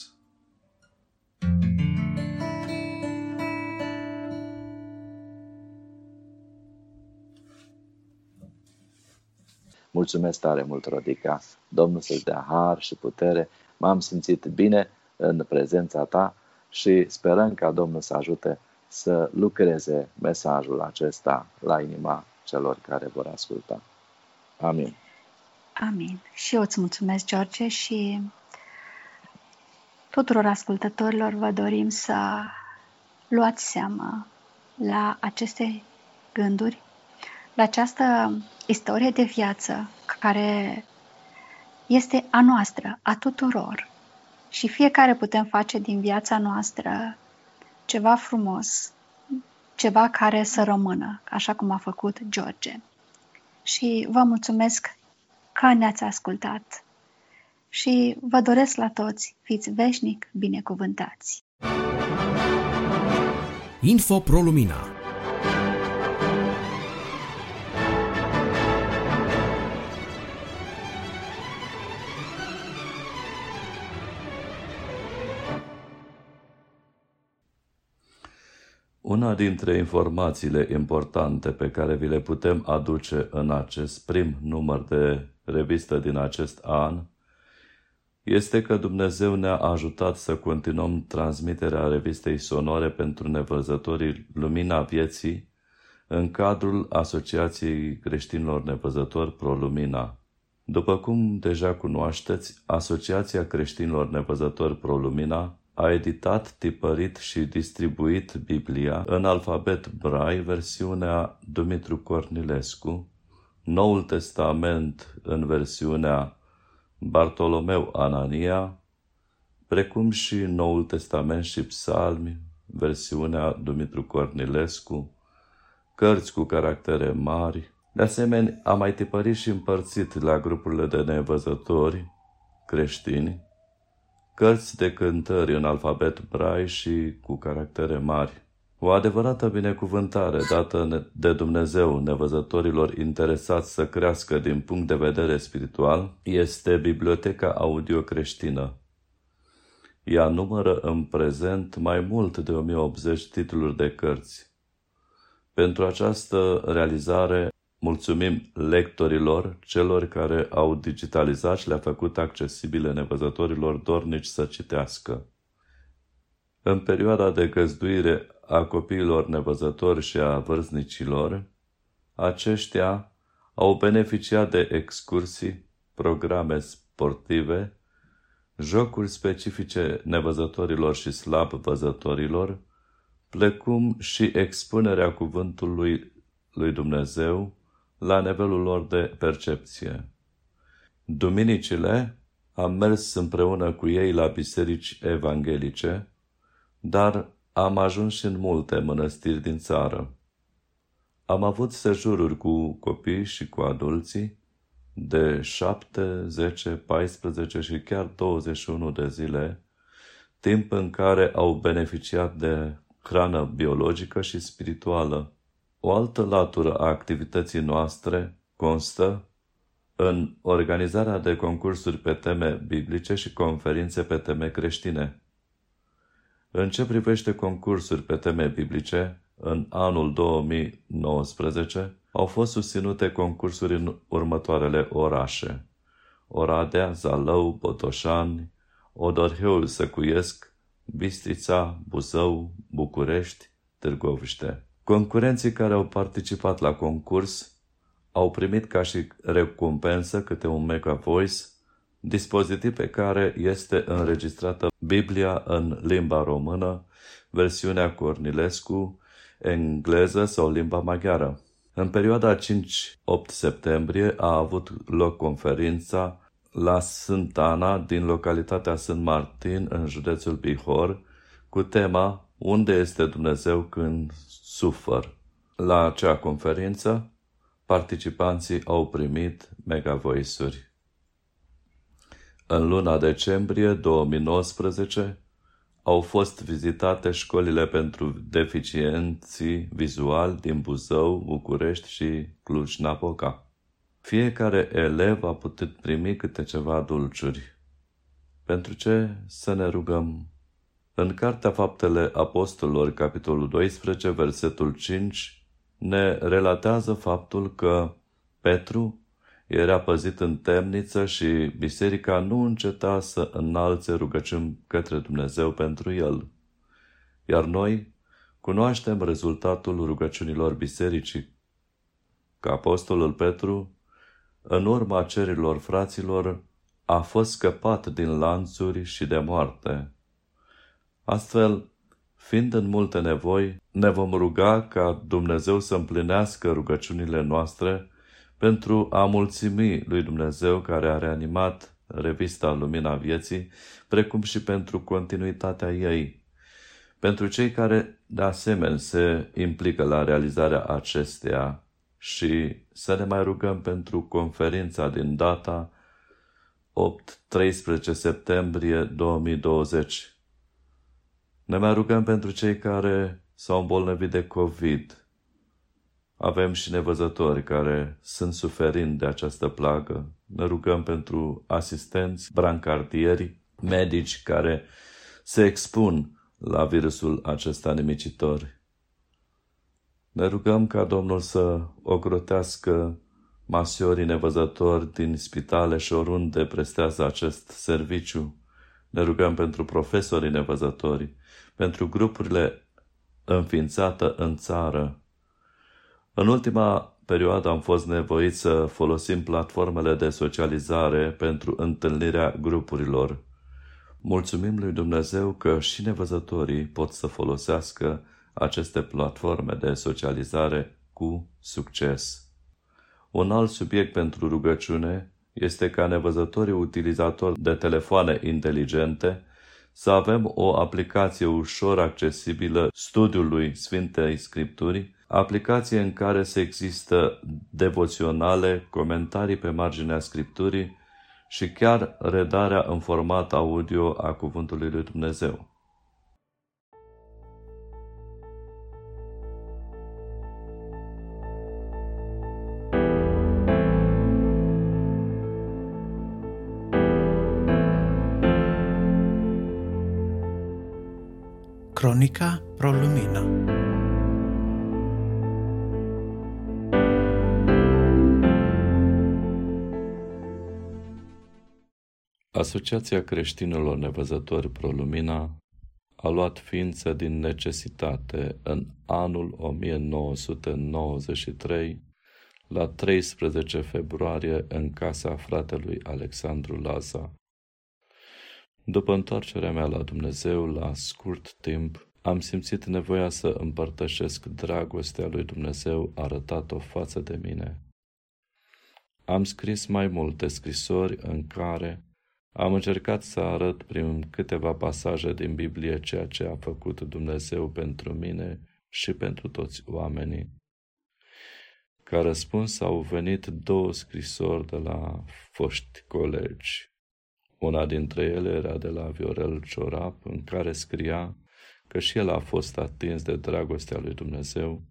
Mulțumesc tare mult, Rodica. Domnul să-ți dea har și putere. M-am simțit bine în prezența ta și sperăm ca Domnul să ajute să lucreze mesajul acesta la inima celor care vor asculta. Amin. Amin. Și eu îți mulțumesc, George, și tuturor ascultătorilor vă dorim să luați seama la aceste gânduri, la această istorie de viață care este a noastră, a tuturor. Și fiecare putem face din viața noastră ceva frumos, ceva care să rămână, așa cum a făcut George. Și vă mulțumesc că ne-ați ascultat și vă doresc la toți, fiți veșnic binecuvântați. Info Pro Lumina Una dintre informațiile importante pe care vi le putem aduce în acest prim număr de revistă din acest an este că Dumnezeu ne-a ajutat să continuăm transmiterea revistei sonore pentru nevăzătorii Lumina Vieții în cadrul Asociației Creștinilor Nevăzători ProLumina. După cum deja cunoașteți, Asociația Creștinilor Nevăzători ProLumina a editat, tipărit și distribuit Biblia în alfabet Braille, versiunea Dumitru Cornilescu, Noul Testament în versiunea Bartolomeu Anania, precum și Noul Testament și Psalmi, versiunea Dumitru Cornilescu, cărți cu caractere mari. De asemenea, a mai tipărit și împărțit la grupurile de nevăzători creștini, cărți de cântări în alfabet brai și cu caractere mari. O adevărată binecuvântare dată de Dumnezeu nevăzătorilor interesați să crească din punct de vedere spiritual este Biblioteca Audio Creștină. Ea numără în prezent mai mult de 1080 titluri de cărți. Pentru această realizare mulțumim lectorilor, celor care au digitalizat și le-a făcut accesibile nevăzătorilor dornici să citească. În perioada de găzduire a copiilor nevăzători și a vârstnicilor, aceștia au beneficiat de excursii, programe sportive, jocuri specifice nevăzătorilor și slab văzătorilor, precum și expunerea cuvântului lui Dumnezeu la nivelul lor de percepție. Duminicile am mers împreună cu ei la biserici evanghelice, dar am ajuns și în multe mănăstiri din țară. Am avut sejururi cu copii și cu adulții de 7, 10, 14 și chiar 21 de zile, timp în care au beneficiat de hrană biologică și spirituală. O altă latură a activității noastre constă în organizarea de concursuri pe teme biblice și conferințe pe teme creștine. În ce privește concursuri pe teme biblice, în anul 2019 au fost susținute concursuri în următoarele orașe. Oradea, Zalău, Botoșani, Odorheul Săcuiesc, Bistrița, Buzău, București, Târgoviște. Concurenții care au participat la concurs au primit ca și recompensă câte un Mega Voice, dispozitiv pe care este înregistrată Biblia în limba română, versiunea Cornilescu, engleză sau limba maghiară. În perioada 5-8 septembrie a avut loc conferința la Sântana din localitatea Sânt Martin în județul Bihor cu tema Unde este Dumnezeu când sufăr? La acea conferință, participanții au primit megavoisuri. În luna decembrie 2019 au fost vizitate școlile pentru deficienții vizual din Buzău, București și Cluj-Napoca. Fiecare elev a putut primi câte ceva dulciuri. Pentru ce să ne rugăm? În Cartea Faptele Apostolilor, capitolul 12, versetul 5, ne relatează faptul că Petru era păzit în temniță și biserica nu înceta să înalțe rugăciuni către Dumnezeu pentru el. Iar noi cunoaștem rezultatul rugăciunilor bisericii. Că apostolul Petru, în urma cerilor fraților, a fost scăpat din lanțuri și de moarte. Astfel, fiind în multe nevoi, ne vom ruga ca Dumnezeu să împlinească rugăciunile noastre pentru a mulțumi lui Dumnezeu care a reanimat revista Lumina Vieții, precum și pentru continuitatea ei. Pentru cei care, de asemenea, se implică la realizarea acesteia și să ne mai rugăm pentru conferința din data 8-13 septembrie 2020. Ne mai rugăm pentru cei care s-au îmbolnăvit de COVID. Avem și nevăzători care sunt suferind de această plagă. Ne rugăm pentru asistenți, brancardieri, medici care se expun la virusul acesta nemicitor. Ne rugăm ca Domnul să ocrotească masiorii nevăzători din spitale și oriunde prestează acest serviciu. Ne rugăm pentru profesorii nevăzători, pentru grupurile înființate în țară. În ultima perioadă am fost nevoiți să folosim platformele de socializare pentru întâlnirea grupurilor. Mulțumim lui Dumnezeu că și nevăzătorii pot să folosească aceste platforme de socializare cu succes. Un alt subiect pentru rugăciune este ca nevăzătorii utilizatori de telefoane inteligente să avem o aplicație ușor accesibilă studiului Sfintei Scripturii, aplicație în care se există devoționale, comentarii pe marginea Scripturii și chiar redarea în format audio a Cuvântului lui Dumnezeu. Cronica Pro Lumina Asociația creștinilor nevăzători Pro Lumina a luat ființă din necesitate în anul 1993 la 13 februarie în casa fratelui Alexandru Laza, după întoarcerea mea la Dumnezeu, la scurt timp, am simțit nevoia să împărtășesc dragostea lui Dumnezeu arătat-o față de mine. Am scris mai multe scrisori în care am încercat să arăt prin câteva pasaje din Biblie ceea ce a făcut Dumnezeu pentru mine și pentru toți oamenii. Ca răspuns au venit două scrisori de la foști colegi una dintre ele era de la Viorel Ciorap, în care scria că și el a fost atins de dragostea lui Dumnezeu,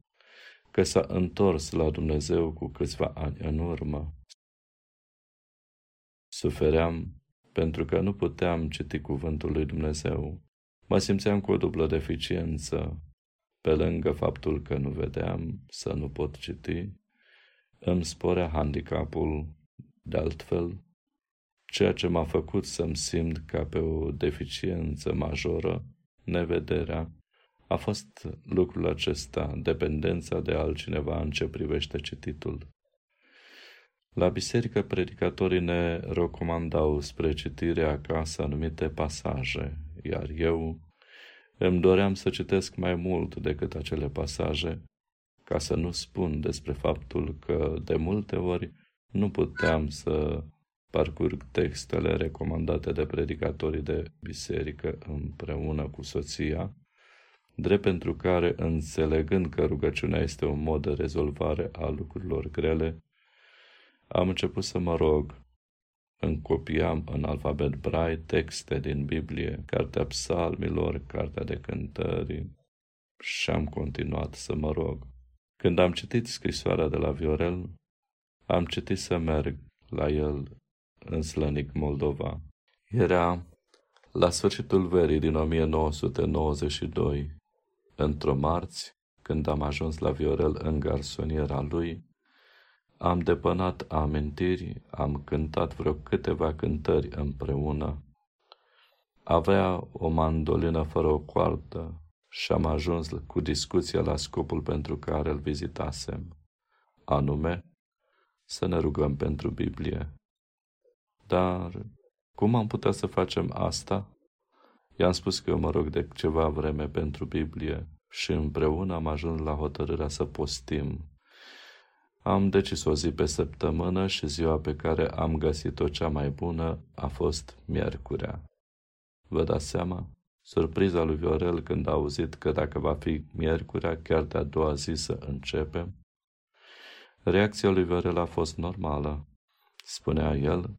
că s-a întors la Dumnezeu cu câțiva ani în urmă. Sufeream pentru că nu puteam citi cuvântul lui Dumnezeu. Mă simțeam cu o dublă deficiență, pe lângă faptul că nu vedeam să nu pot citi, îmi sporea handicapul, de altfel ceea ce m-a făcut să-mi simt ca pe o deficiență majoră, nevederea, a fost lucrul acesta, dependența de altcineva în ce privește cititul. La biserică, predicatorii ne recomandau spre citire acasă anumite pasaje, iar eu îmi doream să citesc mai mult decât acele pasaje, ca să nu spun despre faptul că de multe ori nu puteam să parcurg textele recomandate de predicatorii de biserică împreună cu soția, drept pentru care, înțelegând că rugăciunea este un mod de rezolvare a lucrurilor grele, am început să mă rog. Încopiam în alfabet brai texte din Biblie, Cartea Psalmilor, Cartea de Cântări și am continuat să mă rog. Când am citit scrisoarea de la Viorel, am citit să merg la el în Slănic, Moldova. Era la sfârșitul verii din 1992, într-o marți, când am ajuns la Viorel în garsoniera lui, am depănat amintiri, am cântat vreo câteva cântări împreună. Avea o mandolină fără o coardă și am ajuns cu discuția la scopul pentru care îl vizitasem, anume să ne rugăm pentru Biblie. Dar cum am putea să facem asta? I-am spus că mă rog de ceva vreme pentru Biblie și împreună am ajuns la hotărârea să postim. Am decis o zi pe săptămână și ziua pe care am găsit-o cea mai bună a fost miercurea. Vă dați seama? Surpriza lui Viorel când a auzit că dacă va fi miercurea, chiar de-a doua zi să începem? Reacția lui Viorel a fost normală. Spunea el,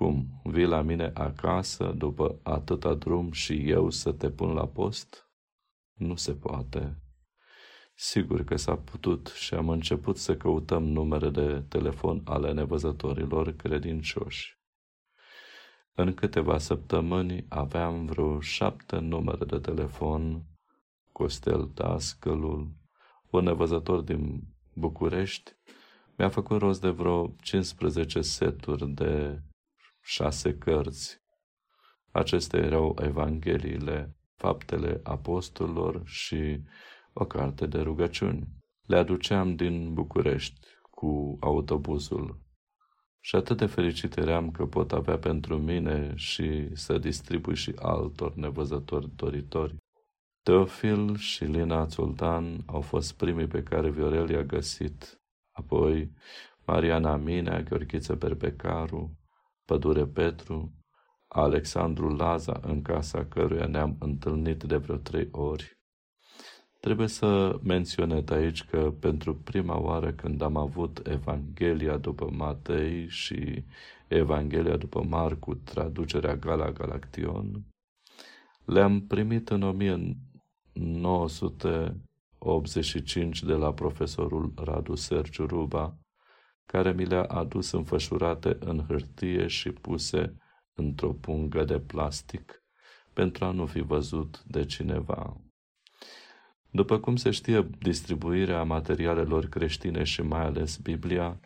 cum, vii la mine acasă după atâta drum și eu să te pun la post? Nu se poate. Sigur că s-a putut și am început să căutăm numere de telefon ale nevăzătorilor credincioși. În câteva săptămâni aveam vreo șapte numere de telefon, Costel Tascălul, un nevăzător din București, mi-a făcut rost de vreo 15 seturi de șase cărți. Acestea erau Evangheliile, Faptele Apostolilor și o carte de rugăciuni. Le aduceam din București cu autobuzul și atât de fericit eram că pot avea pentru mine și să distribui și altor nevăzători doritori. Teofil și Lina Țoltan au fost primii pe care Viorel i-a găsit, apoi Mariana Minea, Gheorghiță Berbecaru, Pădure Petru, Alexandru Laza, în casa căruia ne-am întâlnit de vreo trei ori. Trebuie să menționez aici că pentru prima oară când am avut Evanghelia după Matei și Evanghelia după Marcu, traducerea Gala Galaction, le-am primit în 1985 de la profesorul Radu Sergiu Ruba, care mi le-a adus înfășurate în hârtie și puse într-o pungă de plastic pentru a nu fi văzut de cineva. După cum se știe, distribuirea materialelor creștine și mai ales Biblia,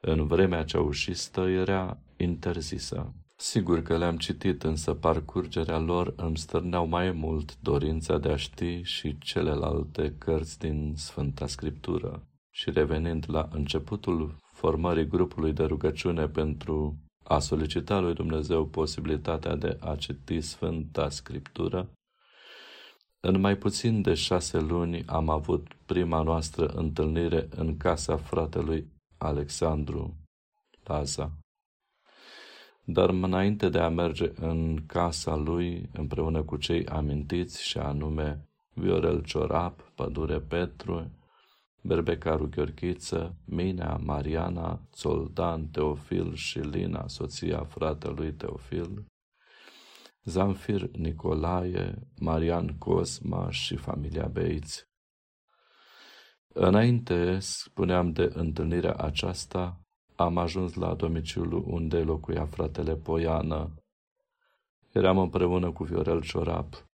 în vremea ceaușistă era interzisă. Sigur că le-am citit, însă parcurgerea lor îmi stârneau mai mult dorința de a ști și celelalte cărți din Sfânta Scriptură. Și revenind la începutul formării grupului de rugăciune pentru a solicita lui Dumnezeu posibilitatea de a citi Sfânta Scriptură, în mai puțin de șase luni am avut prima noastră întâlnire în casa fratelui Alexandru Laza. Dar înainte de a merge în casa lui împreună cu cei amintiți și anume Viorel Ciorap, Pădure Petru, Berbecaru Gheorghiță, Minea, Mariana, Țoldan, Teofil și Lina, soția fratelui Teofil, Zamfir Nicolae, Marian Cosma și familia Beiți. Înainte, spuneam de întâlnirea aceasta, am ajuns la domiciliul unde locuia fratele Poiană. Eram împreună cu Viorel Ciorap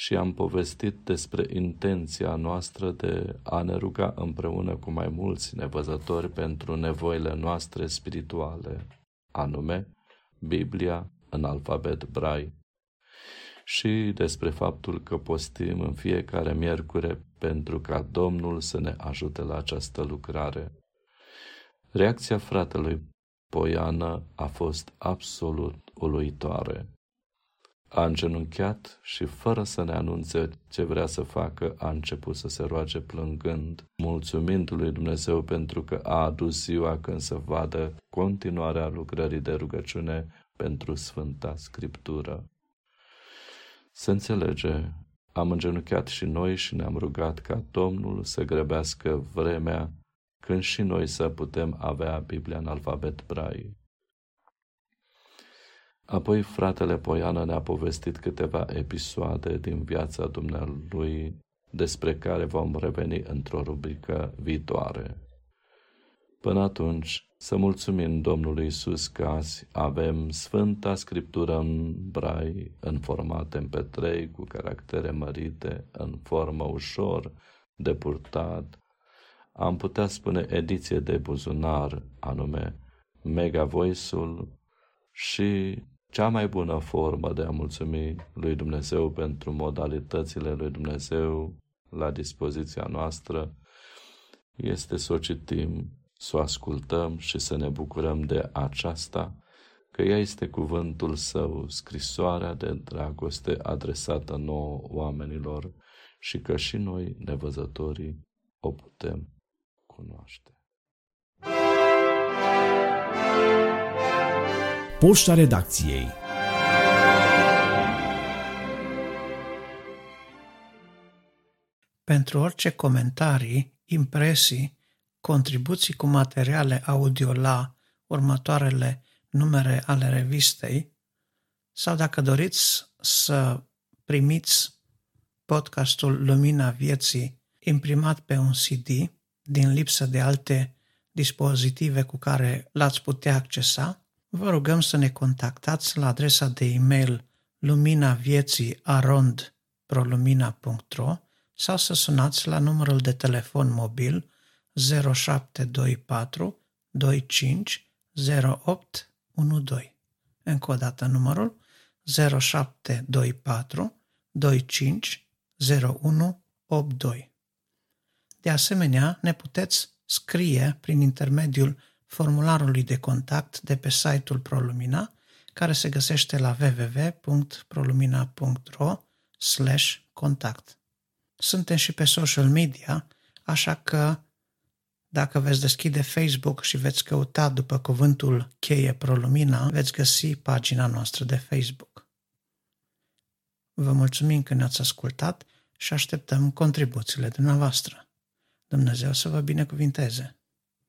și am povestit despre intenția noastră de a ne ruga împreună cu mai mulți nevăzători pentru nevoile noastre spirituale, anume Biblia, în alfabet brai și despre faptul că postim în fiecare miercure pentru ca Domnul să ne ajute la această lucrare. Reacția fratelui Poiană a fost absolut uluitoare. A îngenunchiat și, fără să ne anunțe ce vrea să facă, a început să se roage plângând, mulțumind lui Dumnezeu pentru că a adus ziua când să vadă continuarea lucrării de rugăciune pentru Sfânta Scriptură. Se înțelege, am îngenunchiat și noi și ne-am rugat ca Domnul să grăbească vremea când și noi să putem avea Biblia în alfabet brai. Apoi fratele Poiană ne-a povestit câteva episoade din viața dumnealui despre care vom reveni într-o rubrică viitoare. Până atunci, să mulțumim Domnului Isus că azi avem Sfânta Scriptură în brai, în format MP3, cu caractere mărite, în formă ușor de purtat. Am putea spune ediție de buzunar, anume Mega Voice-ul și cea mai bună formă de a mulțumi lui Dumnezeu pentru modalitățile lui Dumnezeu la dispoziția noastră este să o citim să o ascultăm și să ne bucurăm de aceasta că ea este cuvântul său, scrisoarea de dragoste adresată nouă oamenilor și că și noi, nevăzătorii, o putem cunoaște. Poșta redacției. Pentru orice comentarii, impresii, contribuții cu materiale audio la următoarele numere ale revistei sau dacă doriți să primiți podcastul Lumina Vieții imprimat pe un CD din lipsă de alte dispozitive cu care l-ați putea accesa, vă rugăm să ne contactați la adresa de e-mail luminavieții.arond.prolumina.ro sau să sunați la numărul de telefon mobil 0724 25 08 12. Încă o dată numărul 0724 25 0182. De asemenea, ne puteți scrie prin intermediul formularului de contact de pe site-ul ProLumina, care se găsește la www.prolumina.ro contact. Suntem și pe social media, așa că dacă veți deschide Facebook și veți căuta după cuvântul cheie ProLumina, veți găsi pagina noastră de Facebook. Vă mulțumim că ne-ați ascultat și așteptăm contribuțiile dumneavoastră. Dumnezeu să vă binecuvinteze!